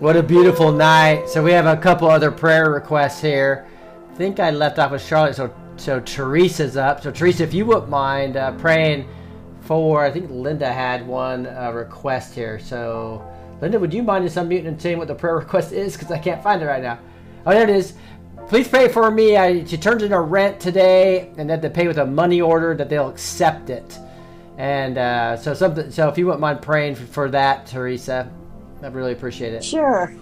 What a beautiful night. So we have a couple other prayer requests here. I think I left off with Charlotte, so so Teresa's up. So Teresa, if you wouldn't mind uh, praying for, I think Linda had one uh, request here. So Linda, would you mind just unmuting and saying what the prayer request is? Because I can't find it right now. Oh, there it is. Please pray for me. I, she turns in her rent today, and that they pay with a money order that they'll accept it. And uh, so something. So if you wouldn't mind praying for, for that, Teresa, I'd really appreciate it. Sure.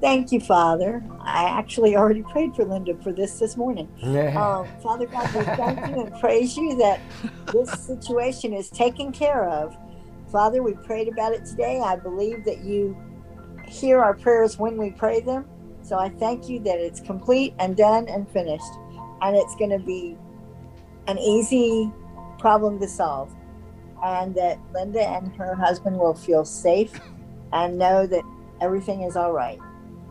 Thank you, Father. I actually already prayed for Linda for this this morning. Um, Father God, we thank you and praise you that this situation is taken care of. Father, we prayed about it today. I believe that you hear our prayers when we pray them. So I thank you that it's complete and done and finished. And it's going to be an easy problem to solve. And that Linda and her husband will feel safe and know that everything is all right.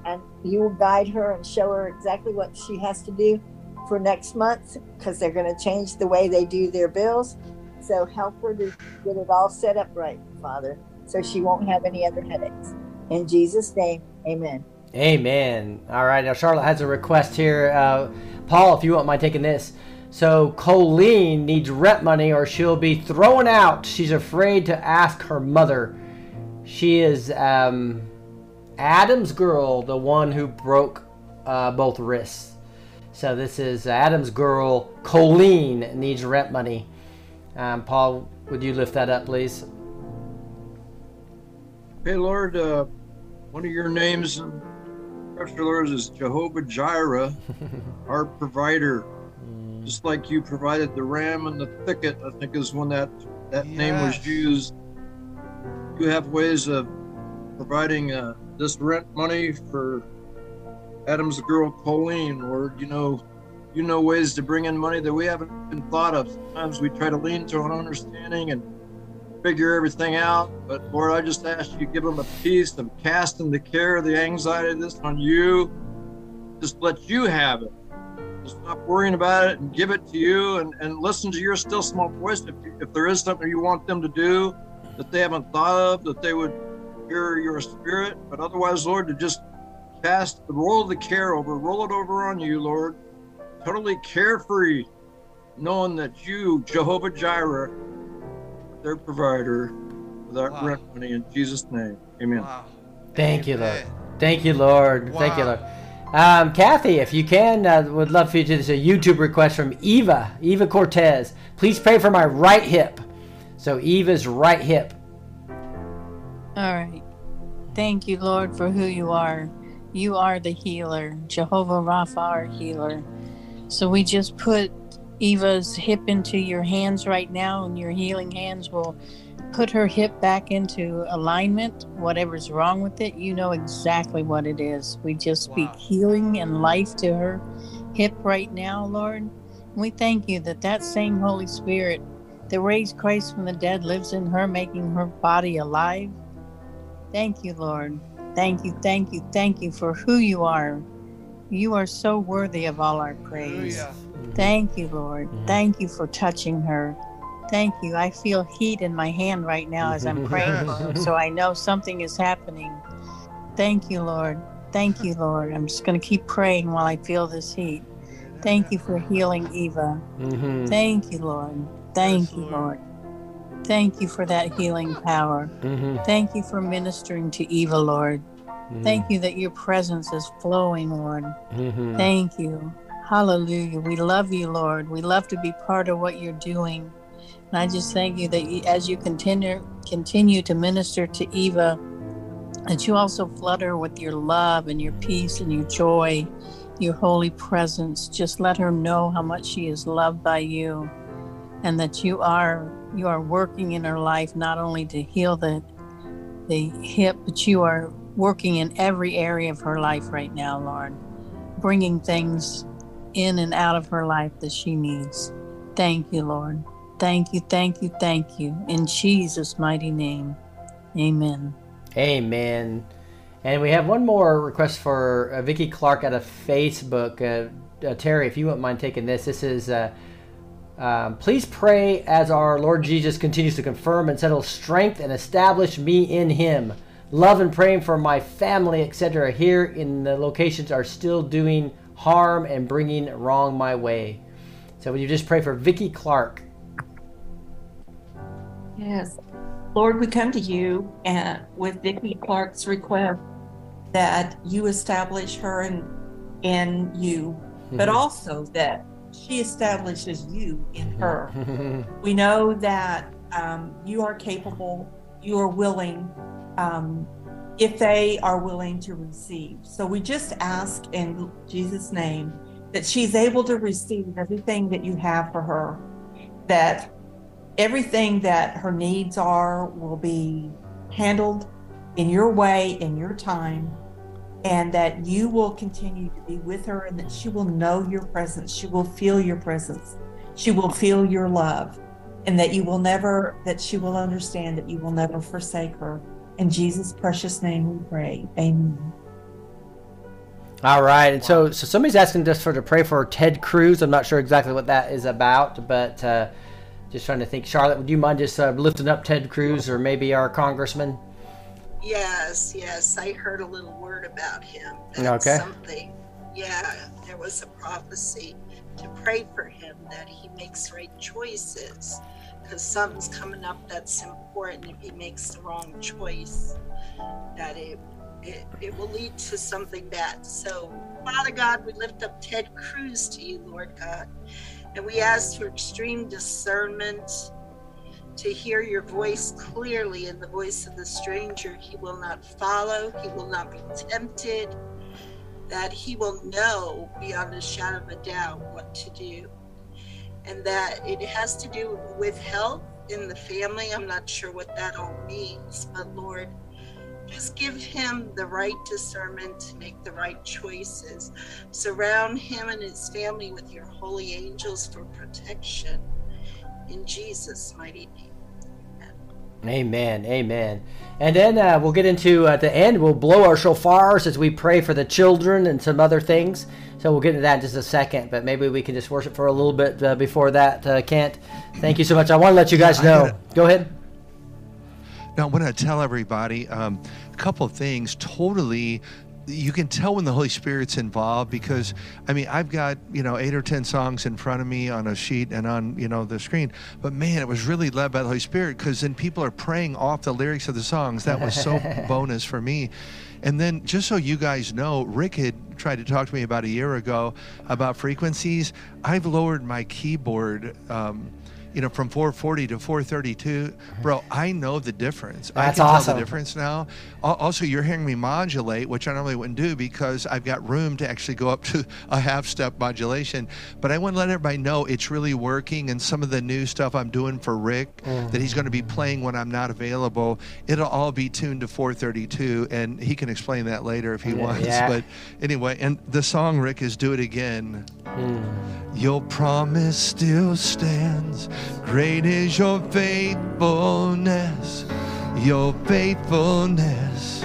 And you will guide her and show her exactly what she has to do for next month because they're going to change the way they do their bills. So help her to get it all set up right, Father, so she won't have any other headaches. In Jesus' name, amen. Amen. All right. Now Charlotte has a request here. Uh, Paul, if you won't mind taking this. So Colleen needs rent money or she'll be thrown out. She's afraid to ask her mother. She is um, Adam's girl, the one who broke uh, both wrists. So this is Adam's girl, Colleen, needs rent money. Um, Paul, would you lift that up, please? Hey, Lord, uh, one of your names in Scripture, Lord, is Jehovah Jireh, our provider. Just like you provided the ram in the thicket, I think is when that, that name was used. You have ways of providing uh, this rent money for Adam's girl Colleen, or You know, you know ways to bring in money that we haven't been thought of. Sometimes we try to lean to an understanding and figure everything out. But Lord, I just ask you to give them a peace of casting the care, the anxiety of this on you. Just let you have it. Just stop worrying about it and give it to you and, and listen to your still small voice. If, if there is something you want them to do that they haven't thought of, that they would hear your spirit. But otherwise, Lord, to just cast, the roll of the care over, roll it over on you, Lord. Totally carefree, knowing that you, Jehovah Jireh, their provider for that Wow. rent money in Jesus' name. Amen. Wow. Thank you, Lord. Thank you, Lord. Thank you, Lord. Um, Kathy, if you can, uh, would love for you to. This a YouTube request from Eva, Eva Cortez. Please pray for my right hip. So Eva's right hip. All right. Thank you, Lord, for who you are. You are the healer, Jehovah Rapha, our healer. So we just put Eva's hip into your hands right now, and your healing hands will put her hip back into alignment. Whatever's wrong with it, you know exactly what it is. We just speak Wow. healing and life to her hip right now, Lord. We thank you that that same Holy Spirit that raised Christ from the dead lives in her, making her body alive. Thank you, Lord. Thank you, thank you, thank you for who you are. You are so worthy of all our praise. Hallelujah. Thank you, Lord. Thank you for touching her. Thank you. I feel heat in my hand right now as I'm praying for her, so I know something is happening. Thank you, Lord. Thank you, Lord. I'm just going to keep praying while I feel this heat. Thank you for healing Eva. Mm-hmm. Thank you, Lord. Thank Yes, you, Lord. Lord. Thank you for that healing power. Mm-hmm. Thank you for ministering to Eva, Lord. Thank you that your presence is flowing, Lord. Mm-hmm. Thank you. Hallelujah. We love you, Lord. We love to be part of what you're doing. And I just thank you that you, as you continue continue to minister to Eva, that you also flutter with your love and your peace and your joy, your holy presence. Just let her know how much she is loved by you and that you are you are working in her life not only to heal the the hip, but you are working in every area of her life right now, Lord, bringing things in and out of her life that she needs. Thank you, Lord. Thank you, thank you, thank you. In Jesus' mighty name. Amen. Amen. And we have one more request for uh, Vicky Clark out of Facebook. Uh, uh, Terry, if you wouldn't mind taking this, this is uh, um, please pray as our Lord Jesus continues to confirm and settle strength and establish me in Him. Love and praying for my family, etc. Here in the locations are still doing harm and bringing wrong my way. So would you just pray for Vicky Clark? Yes. Lord, we come to you and with Vicki Clark's request that you establish her in, in you, but Mhm. also that she establishes you in her. we know that um, you are capable, you are willing, um, if they are willing to receive. So we just ask in Jesus' name that she's able to receive everything that you have for her, that everything that her needs are will be handled in your way, in your time, and that you will continue to be with her and that she will know your presence. She will feel your presence. She will feel your love, and that you will never, that she will understand that you will never forsake her. In Jesus' precious name we pray. Amen. All right, and so so somebody's asking us for to pray for Ted Cruz. I'm not sure exactly what that is about, but uh, just trying to think. Charlotte, would you mind just uh, lifting up Ted Cruz or maybe our congressman? Yes, yes, I heard a little word about him. That's Okay. Something. Yeah, there was a prophecy to pray for him that he makes right choices because something's coming up that's important if he makes the wrong choice that it it, it will lead to something bad. So, Father God, we lift up Ted Cruz to you, Lord God, and we ask for extreme discernment to hear your voice clearly in the voice of the stranger. He will not follow, he will not be tempted, that he will know beyond a shadow of a doubt what to do. And that it has to do with health in the family. I'm not sure what that all means, but Lord, just give him the right discernment to make the right choices. Surround him and his family with your holy angels for protection. In Jesus' mighty name. Amen, amen. And then uh, we'll get into at the end. We'll blow our shofars as we pray for the children and some other things. So we'll get into that in just a second. But maybe we can just worship for a little bit uh, before that. Uh, Kent, thank you so much. I want to let you guys know. gotta- Go ahead. Now, I want to tell everybody um, a couple of things. Totally, you can tell when the Holy Spirit's involved because, I mean, I've got you know eight or ten songs in front of me on a sheet and on you know the screen. But man, it was really led by the Holy Spirit because then people are praying off the lyrics of the songs. That was so bonus for me. And then, just so you guys know, Rick had tried to talk to me about a year ago about frequencies. I've lowered my keyboard. Um, you know, from 440 to 432, uh-huh. bro, I know the difference. That's I can tell the difference now. Also, you're hearing me modulate, which I normally wouldn't do because I've got room to actually go up to a half step modulation. But I want to let everybody know it's really working. And some of the new stuff I'm doing for Rick that he's going to be mm. playing when I'm not available, it'll all be tuned to 432. And he can explain that later if he Yeah, wants. yeah. But anyway, and the song, Rick, is Do It Again. Hmm. Your promise still stands. Great is your faithfulness. Your faithfulness.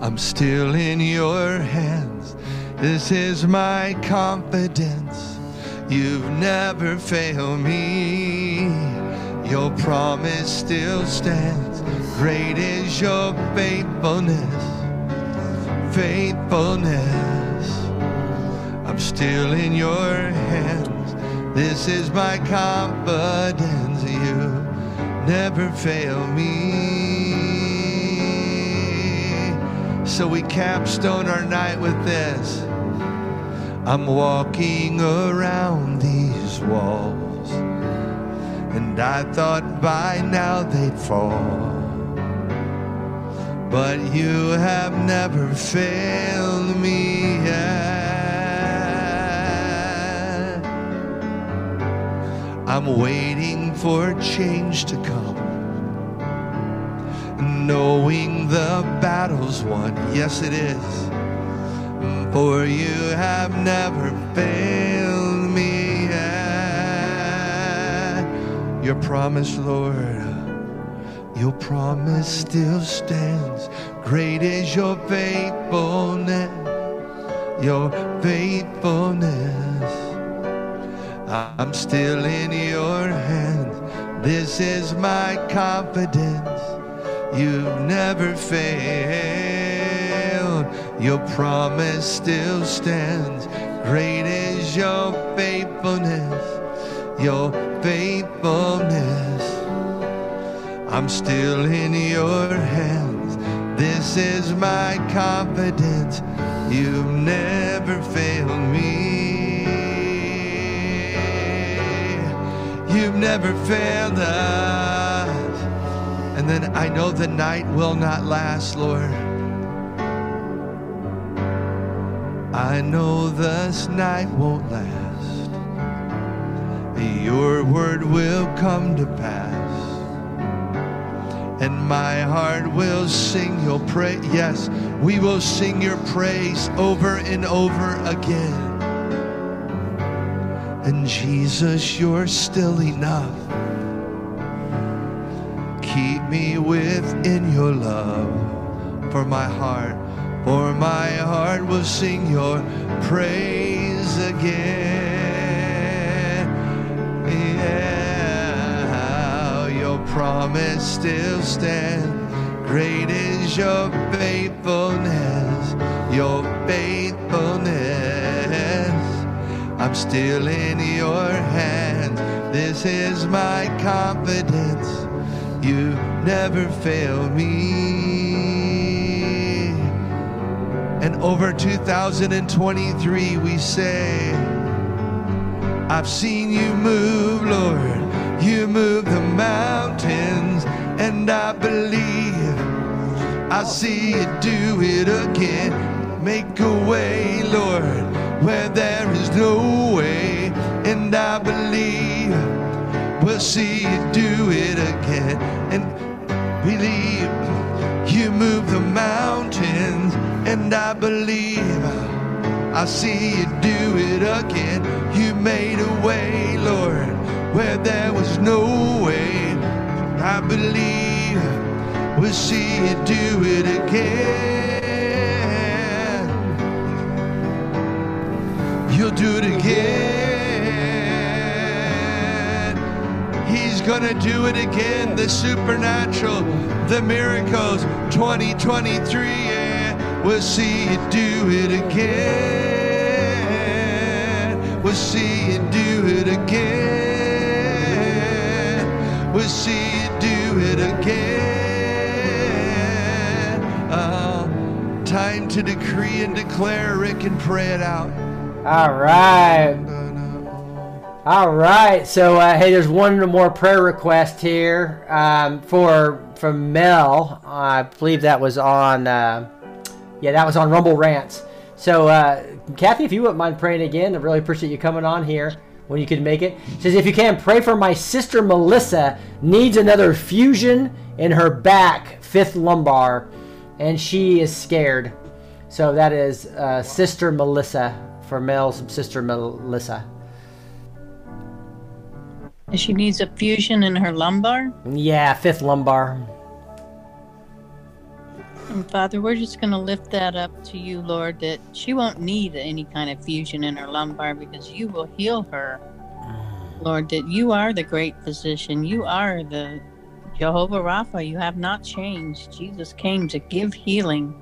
I'm still in your hands. This is my confidence. You've never failed me. Your promise still stands. Great is your faithfulness. Faithfulness. I'm still in your hands. This is my confidence. You never fail me. So we capstone our night with this. I'm walking around these walls, and I thought by now they'd fall. But you have never failed me yet. I'm waiting for change to come. Knowing the battle's won, yes it is. For you have never failed me yet. Your promise, Lord, your promise still stands. Great is your faithfulness, your faithfulness. I'm still in your hands. This is my confidence. You've never failed. Your promise still stands. Great is your faithfulness, your faithfulness. I'm still in your hands. This is my confidence. You've never failed me. You've never failed us. And then I know the night will not last, Lord. I know this night won't last. Your word will come to pass. And my heart will sing your praise. Yes, we will sing your praise over and over again. And Jesus, you're still enough. Keep me within your love for my heart, for my heart will sing your praise again. Yeah, your promise still stands. Great is your faithfulness, your faithfulness. I'm still in your hands. This is my confidence. You never fail me. And over 2023, we say, I've seen you move, Lord. You move the mountains, and I believe I see you do it again. Make a way, Lord, where there is no way, and I believe we'll see you do it again. And believe you move the mountains, and I believe I see you do it again. You made a way, Lord, where there was no way. I believe we'll see you do it again. You'll do it again. He's gonna do it again. The supernatural, the miracles. 2023, yeah. We'll see you do it again. We'll see you do it again. We'll see you do it again. Uh, time to decree and declare. Rick and pray it out. All right. All right. So, uh, hey, there's one more prayer request here um, for from Mel. I believe that was on. Uh, yeah, that was on Rumble Rants. So, uh, Kathy, if you wouldn't mind praying again, I really appreciate you coming on here when you could make it. Says if you can pray for my sister Melissa needs another fusion in her back, fifth lumbar, and she is scared. So that is uh, Sister Melissa for Mel's sister Melissa. She needs a fusion in her lumbar. Yeah, fifth lumbar. And Father, we're just going to lift that up to you, Lord, that she won't need any kind of fusion in her lumbar because you will heal her. Mm. Lord, that you are the great physician. You are the Jehovah Rapha. You have not changed. Jesus came to give healing.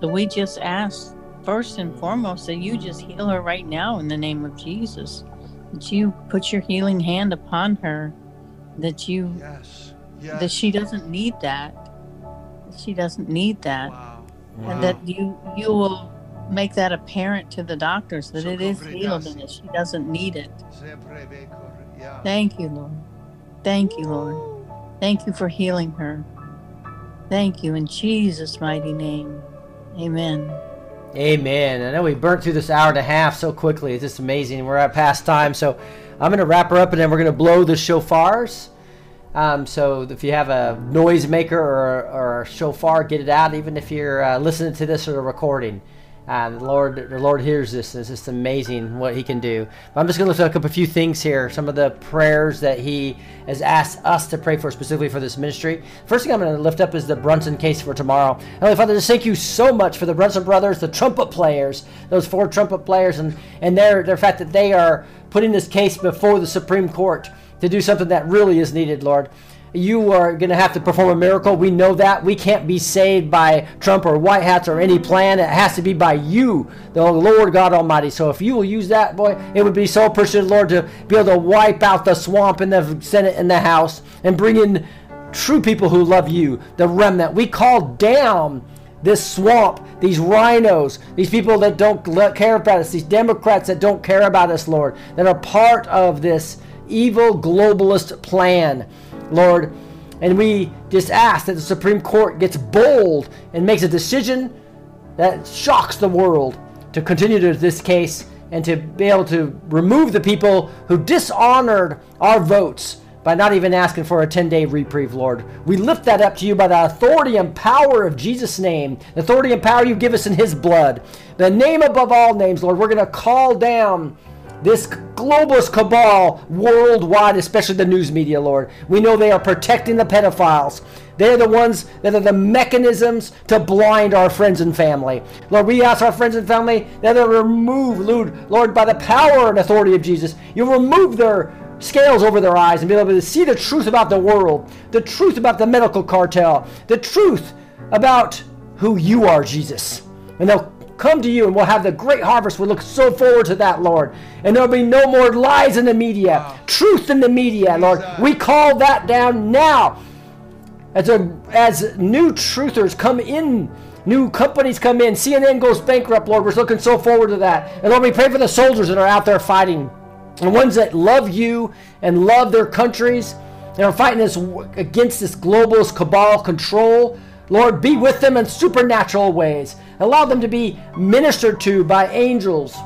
So we just ask, first and foremost, that you just heal her right now in the name of Jesus. That you put your healing hand upon her. That you, Yes. that she doesn't need that. That she doesn't need that. And that you you will make that apparent to the doctors that it is healed and that she doesn't need it. Thank you, Lord. Thank you, Lord. Thank you for healing her. Thank you in Jesus' mighty name. Amen. Amen. I know we burnt through this hour and a half so quickly. It's just amazing. We're at past time. So I'm going to wrap her up and then we're going to blow the shofars. Um, so if you have a noise maker or, or a shofar, get it out, even if you're uh, listening to this or a recording. And the Lord, the Lord hears this. It's just amazing what He can do. But I'm just going to look up a few things here. Some of the prayers that He has asked us to pray for, specifically for this ministry. First thing I'm going to lift up is the Brunson case for tomorrow. Heavenly Father, just thank you so much for the Brunson brothers, the trumpet players, those four trumpet players, and and their their fact that they are putting this case before the Supreme Court to do something that really is needed, Lord you are going to have to perform a miracle. We know that. We can't be saved by Trump or White Hats or any plan. It has to be by you, the Lord God Almighty. So if you will use that, boy, it would be so appreciative, Lord, to be able to wipe out the swamp in the Senate and the House and bring in true people who love you, the remnant. We call down this swamp, these RINOs, these people that don't care about us, these Democrats that don't care about us, Lord, that are part of this evil globalist plan. Lord. And we just ask that the Supreme Court gets bold and makes a decision that shocks the world to continue to this case and to be able to remove the people who dishonored our votes by not even asking for a 10 day reprieve, Lord. We lift that up to you by the authority and power of Jesus' name, the authority and power you give us in His blood, the name above all names, Lord. We're going to call down this globalist cabal worldwide, especially the news media, Lord. We know they are protecting the pedophiles. They're the ones that are the mechanisms to blind our friends and family. Lord, we ask our friends and family that they remove, Lord, Lord, by the power and authority of Jesus, you remove their scales over their eyes and be able to see the truth about the world, the truth about the medical cartel, the truth about who you are, Jesus. And they'll come to you and we'll have the great harvest. We look so forward to that, Lord. And there'll be no more lies in the media, wow. truth in the media, Lord. We call that down now. As, a, as new truthers come in, new companies come in, CNN goes bankrupt, Lord. We're looking so forward to that. And Lord, we pray for the soldiers that are out there fighting, the ones that love you and love their countries and are fighting this against this globalist cabal control. Lord, be with them in supernatural ways. Allow them to be ministered to by angels.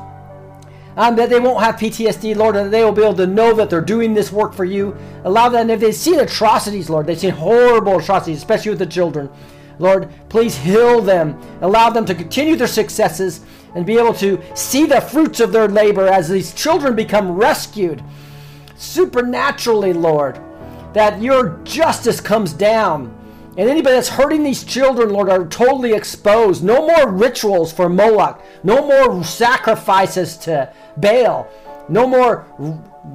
Um, that they won't have PTSD, Lord, and that they will be able to know that they're doing this work for you. Allow them, if they've seen atrocities, Lord, they've seen horrible atrocities, especially with the children. Lord, please heal them. Allow them to continue their successes and be able to see the fruits of their labor as these children become rescued supernaturally, Lord. That your justice comes down and anybody that's hurting these children, Lord, are totally exposed. No more rituals for Moloch. No more sacrifices to Baal. No more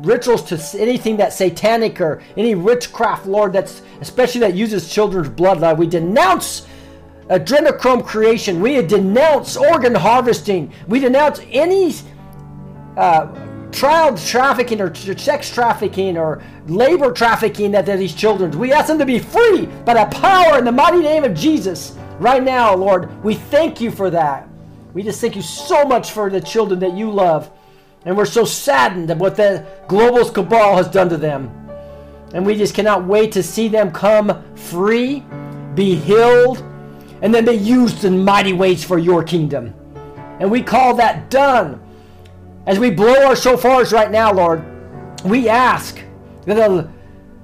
rituals to anything that's satanic or any witchcraft, Lord, that's especially that uses children's blood. Lord, we denounce adrenochrome creation. We denounce organ harvesting. We denounce any uh, child trafficking or sex trafficking or labor trafficking that these children. We ask them to be free by the power in the mighty name of Jesus. Right now, Lord, we thank you for that. We just thank you so much for the children that you love. And we're so saddened at what the global cabal has done to them. And we just cannot wait to see them come free, be healed, and then be used in mighty ways for your kingdom. And we call that done. As we blow our shofars right now, Lord, we ask that the,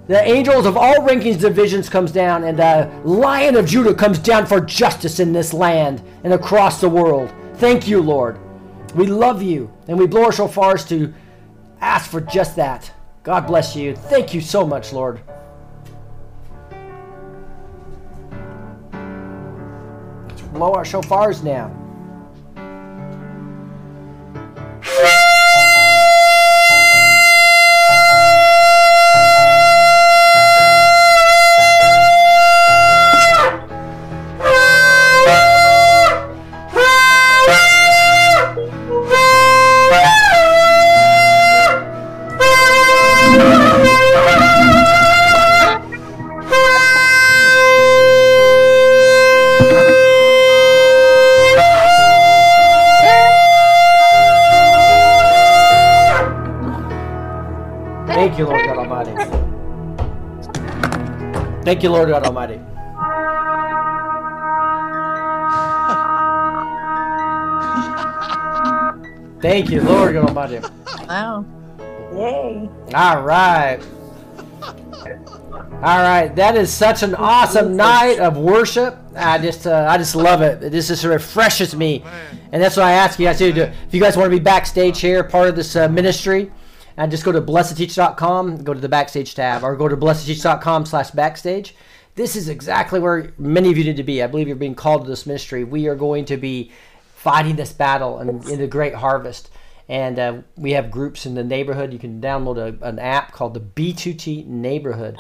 the angels of all rankings divisions comes down and the lion of Judah comes down for justice in this land and across the world. Thank you, Lord. We love you and we blow our shofars to ask for just that. God bless you. Thank you so much, Lord. Let's blow our shofars now. Thank you, Lord God Almighty. Thank you, Lord God Almighty. Wow. Yay. All right. All right, that is such an awesome night of worship. I just, uh, I just love it. This just refreshes me, and that's what I ask you guys to do. If you guys want to be backstage here, part of this uh, ministry, and just go to blessed2teach.com, go to the backstage tab, or go to blessed2teach.com slash backstage. This is exactly where many of you need to be. I believe you're being called to this ministry. We are going to be fighting this battle and in the great harvest. And uh, we have groups in the neighborhood. You can download a, an app called the B2T Neighborhood.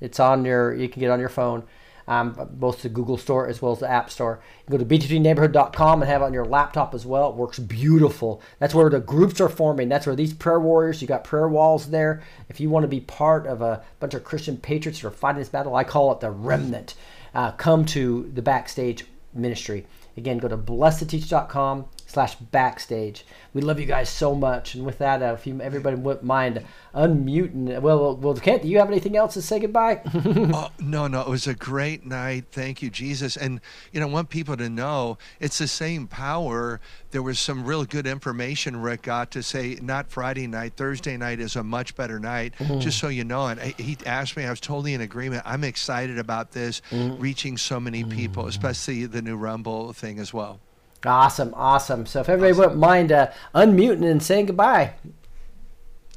It's on your, you can get on your phone, um, both the Google Store as well as the App Store. You go to b2tneighborhood.com and have it on your laptop as well. It works beautiful. That's where the groups are forming. That's where these prayer warriors, you got prayer walls there. If you want to be part of a bunch of Christian patriots who are fighting this battle, I call it the remnant. Uh, come to the backstage ministry. Again, go to blessed2teach.com slash backstage. We love you guys so much. And with that, uh, if you, everybody wouldn't mind unmuting. Well, well, Kent, do you have anything else to say goodbye? oh, no, no. It was a great night. Thank you, Jesus. And, you know, I want people to know it's the same power. There was some real good information Rick got to say, not Friday night, Thursday night is a much better night, Mm-hmm. Mhm. just so you know. And I- he asked me, I was totally in agreement. I'm excited about this Mm-hmm. reaching so many people, especially the new Rumble thing as well. Awesome, awesome. So if everybody wouldn't mind uh, unmuting and saying goodbye.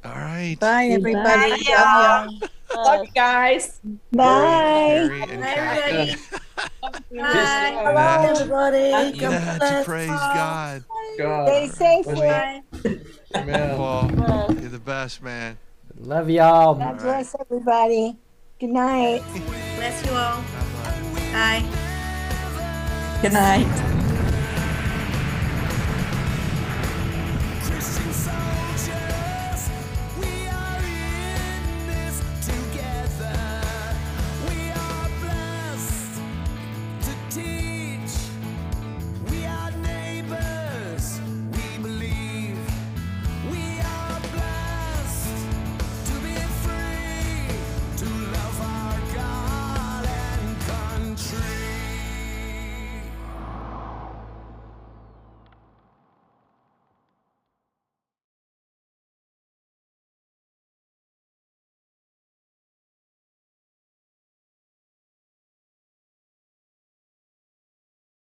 All right. Bye, everybody. Bye, y'all. Love you guys. Bye. Carrie and Everybody. Bye. Hello, everybody. You have to praise God. God. Stay safe. Paul, you're the best, man. Love y'all. God bless everybody. Good night. Bless you all. Bye. Good night.